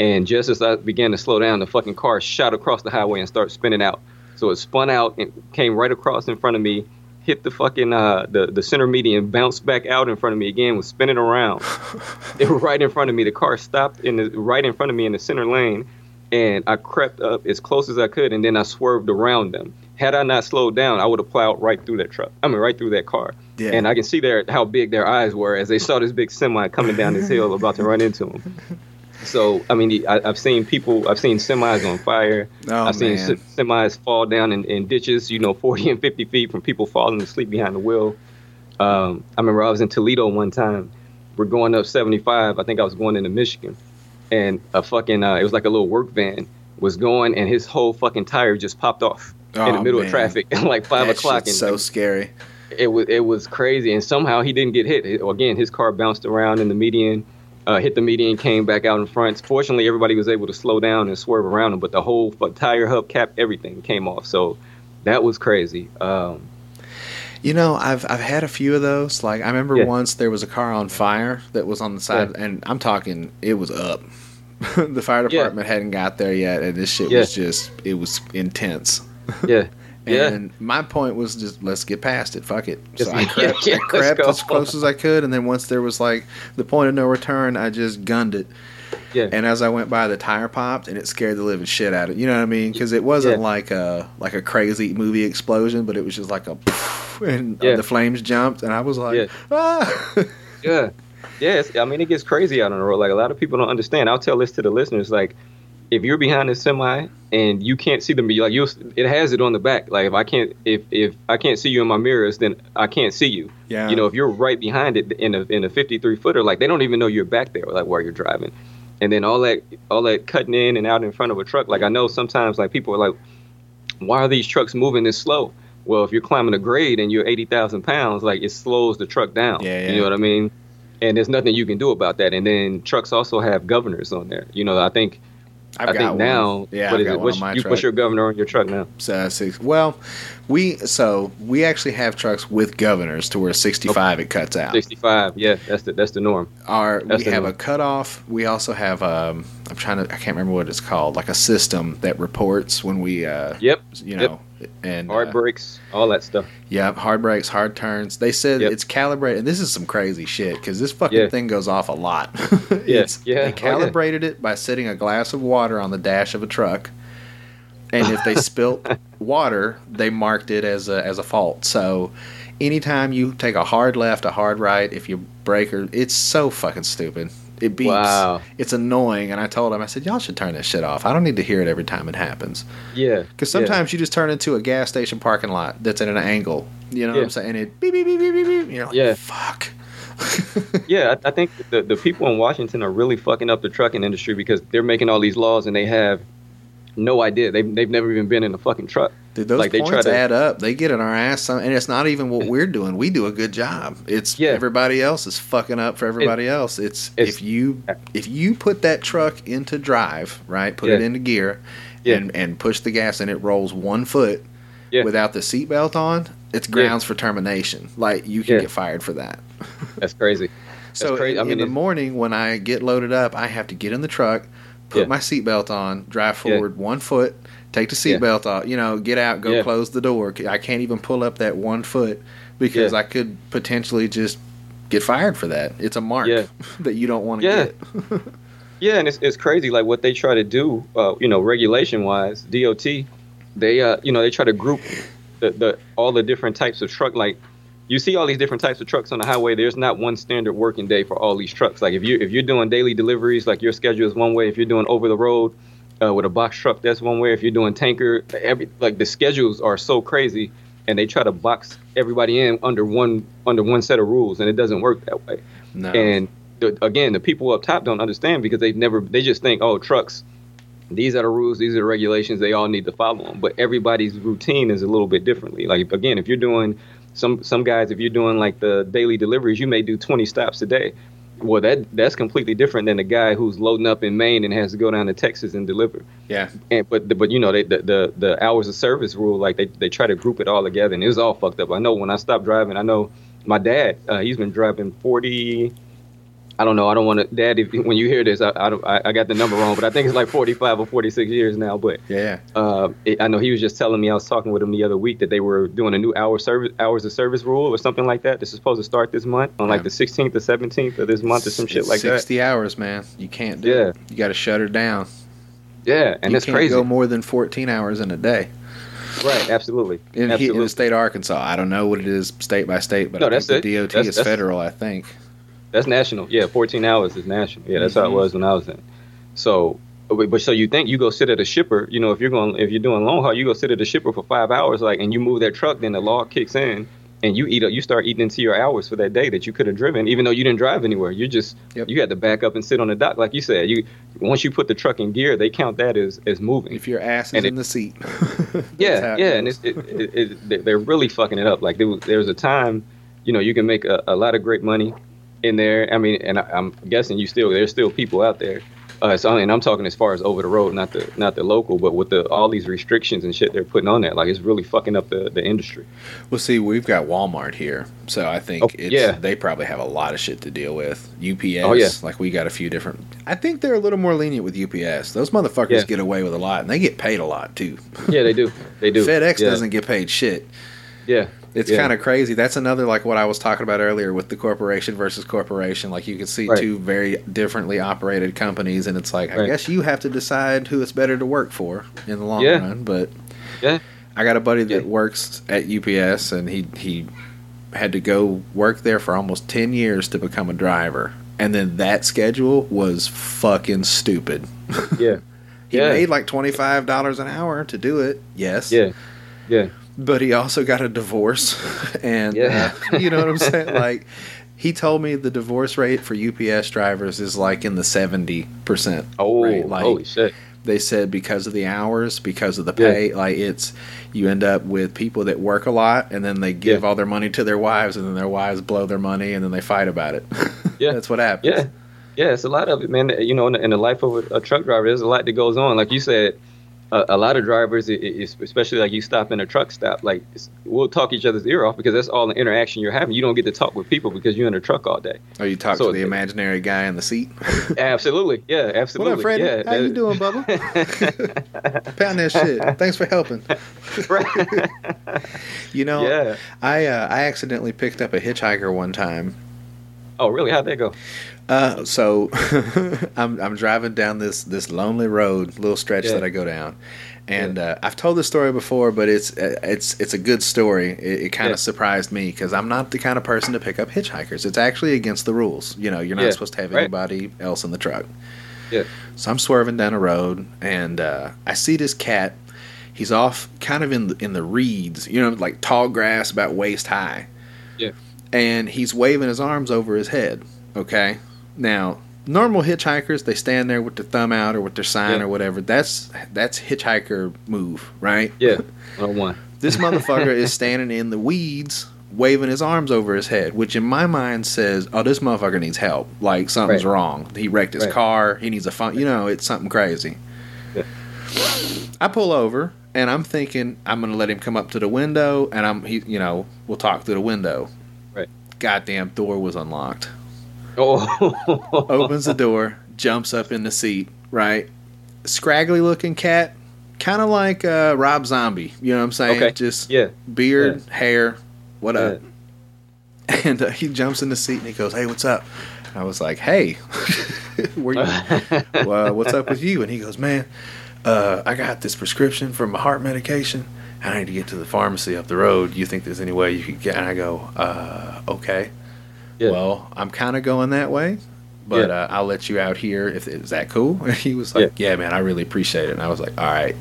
[SPEAKER 3] and just as i began to slow down the fucking car shot across the highway and started spinning out so it spun out and came right across in front of me hit the fucking uh the, the center median bounced back out in front of me again was spinning around [LAUGHS] they were right in front of me. The car stopped in the right in front of me in the center lane, and I crept up as close as I could, and then I swerved around them. Had I not slowed down, I would have plowed right through that truck. I mean, right through that car.
[SPEAKER 1] Yeah.
[SPEAKER 3] And I can see their how big their eyes were as they saw this big semi coming down this hill, about to run into them. So I mean, I, I've seen people, I've seen semis on fire.
[SPEAKER 1] Oh,
[SPEAKER 3] I've seen se- semis fall down in, in ditches, you know, 40 and 50 feet from people falling asleep behind the wheel. Um, I remember I was in Toledo one time. We're going up 75. I think I was going into Michigan, and a fucking uh, it was like a little work van was going, and his whole fucking tire just popped off in
[SPEAKER 1] Oh,
[SPEAKER 3] the middle
[SPEAKER 1] man.
[SPEAKER 3] of traffic at [LAUGHS] like five
[SPEAKER 1] That
[SPEAKER 3] o'clock. And
[SPEAKER 1] so scary.
[SPEAKER 3] it was it was crazy, and somehow he didn't get hit. Again, his car bounced around in the median, uh, hit the median, came back out in front. Fortunately, everybody was able to slow down and swerve around him, but the whole tire hub cap, everything came off. So that was crazy. Um,
[SPEAKER 1] You know, I've I've had a few of those. Like I remember
[SPEAKER 3] Yeah.
[SPEAKER 1] once there was a car on fire that was on the side, and I'm talking it was up. [LAUGHS] the fire
[SPEAKER 3] Yeah.
[SPEAKER 1] department hadn't got there yet, and this shit
[SPEAKER 3] Yeah.
[SPEAKER 1] was just it was intense.
[SPEAKER 3] Yeah, [LAUGHS] yeah,
[SPEAKER 1] And my point was just let's get past it. Fuck it. So I [LAUGHS] crept,
[SPEAKER 3] yeah,
[SPEAKER 1] I crept as close as I could, and then once there was like the point of no return, I just gunned it.
[SPEAKER 3] yeah.
[SPEAKER 1] And as I went by, the tire popped, and it scared the living shit out of it. You know what I mean? Because it wasn't
[SPEAKER 3] Yeah.
[SPEAKER 1] like a like a crazy movie explosion, but it was just like a, [LAUGHS] and
[SPEAKER 3] Yeah.
[SPEAKER 1] the flames jumped, and I was like,
[SPEAKER 3] Yeah.
[SPEAKER 1] ah.
[SPEAKER 3] Yeah, yeah. I mean, it gets crazy out on the road. Like a lot of people don't understand. I'll tell this to the listeners. Like, if you're behind a semi and you can't see them, like you, it has it on the back. Like if I can't, if if I can't see you in my mirrors, then I can't see you.
[SPEAKER 1] Yeah.
[SPEAKER 3] You know, if you're right behind it in a in a 53 footer, like they don't even know you're back there, like while you're driving. And then all that all that cutting in and out in front of a truck. Like I know sometimes like people are like, why are these trucks moving this slow? Well, if you're climbing a grade and you're 80,000 pounds, like it slows the truck down.
[SPEAKER 1] Yeah, yeah.
[SPEAKER 3] You know what I mean? and there's nothing you can do about that. And then trucks also have governors on there. You know, I think
[SPEAKER 1] I've
[SPEAKER 3] I
[SPEAKER 1] got
[SPEAKER 3] think
[SPEAKER 1] one.
[SPEAKER 3] now,
[SPEAKER 1] Yeah,
[SPEAKER 3] what
[SPEAKER 1] I've
[SPEAKER 3] is
[SPEAKER 1] got
[SPEAKER 3] it? What's, you, what's your governor on your truck now?
[SPEAKER 1] Uh, six. Well, we so we actually have trucks with governors to where 65 it cuts out.
[SPEAKER 3] 65. Yeah, that's the that's the norm.
[SPEAKER 1] Our we
[SPEAKER 3] That's the
[SPEAKER 1] have
[SPEAKER 3] norm.
[SPEAKER 1] a cutoff. We also have um I'm trying to I can't remember what it's called like a system that reports when we uh
[SPEAKER 3] Yep.
[SPEAKER 1] you know and
[SPEAKER 3] Hard
[SPEAKER 1] uh,
[SPEAKER 3] brakes, all that stuff.
[SPEAKER 1] yeah hard brakes hard turns. They said
[SPEAKER 3] Yep.
[SPEAKER 1] it's calibrated. And this is some crazy shit because this fucking
[SPEAKER 3] Yeah.
[SPEAKER 1] thing goes off a lot. [LAUGHS] It's-
[SPEAKER 3] yeah.
[SPEAKER 1] They
[SPEAKER 3] Oh, yeah.
[SPEAKER 1] calibrated it by setting a glass of water on the dash of a truck. And if they spilt [LAUGHS] water, they marked it as a as a fault. So anytime you take a hard left, a hard right, if you break or it's so fucking stupid. It beeps.
[SPEAKER 3] Wow.
[SPEAKER 1] It's annoying. And I told him, I said, y'all should turn this shit off. I don't need to hear it every time it happens.
[SPEAKER 3] Yeah.
[SPEAKER 1] Because sometimes you just turn into a gas station parking lot that's at an angle. You know what I'm saying? And it beep beep beep beep beep. beep. You're like,
[SPEAKER 3] Yeah.
[SPEAKER 1] fuck. [LAUGHS]
[SPEAKER 3] Yeah, I, I think the, the people in Washington are really fucking up the trucking industry because they're making all these laws and they have no idea. They've, they've never even been in a fucking truck.
[SPEAKER 1] Dude, those
[SPEAKER 3] Like, they try
[SPEAKER 1] points
[SPEAKER 3] to-
[SPEAKER 1] add up. They get in our ass, and it's not even what we're doing. We do a good job. It's
[SPEAKER 3] Yeah.
[SPEAKER 1] everybody else is fucking up for everybody else. It's,
[SPEAKER 3] it's-
[SPEAKER 1] if you if you put that truck into drive, right, put
[SPEAKER 3] Yeah.
[SPEAKER 1] it into gear,
[SPEAKER 3] Yeah.
[SPEAKER 1] and and push the gas, and it rolls one foot
[SPEAKER 3] Yeah.
[SPEAKER 1] without the seatbelt on, it's grounds for termination. Like you can get fired for that.
[SPEAKER 3] That's crazy. [LAUGHS]
[SPEAKER 1] So
[SPEAKER 3] crazy. I mean,
[SPEAKER 1] in the morning when I get loaded up, I have to get in the truck, put
[SPEAKER 3] Yeah.
[SPEAKER 1] my seatbelt on, drive
[SPEAKER 3] Yeah.
[SPEAKER 1] forward one foot, take the
[SPEAKER 3] Yeah.
[SPEAKER 1] seatbelt off, you know, get out, go
[SPEAKER 3] Yeah.
[SPEAKER 1] close the door. I can't even pull up that one foot because
[SPEAKER 3] Yeah.
[SPEAKER 1] I could potentially just get fired for that. It's a mark
[SPEAKER 3] Yeah. [LAUGHS]
[SPEAKER 1] that you don't want to
[SPEAKER 3] Yeah.
[SPEAKER 1] get. [LAUGHS]
[SPEAKER 3] Yeah, and it's, it's crazy. Like what they try to do, uh, you know, regulation wise, DOT, they uh, you know, they try to group the, the all the different types of truck. Like you see all these different types of trucks on the highway. There's not one standard working day for all these trucks. Like if you if you're doing daily deliveries, like your schedule is one way. If you're doing over the road uh, with a box truck, that's one way. If you're doing tanker, every like the schedules are so crazy, and they try to box everybody in under one under one set of rules, and it doesn't work that way.
[SPEAKER 1] No.
[SPEAKER 3] And the, again, the people up top don't understand because they've never. They just think, oh, trucks. These are the rules. These are the regulations. They all need to follow them. But everybody's routine is a little bit differently. Like again, if you're doing some some guys, if you're doing like the daily deliveries, you may do 20 stops a day. Well, that that's completely different than the guy who's loading up in Maine and has to go down to Texas and deliver.
[SPEAKER 1] yeah.
[SPEAKER 3] And but the, but you know they, the, the the hours of service rule like they they try to group it all together and it was all fucked up. I know when I stopped driving, I know my dad uh, he's been driving forty. I don't know. I don't want to, Dad. If, when you hear this, I, I don't. I, I got the number wrong, but I think it's like forty-five or forty-six years now. But
[SPEAKER 1] Yeah.
[SPEAKER 3] uh, it, I know he was just telling me. I was talking with him the other week that they were doing a new hour service hours of service rule or something like that. This is supposed to start this month on like
[SPEAKER 1] Yeah.
[SPEAKER 3] the sixteenth or seventeenth of this month or some shit
[SPEAKER 1] It's
[SPEAKER 3] like that.
[SPEAKER 1] 60 hours, man. You can't do
[SPEAKER 3] Yeah.
[SPEAKER 1] it. You got to shut her down.
[SPEAKER 3] Yeah, and
[SPEAKER 1] you
[SPEAKER 3] that's
[SPEAKER 1] can't
[SPEAKER 3] crazy.
[SPEAKER 1] go more than 14 hours in a day.
[SPEAKER 3] right? Absolutely.
[SPEAKER 1] In, he- in the state of Arkansas, I don't know what it is state by state, but
[SPEAKER 3] No,
[SPEAKER 1] I think the. DOT
[SPEAKER 3] That's-
[SPEAKER 1] is
[SPEAKER 3] that's-
[SPEAKER 1] federal. I think.
[SPEAKER 3] That's national. Yeah, 14 hours is national. Yeah, that's how
[SPEAKER 1] Mhm.
[SPEAKER 3] it was when I was in. So, but, but so you think you go sit at a shipper? You know, if you're going, if you're doing long haul, you go sit at a shipper for five hours, like, and you move that truck, then the law kicks in, and you eat, you start eating into your hours for that day that you could have driven, even though you didn't drive anywhere. You just,
[SPEAKER 1] Yep.
[SPEAKER 3] you had to back up and sit on the dock, like you said. You once you put the truck in gear, they count that as as moving.
[SPEAKER 1] If your ass is
[SPEAKER 3] And
[SPEAKER 1] in
[SPEAKER 3] it-
[SPEAKER 1] the seat. [LAUGHS]
[SPEAKER 3] Yeah,
[SPEAKER 1] how
[SPEAKER 3] yeah, and it's, it, it, it, they- they're really fucking it up. Like there was, there was a time, you know, you can make a, a lot of great money in there. I mean, and I, I'm guessing you still there's still people out there. Uh, so and I'm talking as far as over the road, not the not the local, but with the all these restrictions and shit they're putting on that, like it's really fucking up the, the industry.
[SPEAKER 1] Well, see, we've got Walmart here, so I think
[SPEAKER 3] Oh,
[SPEAKER 1] it's,
[SPEAKER 3] yeah.
[SPEAKER 1] they probably have a lot of shit to deal with. UPS,
[SPEAKER 3] Oh, yeah.
[SPEAKER 1] like we got a few different. I think they're a little more lenient with UPS. Those motherfuckers
[SPEAKER 3] Yeah.
[SPEAKER 1] get away with a lot, and they get paid a lot too.
[SPEAKER 3] Yeah, they do, they do. [LAUGHS]
[SPEAKER 1] FedEx
[SPEAKER 3] yeah.
[SPEAKER 1] doesn't get paid shit.
[SPEAKER 3] Yeah,
[SPEAKER 1] It's
[SPEAKER 3] Yeah.
[SPEAKER 1] kind of crazy. That's another like what I was talking about earlier with the corporation versus corporation. Like you can see
[SPEAKER 3] Right.
[SPEAKER 1] two very differently operated companies, and it's like I guess you have to decide who it's better to work for in the long
[SPEAKER 3] Yeah.
[SPEAKER 1] run. But
[SPEAKER 3] Yeah.
[SPEAKER 1] I got a buddy that
[SPEAKER 3] Yeah.
[SPEAKER 1] works at UPS, and he he had to go work there for almost ten years to become a driver, and then that schedule was fucking stupid.
[SPEAKER 3] yeah, [LAUGHS]
[SPEAKER 1] He made like twenty five dollars an hour to do it. Yes.
[SPEAKER 3] yeah, yeah.
[SPEAKER 1] But he also got a divorce [LAUGHS] and
[SPEAKER 3] Yeah.
[SPEAKER 1] uh, [LAUGHS] you know what i'm saying like he told me the divorce rate for ups drivers is like in the 70%
[SPEAKER 3] Oh,
[SPEAKER 1] rate. like
[SPEAKER 3] holy shit.
[SPEAKER 1] they said because of the hours because of the pay like it's you end up with people that work a lot and then they give
[SPEAKER 3] Yeah.
[SPEAKER 1] all their money to their wives and then their wives blow their money and then they fight about it [LAUGHS]
[SPEAKER 3] Yeah.
[SPEAKER 1] That's what happens.
[SPEAKER 3] Yeah, yeah, it's a lot of it, man. You know, in the, in the life of a, a truck driver, there's a lot that goes on. Like you said, a, a lot of drivers, it, it's, especially like you stop in a truck stop, like we'll talk each other's ear off because that's all the interaction you're having. You don't get to talk with people because you're in a truck all day.
[SPEAKER 1] Oh, you talk
[SPEAKER 3] So
[SPEAKER 1] to the imaginary guy in the seat. [LAUGHS]
[SPEAKER 3] Absolutely, yeah, absolutely.
[SPEAKER 1] what up, Freddie?
[SPEAKER 3] Yeah,
[SPEAKER 1] How you doing, Bubba? [LAUGHS] Pound that shit. Thanks for helping.
[SPEAKER 3] Right.
[SPEAKER 1] You know,
[SPEAKER 3] yeah.
[SPEAKER 1] I uh, I accidentally picked up a hitchhiker one time.
[SPEAKER 3] Oh, really? How'd that go?
[SPEAKER 1] Uh, so [LAUGHS] I'm I'm driving down this this lonely road, little stretch
[SPEAKER 3] Yeah.
[SPEAKER 1] that I go down, and uh, I've told this story before, but it's uh, it's it's a good story. It, it kind
[SPEAKER 3] Yeah.
[SPEAKER 1] of surprised me because I'm not the kind of person to pick up hitchhikers. It's actually against the rules. You know, you're not
[SPEAKER 3] Yeah,
[SPEAKER 1] supposed to have
[SPEAKER 3] right.
[SPEAKER 1] anybody else in the truck.
[SPEAKER 3] Yeah.
[SPEAKER 1] So I'm swerving down a road, and uh, I see this cat. He's off, kind of in the, in the reeds, you know, like tall grass about waist high.
[SPEAKER 3] Yeah.
[SPEAKER 1] And he's waving his arms over his head. Okay. Now, normal hitchhikers, they stand there with their thumb out or with their sign
[SPEAKER 3] Yeah.
[SPEAKER 1] or whatever. That's that's hitchhiker move, right?
[SPEAKER 3] Yeah, one one.
[SPEAKER 1] This [LAUGHS] motherfucker is standing in the weeds, waving his arms over his head, which in my mind says, "Oh, this motherfucker needs help. Like something's
[SPEAKER 3] Right.
[SPEAKER 1] wrong. He wrecked his
[SPEAKER 3] Right.
[SPEAKER 1] car. He needs a phone. You know, it's something crazy."
[SPEAKER 3] Yeah.
[SPEAKER 1] I pull over and I'm thinking I'm gonna let him come up to the window, and I'm he, you know, we'll talk through the window.
[SPEAKER 3] Right.
[SPEAKER 1] Goddamn door was unlocked.
[SPEAKER 3] Oh, [LAUGHS]
[SPEAKER 1] Opens the door, jumps up in the seat. Right. Scraggly looking cat, kind of like uh, Rob Zombie. You know what I'm saying?
[SPEAKER 3] Okay.
[SPEAKER 1] Just
[SPEAKER 3] yeah,
[SPEAKER 1] beard, hair, what
[SPEAKER 3] yeah.
[SPEAKER 1] up? [LAUGHS] And uh, he jumps in the seat and he goes, "Hey, what's up?" And I was like, "Hey, [LAUGHS] where you? well, what's up with you?" And he goes, "Man, uh, I got this prescription for my heart medication. I need to get to the pharmacy up the road. You think there's any way you could get?" And I go, uh, "Okay.
[SPEAKER 3] Yeah.
[SPEAKER 1] Well, I'm kind of going that way." But
[SPEAKER 3] Yeah.
[SPEAKER 1] uh, I'll let you out here. If is that cool? And [LAUGHS] he was like, "Yeah, man, I really appreciate it." And I was like, "All right."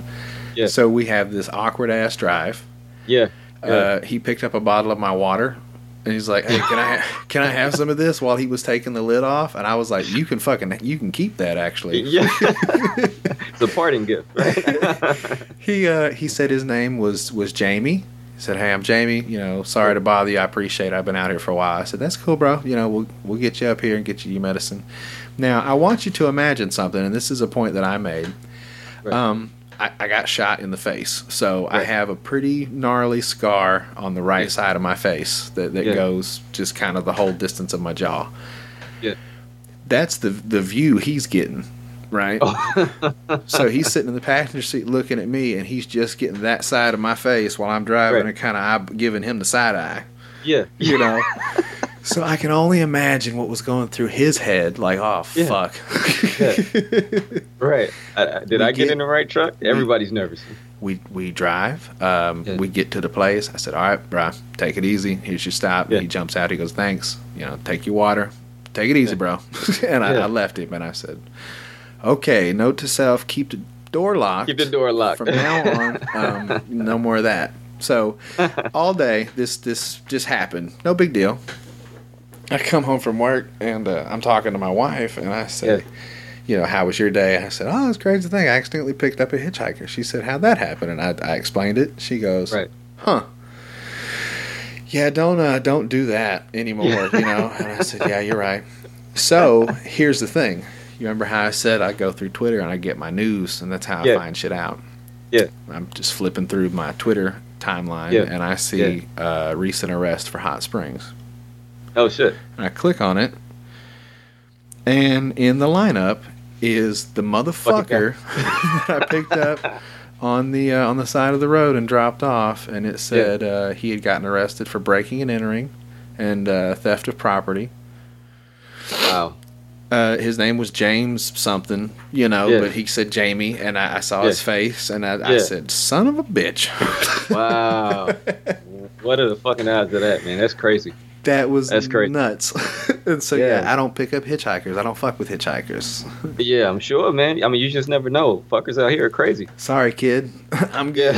[SPEAKER 3] Yeah.
[SPEAKER 1] So we have this awkward ass drive.
[SPEAKER 3] yeah, yeah.
[SPEAKER 1] Uh, he picked up a bottle of my water, and he's like, "Hey, can I ha- [LAUGHS] can I have some of this?" While he was taking the lid off, and I was like, "You can fucking you can keep that actually."
[SPEAKER 3] yeah. [LAUGHS] it's a parting gift, right?
[SPEAKER 1] He uh, he said his name was was Jamie. Said, "Hey, I'm Jamie. You know, sorry to bother you. I appreciate. It. I've been out here for a while." I said, "That's cool, bro. You know, we'll we'll get you up here and get you your medicine." Now, I want you to imagine something, and this is a point that I made.
[SPEAKER 3] Right.
[SPEAKER 1] Um, I, I got shot in the face, so I have a pretty gnarly scar on the right
[SPEAKER 3] Yeah.
[SPEAKER 1] side of my face that, that
[SPEAKER 3] Yeah.
[SPEAKER 1] goes just kind of the whole distance of my jaw.
[SPEAKER 3] Yeah.
[SPEAKER 1] That's the the view he's getting, right?
[SPEAKER 3] Oh. [LAUGHS]
[SPEAKER 1] So he's sitting in the passenger seat looking at me, and he's just getting that side of my face while I'm driving
[SPEAKER 3] Right.
[SPEAKER 1] and kind of giving him the side eye,
[SPEAKER 3] yeah,
[SPEAKER 1] you know. [LAUGHS] so I can only imagine what was going through his head. Like, oh
[SPEAKER 3] Yeah.
[SPEAKER 1] fuck. [LAUGHS]
[SPEAKER 3] right. I, I- did
[SPEAKER 1] We
[SPEAKER 3] I get,
[SPEAKER 1] get-
[SPEAKER 3] in the right truck? Everybody's nervous.
[SPEAKER 1] we we drive. Um,
[SPEAKER 3] Yeah.
[SPEAKER 1] We get to the place. I said, "All right, bro, take it easy. Here's your stop."
[SPEAKER 3] Yeah.
[SPEAKER 1] He jumps out. He goes, "Thanks. You know, take your water. Take it easy, bro." and I,
[SPEAKER 3] Yeah.
[SPEAKER 1] I left him, and I said, "Okay, note to self: keep the door locked.
[SPEAKER 3] Keep the door locked.
[SPEAKER 1] from now on. Um, [LAUGHS] no more of that." So [LAUGHS] all day, this this just happened. No big deal. I come home from work and uh, I'm talking to my wife, and I say,
[SPEAKER 3] Yeah.
[SPEAKER 1] you know, how was your day? I said, oh, it's crazy thing. I accidentally picked up a hitchhiker. She said, how'd that happen? And I, I explained it. She goes,
[SPEAKER 3] Right.
[SPEAKER 1] huh. Yeah, don't uh, don't do that anymore. [LAUGHS] You know. And I said, yeah, you're right. So here's the thing. You remember how I said I go through Twitter and I get my news, and that's how
[SPEAKER 3] Yeah.
[SPEAKER 1] I find shit out.
[SPEAKER 3] Yeah.
[SPEAKER 1] I'm just flipping through my Twitter timeline,
[SPEAKER 3] Yeah.
[SPEAKER 1] and I see uh, recent arrest for Hot Springs.
[SPEAKER 3] Oh shit.
[SPEAKER 1] And I click on it, and in the lineup is the motherfucker [LAUGHS] that I picked up on the uh, on the side of the road and dropped off, and it said uh, he had gotten arrested for breaking and entering and uh, theft of property.
[SPEAKER 3] Wow.
[SPEAKER 1] Uh, his name was James something, you know,
[SPEAKER 3] Yeah.
[SPEAKER 1] but he said Jamie, and I, I saw
[SPEAKER 3] Yeah.
[SPEAKER 1] his face, and I, I said, "Son of a bitch." [LAUGHS]
[SPEAKER 3] Wow. what are the fucking odds of that, man? That's crazy.
[SPEAKER 1] That was
[SPEAKER 3] That's crazy.
[SPEAKER 1] nuts. [LAUGHS] and so yeah.
[SPEAKER 3] Yeah.
[SPEAKER 1] I don't pick up hitchhikers. I don't fuck with hitchhikers. [LAUGHS]
[SPEAKER 3] Yeah, I'm sure, man. I mean, you just never know. Fuckers out here are crazy.
[SPEAKER 1] Sorry, kid. I'm good.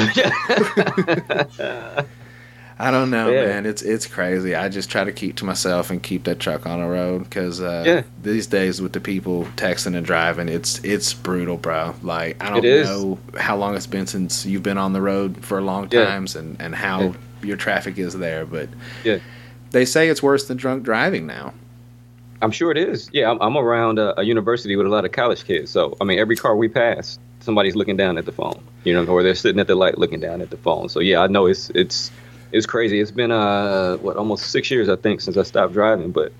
[SPEAKER 1] I don't know,
[SPEAKER 3] Yeah.
[SPEAKER 1] man. It's it's crazy. I just try to keep to myself and keep that truck on the road because uh,
[SPEAKER 3] Yeah.
[SPEAKER 1] these days with the people texting and driving, it's it's brutal, bro. Like I don't know how long it's been since you've been on the road for long
[SPEAKER 3] Yeah.
[SPEAKER 1] times and and how your traffic is there, but
[SPEAKER 3] Yeah.
[SPEAKER 1] they say it's worse than drunk driving now.
[SPEAKER 3] I'm sure it is. Yeah, I'm, I'm around a, a university with a lot of college kids. So I mean, every car we pass, somebody's looking down at the phone. You know, or they're sitting at the light looking down at the phone. So yeah, I know it's it's it's crazy. It's been uh what almost six years I think since I stopped driving, but.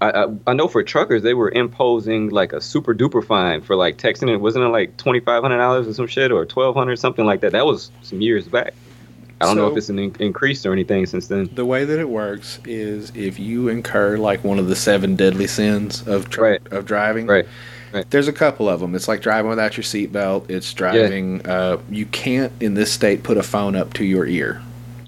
[SPEAKER 3] I, I, I know for truckers they were imposing like a super duper fine for like texting it wasn't it like twenty five hundred dollars or some shit or twelve hundred something like that that was some years back I don't know if it's an in- increased or anything since then
[SPEAKER 1] The way that it works is if you incur like one of the seven deadly sins of tr-
[SPEAKER 3] Right.
[SPEAKER 1] of driving,
[SPEAKER 3] right Right.
[SPEAKER 1] There's a couple of them. It's like driving without your seatbelt. It's driving. Uh, you can't in this state put a phone up to your ear.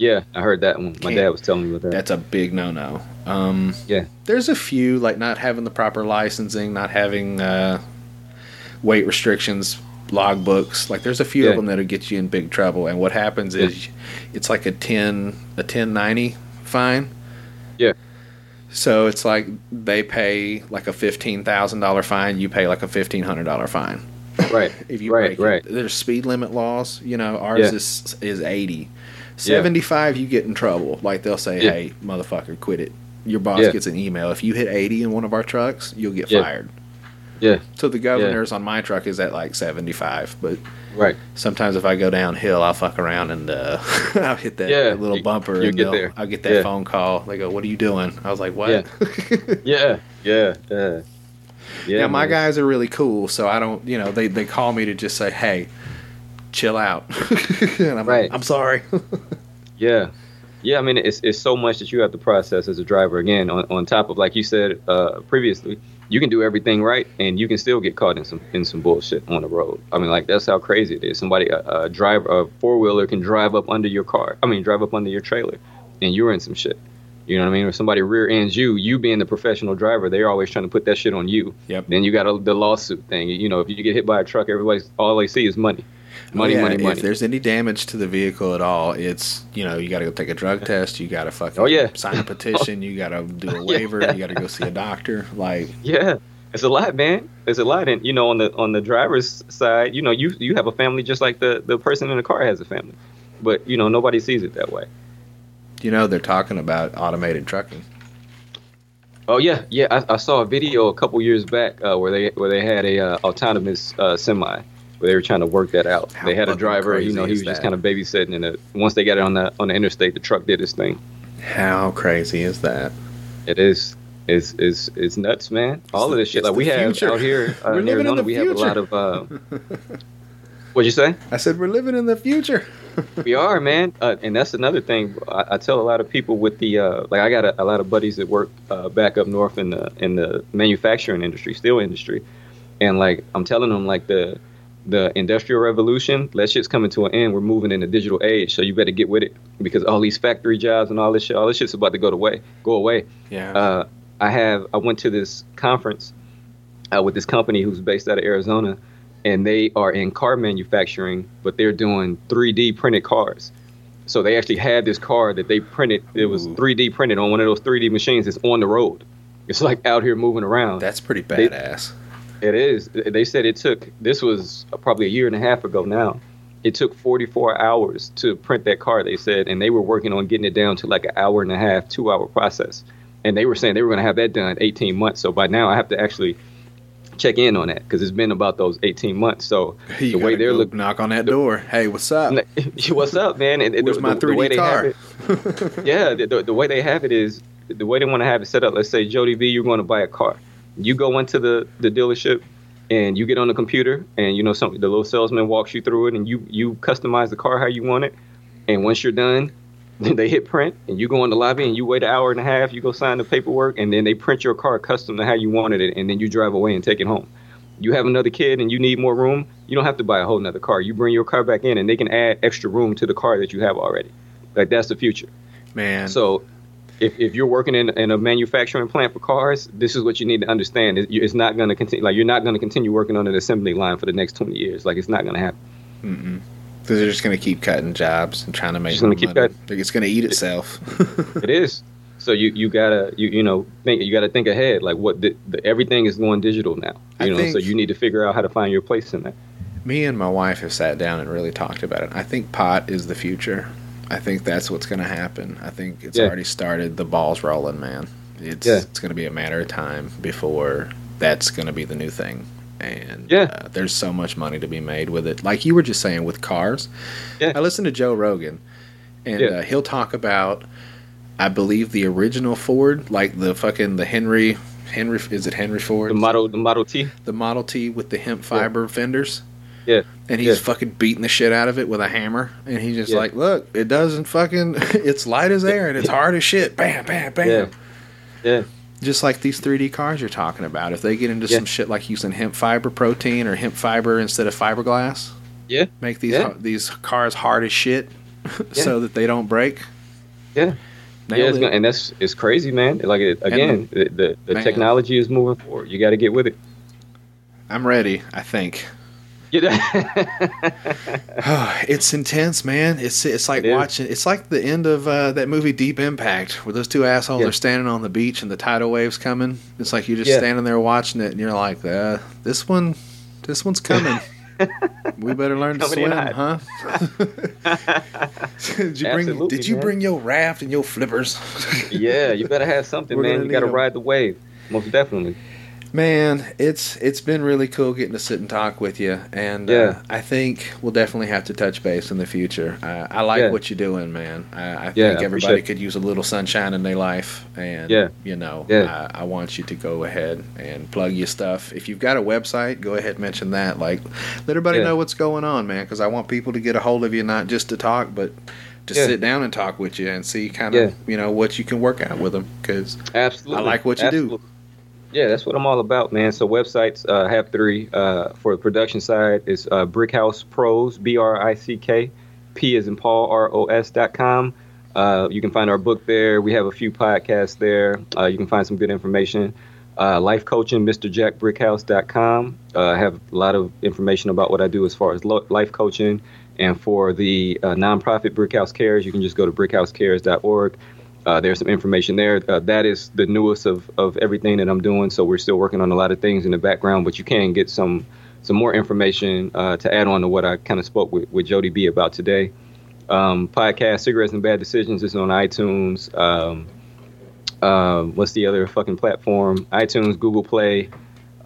[SPEAKER 3] Yeah I heard that one my dad was telling me about that
[SPEAKER 1] That's a big no-no. Um,
[SPEAKER 3] Yeah.
[SPEAKER 1] There's a few like not having the proper licensing, not having uh, weight restrictions, logbooks. Like there's a few of them that'll get you in big trouble. And what happens is it's like a ten a ten ninety fine.
[SPEAKER 3] Yeah.
[SPEAKER 1] So it's like they pay like a fifteen thousand dollar fine. You pay like a fifteen hundred dollar fine.
[SPEAKER 3] right [LAUGHS]
[SPEAKER 1] If you
[SPEAKER 3] right
[SPEAKER 1] break
[SPEAKER 3] right
[SPEAKER 1] it. There's speed limit laws. You know, ours
[SPEAKER 3] Yeah.
[SPEAKER 1] is is eighty. 75 you get in trouble like they'll say
[SPEAKER 3] Yeah.
[SPEAKER 1] hey motherfucker quit it your boss
[SPEAKER 3] Yeah.
[SPEAKER 1] gets an email if you hit 80 in one of our trucks you'll get
[SPEAKER 3] Yeah.
[SPEAKER 1] fired
[SPEAKER 3] Yeah.
[SPEAKER 1] so the governor's on my truck is at like 75 but
[SPEAKER 3] right
[SPEAKER 1] sometimes if i go downhill i'll fuck around and uh, [LAUGHS] i'll hit that,
[SPEAKER 3] Yeah,
[SPEAKER 1] that little
[SPEAKER 3] you-
[SPEAKER 1] bumper
[SPEAKER 3] you
[SPEAKER 1] and
[SPEAKER 3] get there.
[SPEAKER 1] i'll get that
[SPEAKER 3] Yeah.
[SPEAKER 1] phone call they go what are you doing i was like what
[SPEAKER 3] Yeah. yeah [LAUGHS] yeah yeah yeah
[SPEAKER 1] now my
[SPEAKER 3] man.
[SPEAKER 1] guys are really cool so i don't you know they, they call me to just say hey chill out [LAUGHS] and i'm
[SPEAKER 3] Right.
[SPEAKER 1] like i'm sorry [LAUGHS]
[SPEAKER 3] Yeah. Yeah, I mean it's it's so much that you have to process as a driver again on, on top of like you said uh, previously, you can do everything right and you can still get caught in some in some bullshit on the road. I mean like that's how crazy it is. Somebody a, a driver a four-wheeler can drive up under your car. I mean drive up under your trailer and you're in some shit. You know what I mean? If somebody rear ends you, you being the professional driver, they're always trying to put that shit on you.
[SPEAKER 1] Yep.
[SPEAKER 3] Then you got a, the lawsuit thing. You know, if you get hit by a truck, everybody's all they see is money. Money,
[SPEAKER 1] Oh, yeah,
[SPEAKER 3] money, money.
[SPEAKER 1] If there's any damage to the vehicle at all, it's you know you got to go take a drug test. You got to fucking
[SPEAKER 3] Oh, yeah.
[SPEAKER 1] sign a [LAUGHS] petition. You got to do a [LAUGHS] waiver. You got to go see a doctor. Like
[SPEAKER 3] Yeah, it's a lot, man. It's a lot, and you know, on the on the driver's side, you know, you you have a family just like the the person in the car has a family, but you know, nobody sees it that way.
[SPEAKER 1] you know they're talking about automated trucking.
[SPEAKER 3] Oh yeah, yeah. I, I saw a video a couple years back uh, where they where they had a uh, autonomous uh, semi where they were trying to work that out.
[SPEAKER 1] How
[SPEAKER 3] they had a driver, you know, he was just kind of babysitting, and uh once they got it on the on the interstate, the truck did its thing.
[SPEAKER 1] How crazy is that?
[SPEAKER 3] It is. It's, it's, it's nuts, man. All of this shit. Like we have
[SPEAKER 1] future.
[SPEAKER 3] out here [LAUGHS] uh,
[SPEAKER 1] We're
[SPEAKER 3] in
[SPEAKER 1] living in
[SPEAKER 3] Arizona,
[SPEAKER 1] the
[SPEAKER 3] we have a lot of. Uh, [LAUGHS] what'd you say?
[SPEAKER 1] I said we're living in the future. [LAUGHS]
[SPEAKER 3] We are, man, uh, and that's another thing. I, I tell a lot of people with the uh, like, I got a, a lot of buddies that work uh, back up north in the in the manufacturing industry, steel industry, and like I'm telling them, like the the industrial revolution, that shit's coming to an end. We're moving in a digital age, so you better get with it because all these factory jobs and all this shit, all this shit's about to go away, go away.
[SPEAKER 1] Yeah.
[SPEAKER 3] Uh, I have I went to this conference uh, with this company who's based out of Arizona, and they are in car manufacturing, but they're doing 3D printed cars. So they actually had this car that they printed. It was
[SPEAKER 1] Ooh.
[SPEAKER 3] 3D printed on one of those 3D machines that's on the road. It's like out here moving around.
[SPEAKER 1] That's pretty
[SPEAKER 3] They-
[SPEAKER 1] badass.
[SPEAKER 3] It is. They said it took. This was probably a year and a half ago now. It took 44 hours to print that car. They said, and they were working on getting it down to like an hour and a half, two hour process. And they were saying they were going to have that done 18 months. So by now I have to actually check in on that because it's been about those 18 months. So
[SPEAKER 1] You
[SPEAKER 3] the way they're looking,
[SPEAKER 1] knock on that door. Hey, what's up? [LAUGHS]
[SPEAKER 3] what's up, man? And,
[SPEAKER 1] Where's
[SPEAKER 3] the,
[SPEAKER 1] my
[SPEAKER 3] the- the way
[SPEAKER 1] 3D
[SPEAKER 3] they
[SPEAKER 1] car?
[SPEAKER 3] it, [LAUGHS] yeah, [LAUGHS] the, the, the way they have it is the way they want to have it set up. Let's say Jody B, you're going to buy a car. You go into the, the dealership and you get on the computer and you know some the little salesman walks you through it and you you customize the car how you want it. And once you're done, [LAUGHS] they hit print and you go in the lobby and you wait an hour and a half. You go sign the paperwork and then they print your car custom to how you wanted it and then you drive away and take it home. You have another kid and you need more room. You don't have to buy a whole nother car. You bring your car back in and they can add extra room to the car that you have already. Like that's the future.
[SPEAKER 1] Man.
[SPEAKER 3] So if, if you're working in, in a manufacturing plant for cars, this is what you need to understand. It- It's not going to continue. Like you're not going to continue working on an assembly line for the next 20 years. Like it's not going to happen.
[SPEAKER 1] Mm-mm. Because they're just going to keep cutting jobs and trying to make
[SPEAKER 3] Just gonna keep
[SPEAKER 1] money.
[SPEAKER 3] cutting.
[SPEAKER 1] It's going to eat itself. [LAUGHS]
[SPEAKER 3] It is. So you, you gotta you, you know think you gotta think ahead. Like what the, the, everything is going digital now.
[SPEAKER 1] I
[SPEAKER 3] You know, so you need to figure out how to find your place in that.
[SPEAKER 1] Me and my wife have sat down and really talked about it. I think pot is the future. I think that's what's going to happen. I think it's
[SPEAKER 3] Yeah.
[SPEAKER 1] already started. The ball's rolling, man. it's
[SPEAKER 3] Yeah.
[SPEAKER 1] it's going to be a matter of time before that's going to be the new thing. And
[SPEAKER 3] Yeah.
[SPEAKER 1] uh, there's so much money to be made with it. Like you were just saying with cars.
[SPEAKER 3] Yeah.
[SPEAKER 1] I listened to Joe Rogan, and
[SPEAKER 3] Yeah.
[SPEAKER 1] uh, he'll talk about, I believe the original Ford, like the fucking the Henry Henry is it Henry Ford?
[SPEAKER 3] The model, the Model T.
[SPEAKER 1] the Model T with the hemp fiber fenders.
[SPEAKER 3] Yeah.
[SPEAKER 1] And he's
[SPEAKER 3] Yeah.
[SPEAKER 1] fucking beating the shit out of it with a hammer. And he's just
[SPEAKER 3] Yeah.
[SPEAKER 1] like, look, it doesn't fucking, [LAUGHS] it's light as air and it's hard as shit. Bam, bam, bam.
[SPEAKER 3] Yeah. Yeah.
[SPEAKER 1] Just like these 3D cars you're talking about. If they get into some shit like using hemp fiber protein or hemp fiber instead of fiberglass,
[SPEAKER 3] Yeah.
[SPEAKER 1] make these these cars hard as shit [LAUGHS] so that they don't break.
[SPEAKER 3] Yeah.
[SPEAKER 1] Nailed
[SPEAKER 3] yeah, gonna, and that's it's crazy, man. Like it, again, the the, the technology is moving forward. You got to get with it.
[SPEAKER 1] I'm ready, I think. [LAUGHS] It's intense, man. It's it's like
[SPEAKER 3] It
[SPEAKER 1] watching. It's like the end of uh, that movie Deep Impact, where those two assholes
[SPEAKER 3] Yeah.
[SPEAKER 1] are standing on the beach and the tidal waves coming. It's like you're just
[SPEAKER 3] Yeah.
[SPEAKER 1] standing there watching it, and you're like, uh, "This one, this one's coming. [LAUGHS] we better learn to swim, huh?" [LAUGHS] did you bring Did you
[SPEAKER 3] man.
[SPEAKER 1] bring your raft and your flippers?
[SPEAKER 3] yeah, you better have something,
[SPEAKER 1] We're
[SPEAKER 3] man. You got to ride the wave, most definitely.
[SPEAKER 1] Man, it's it's been really cool getting to sit and talk with you, and uh,
[SPEAKER 3] Yeah.
[SPEAKER 1] I think we'll definitely have to touch base in the future. Uh, I like
[SPEAKER 3] Yeah.
[SPEAKER 1] what you're doing, man. I, I think
[SPEAKER 3] Yeah, I
[SPEAKER 1] everybody
[SPEAKER 3] it.
[SPEAKER 1] could use a little sunshine in their life, and
[SPEAKER 3] Yeah.
[SPEAKER 1] you know,
[SPEAKER 3] Yeah.
[SPEAKER 1] I, I want you to go ahead and plug your stuff. If you've got a website, go ahead and mention that. Like, let everybody know what's going on, man, because I want people to get a hold of you, not just to talk, but to
[SPEAKER 3] Yeah.
[SPEAKER 1] sit down and talk with you and see kind of
[SPEAKER 3] Yeah.
[SPEAKER 1] you know what you can work out with them. Because
[SPEAKER 3] Absolutely.
[SPEAKER 1] I like what you do.
[SPEAKER 3] Yeah, that's what I'm all about, man. So websites uh, have three. Uh, for the production side is uh, Brickhouse Pros, B R I C K, P is in Paul, R O S dot com. Uh, you can find our book there. We have a few podcasts there. Uh, you can find some good information. Uh, life coaching, MrJackBrickhouse.com. Uh, I have a lot of information about what I do as far as lo- life coaching. And for the uh, nonprofit Brickhouse Cares, you can just go to brickhousecares.org. Uh, there's some information there. Uh, that is the newest of, of everything that I'm doing. So we're still working on a lot of things in the background, but you can get some some more information uh, to add on to what I kind of spoke with, with Jody B about today. Um, podcast Cigarettes and Bad Decisions is on iTunes. Um, um, what's the other fucking platform? iTunes, Google Play,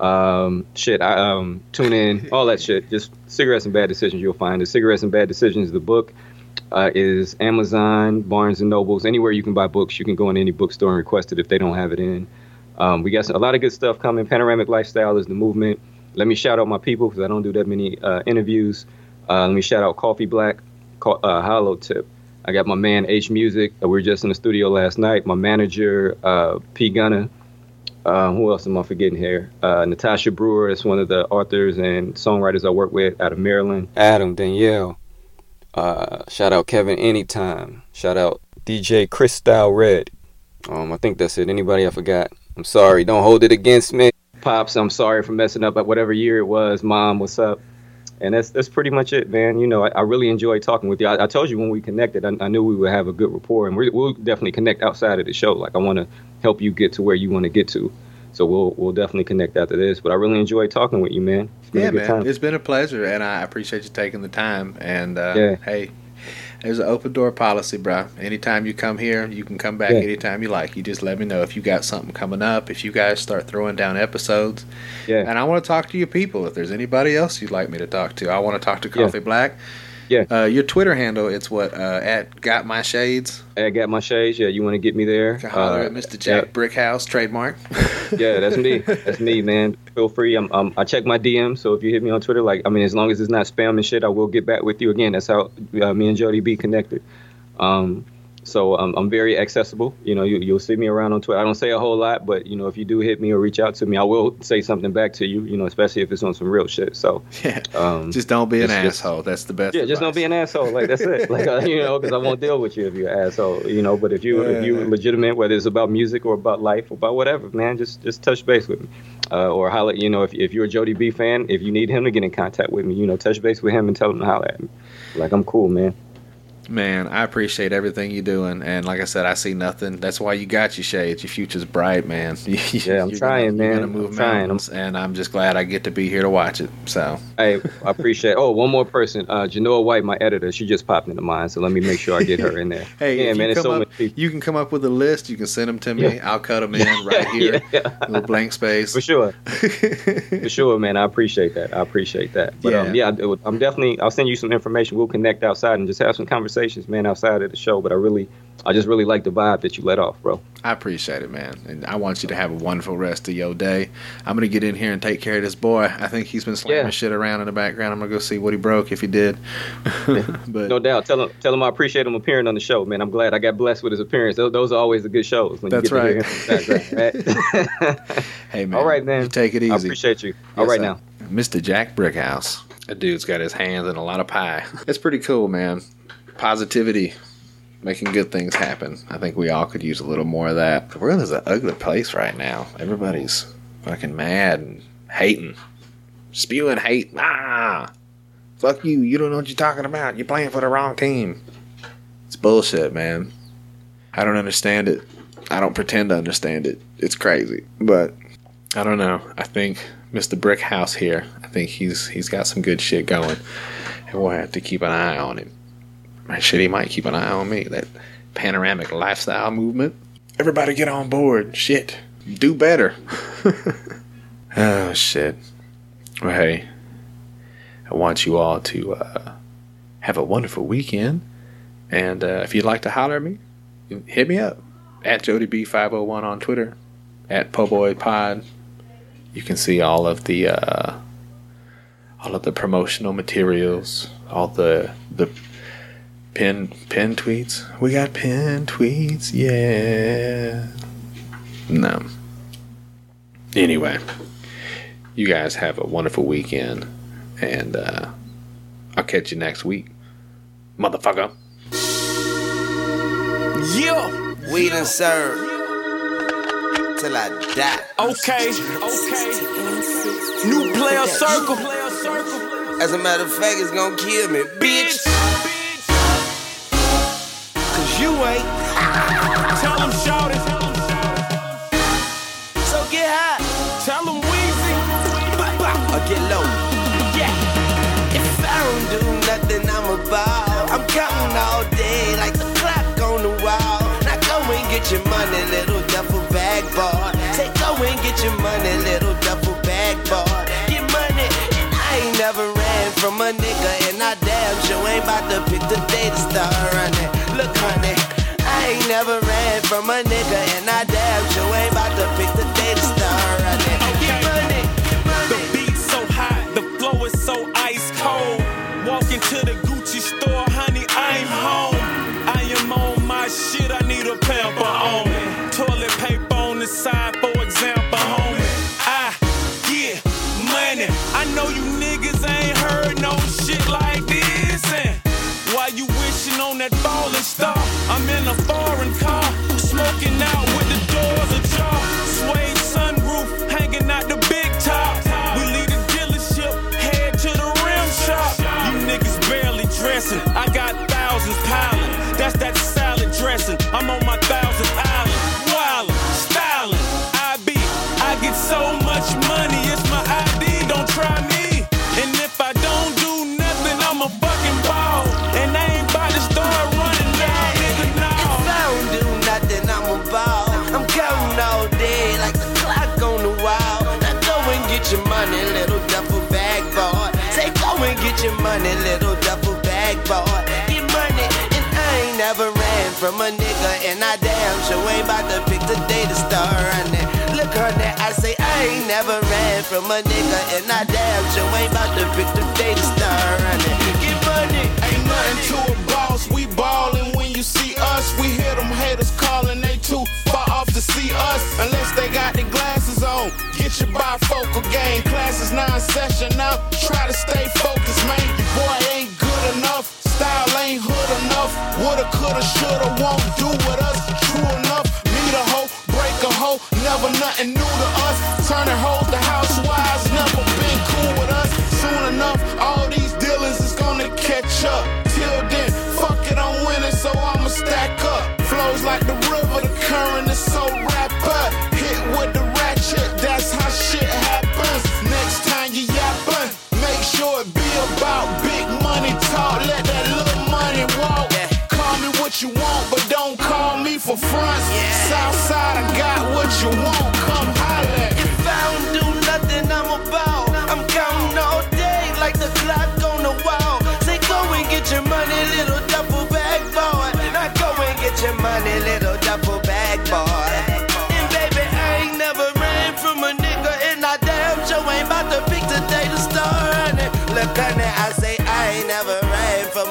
[SPEAKER 3] um, shit, I, um, tune in, all that shit. Just Cigarettes and Bad Decisions you'll find. The Cigarettes and Bad Decisions, the book, uh, is Amazon, Barnes and Nobles, anywhere you can buy books. You can go in any bookstore and request it if they don't have it in. Um, we got some, a lot of good stuff coming. Panoramic Lifestyle is the movement. Let me shout out my people because I don't do that many uh, interviews. Uh, let me shout out Coffee Black, uh, Hollow Tip. I got my man H Music. Uh, we were just in the studio last night. My manager uh, P Gunner. Who else am I forgetting here? Natasha Brewer is one of the authors and songwriters I work with out of Maryland. Adam Danielle. Uh, shout out Kevin Anytime. Shout out DJ Chris Style Red. Um, I think that's it. Anybody I forgot? I'm sorry. Don't hold it against me. Pops, I'm sorry for messing up at whatever year it was. Mom, what's up? And that's that's pretty much it, man. You know, I, I really enjoy talking with you. I, I told you when we connected, I, I knew we would have a good rapport, and we we'll definitely connect outside of the show. Like I want to help you get to where you want to get to. So we'll we'll definitely connect after this. But I really enjoy talking with you, man. It's been
[SPEAKER 1] Yeah, man,
[SPEAKER 3] time.
[SPEAKER 1] it's been a pleasure, and I appreciate you taking the time. And uh,
[SPEAKER 3] Yeah.
[SPEAKER 1] hey, there's an open door policy, bro. Anytime you come here, you can come back
[SPEAKER 3] Yeah.
[SPEAKER 1] anytime you like. You just let me know if you got something coming up. If you guys start throwing down episodes,
[SPEAKER 3] Yeah.
[SPEAKER 1] and I want to talk to your people. If there's anybody else you'd like me to talk to, I want to talk to
[SPEAKER 3] Yeah.
[SPEAKER 1] Coffee Black.
[SPEAKER 3] Yeah.
[SPEAKER 1] Uh, your Twitter handle, it's what uh, at Got My Shades.
[SPEAKER 3] At got my shades. Yeah, you want to get me there?
[SPEAKER 1] Holler
[SPEAKER 3] Uh,
[SPEAKER 1] at Mr. Jack Brickhouse trademark. [LAUGHS]
[SPEAKER 3] yeah, that's me. That's me, man. Feel free. I'm, um, I check my DMs, so if you hit me on Twitter, like, I mean, as long as it's not spam and shit, I will get back with you. Again, that's how uh, me and Jody B connected. Um, so um, I'm very accessible. You know, you, you'll see me around on Twitter. I don't say a whole lot, but you know, if you do hit me or reach out to me, I will say something back to you. You know, especially if it's on some real shit. So [LAUGHS]
[SPEAKER 1] yeah.
[SPEAKER 3] um,
[SPEAKER 1] Just don't be an
[SPEAKER 3] just-
[SPEAKER 1] asshole. That's the best.
[SPEAKER 3] yeah, just don't be an asshole. Like that's it. [LAUGHS] Like uh, you know, because I won't deal with you if you're an asshole. You know, but if you if you
[SPEAKER 1] Yeah.
[SPEAKER 3] legitimate, whether it's about music or about life or about whatever, man, just just touch base with me, uh, or holler. You know, if if you're a Jody B fan, if you need him to get in contact with me, you know, touch base with him and tell him to holler at me. Like I'm cool, man.
[SPEAKER 1] Man, I appreciate everything you're doing, and like I said, I see nothing. That's why you got your shades. Your future's bright, man. [LAUGHS]
[SPEAKER 3] yeah, I'm trying,
[SPEAKER 1] gonna,
[SPEAKER 3] man.
[SPEAKER 1] You're gonna move
[SPEAKER 3] I'm trying.
[SPEAKER 1] and I'm just glad I get to be here to watch it. So,
[SPEAKER 3] hey, I appreciate. [LAUGHS] Oh, one more person, uh, Genoa White, my editor. She just popped into mind, so let me make sure I get her in there. [LAUGHS]
[SPEAKER 1] hey,
[SPEAKER 3] yeah, man, it's so
[SPEAKER 1] up.
[SPEAKER 3] People.
[SPEAKER 1] You can come up with a list. You can send them to me.
[SPEAKER 3] Yeah.
[SPEAKER 1] I'll cut them in right here.
[SPEAKER 3] yeah, yeah.
[SPEAKER 1] Little blank space.
[SPEAKER 3] For sure, for sure, man. I appreciate that. I appreciate that. But
[SPEAKER 1] Yeah.
[SPEAKER 3] um, yeah, I- I'm definitely. I'll send you some information. We'll connect outside and just have some conversations, man, outside of the show. But I really, I just really like the vibe that you let off, bro.
[SPEAKER 1] I appreciate it, man. And I want you to have a wonderful rest of your day. I'm going to get in here and take care of this boy. I think he's been slamming
[SPEAKER 3] Yeah.
[SPEAKER 1] shit around in the background. I'm going to go see what he broke if he did. [LAUGHS] but
[SPEAKER 3] No doubt. Tell him, tell him I appreciate him appearing on the show, man. I'm glad I got blessed with his appearance. Those, those are always the good shows. When
[SPEAKER 1] That's
[SPEAKER 3] you get
[SPEAKER 1] right.
[SPEAKER 3] To hear him in the background, [LAUGHS] right? [LAUGHS]
[SPEAKER 1] hey, man.
[SPEAKER 3] All right, man.
[SPEAKER 1] You take it easy.
[SPEAKER 3] I appreciate you. All
[SPEAKER 1] Yes,
[SPEAKER 3] right now.
[SPEAKER 1] Mr. Jack Brickhouse. That dude's got his hands in a lot of pie. It's pretty cool, man. Positivity, making good things happen. I think we all could use a little more of that. The world is an ugly place right now. Everybody's fucking mad and hating, spewing hate. Ah, fuck you. You don't know what you're talking about. You're playing for the wrong team. It's bullshit, man. I don't understand it. I don't pretend to understand it. It's crazy, but I don't know. I think Mr. Brickhouse here. I think he's he's got some good shit going, and we'll have to keep an eye on him. Shit, he might keep an eye on me. That panoramic lifestyle movement. Everybody get on board. Shit, do better. [LAUGHS] oh shit. Well, hey, I want you all to uh, have a wonderful weekend, and uh, if you'd like to holler at me, hit me up at JodyB501 on Twitter, at PoBoyPod you can see all of the uh, all of the promotional materials, all the the pin pin tweets. We got pin tweets, yeah. No. Anyway, you guys have a wonderful weekend, and uh, I'll catch you next week, motherfucker.
[SPEAKER 4] Yeah.
[SPEAKER 5] We done serve till I die.
[SPEAKER 4] Okay. Okay. New player circle.
[SPEAKER 5] As a matter of fact, it's gonna kill me, bitch. You ain't.
[SPEAKER 4] Tell them shout it.
[SPEAKER 5] So get high
[SPEAKER 4] Tell them Weezy.
[SPEAKER 5] or get low.
[SPEAKER 4] Yeah.
[SPEAKER 5] If I don't do nothing, I'm a ball. I'm counting all day like the clock on the wall. Now go and get your money, little duffel bag boy. Say go and get your money, little duffel bag boy. Get money, I ain't never ran from a nigga, and I damn sure ain't about to pick the day to start running. Look, honey. I ain't never ran from a nigga, and I damn sure ain't about to pick
[SPEAKER 4] I'm in a foreign car, smoking out with the doors ajar. Suede sunroof, hanging out the big top. We leave the dealership, head to the rim shop. You niggas barely dressing, I got thousands piling. That's that salad dressing. I'm on
[SPEAKER 5] from a nigga, and I damn sure ain't about to pick the day to start running. Look, honey, I say I ain't never ran from a nigga, and I damn sure ain't about to pick the day to start running. Get money,
[SPEAKER 6] Ain't nothing to a boss, we ballin' when you see us. We hear them haters calling, they too far off to see us. Unless they got their glasses on. Get your bifocal game, classes non-session now. Try to stay focused, man. Your boy ain't good enough, ain't hood enough. Woulda, coulda, shoulda, won't do with us. True enough, meet a hoe, break a hoe, never nothing new to us. Turning hoes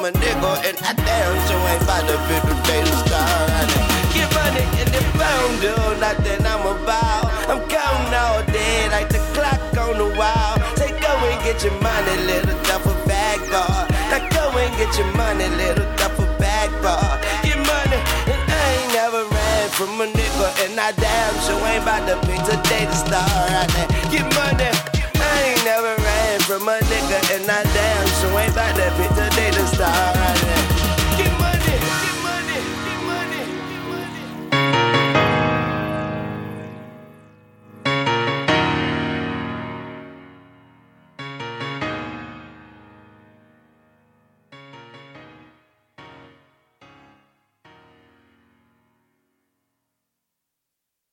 [SPEAKER 5] a nigga, and I damn sure ain't about to pick today to start. Get money, and if I don't do nothing, I'm about. I'm counting all day like the clock on the wall. Say, go and get your money, little duffel bag boy. Now go and get your money, little duffel bag boy. Get money, and I ain't never ran from a nigga, and I damn sure ain't about to pick today to start running.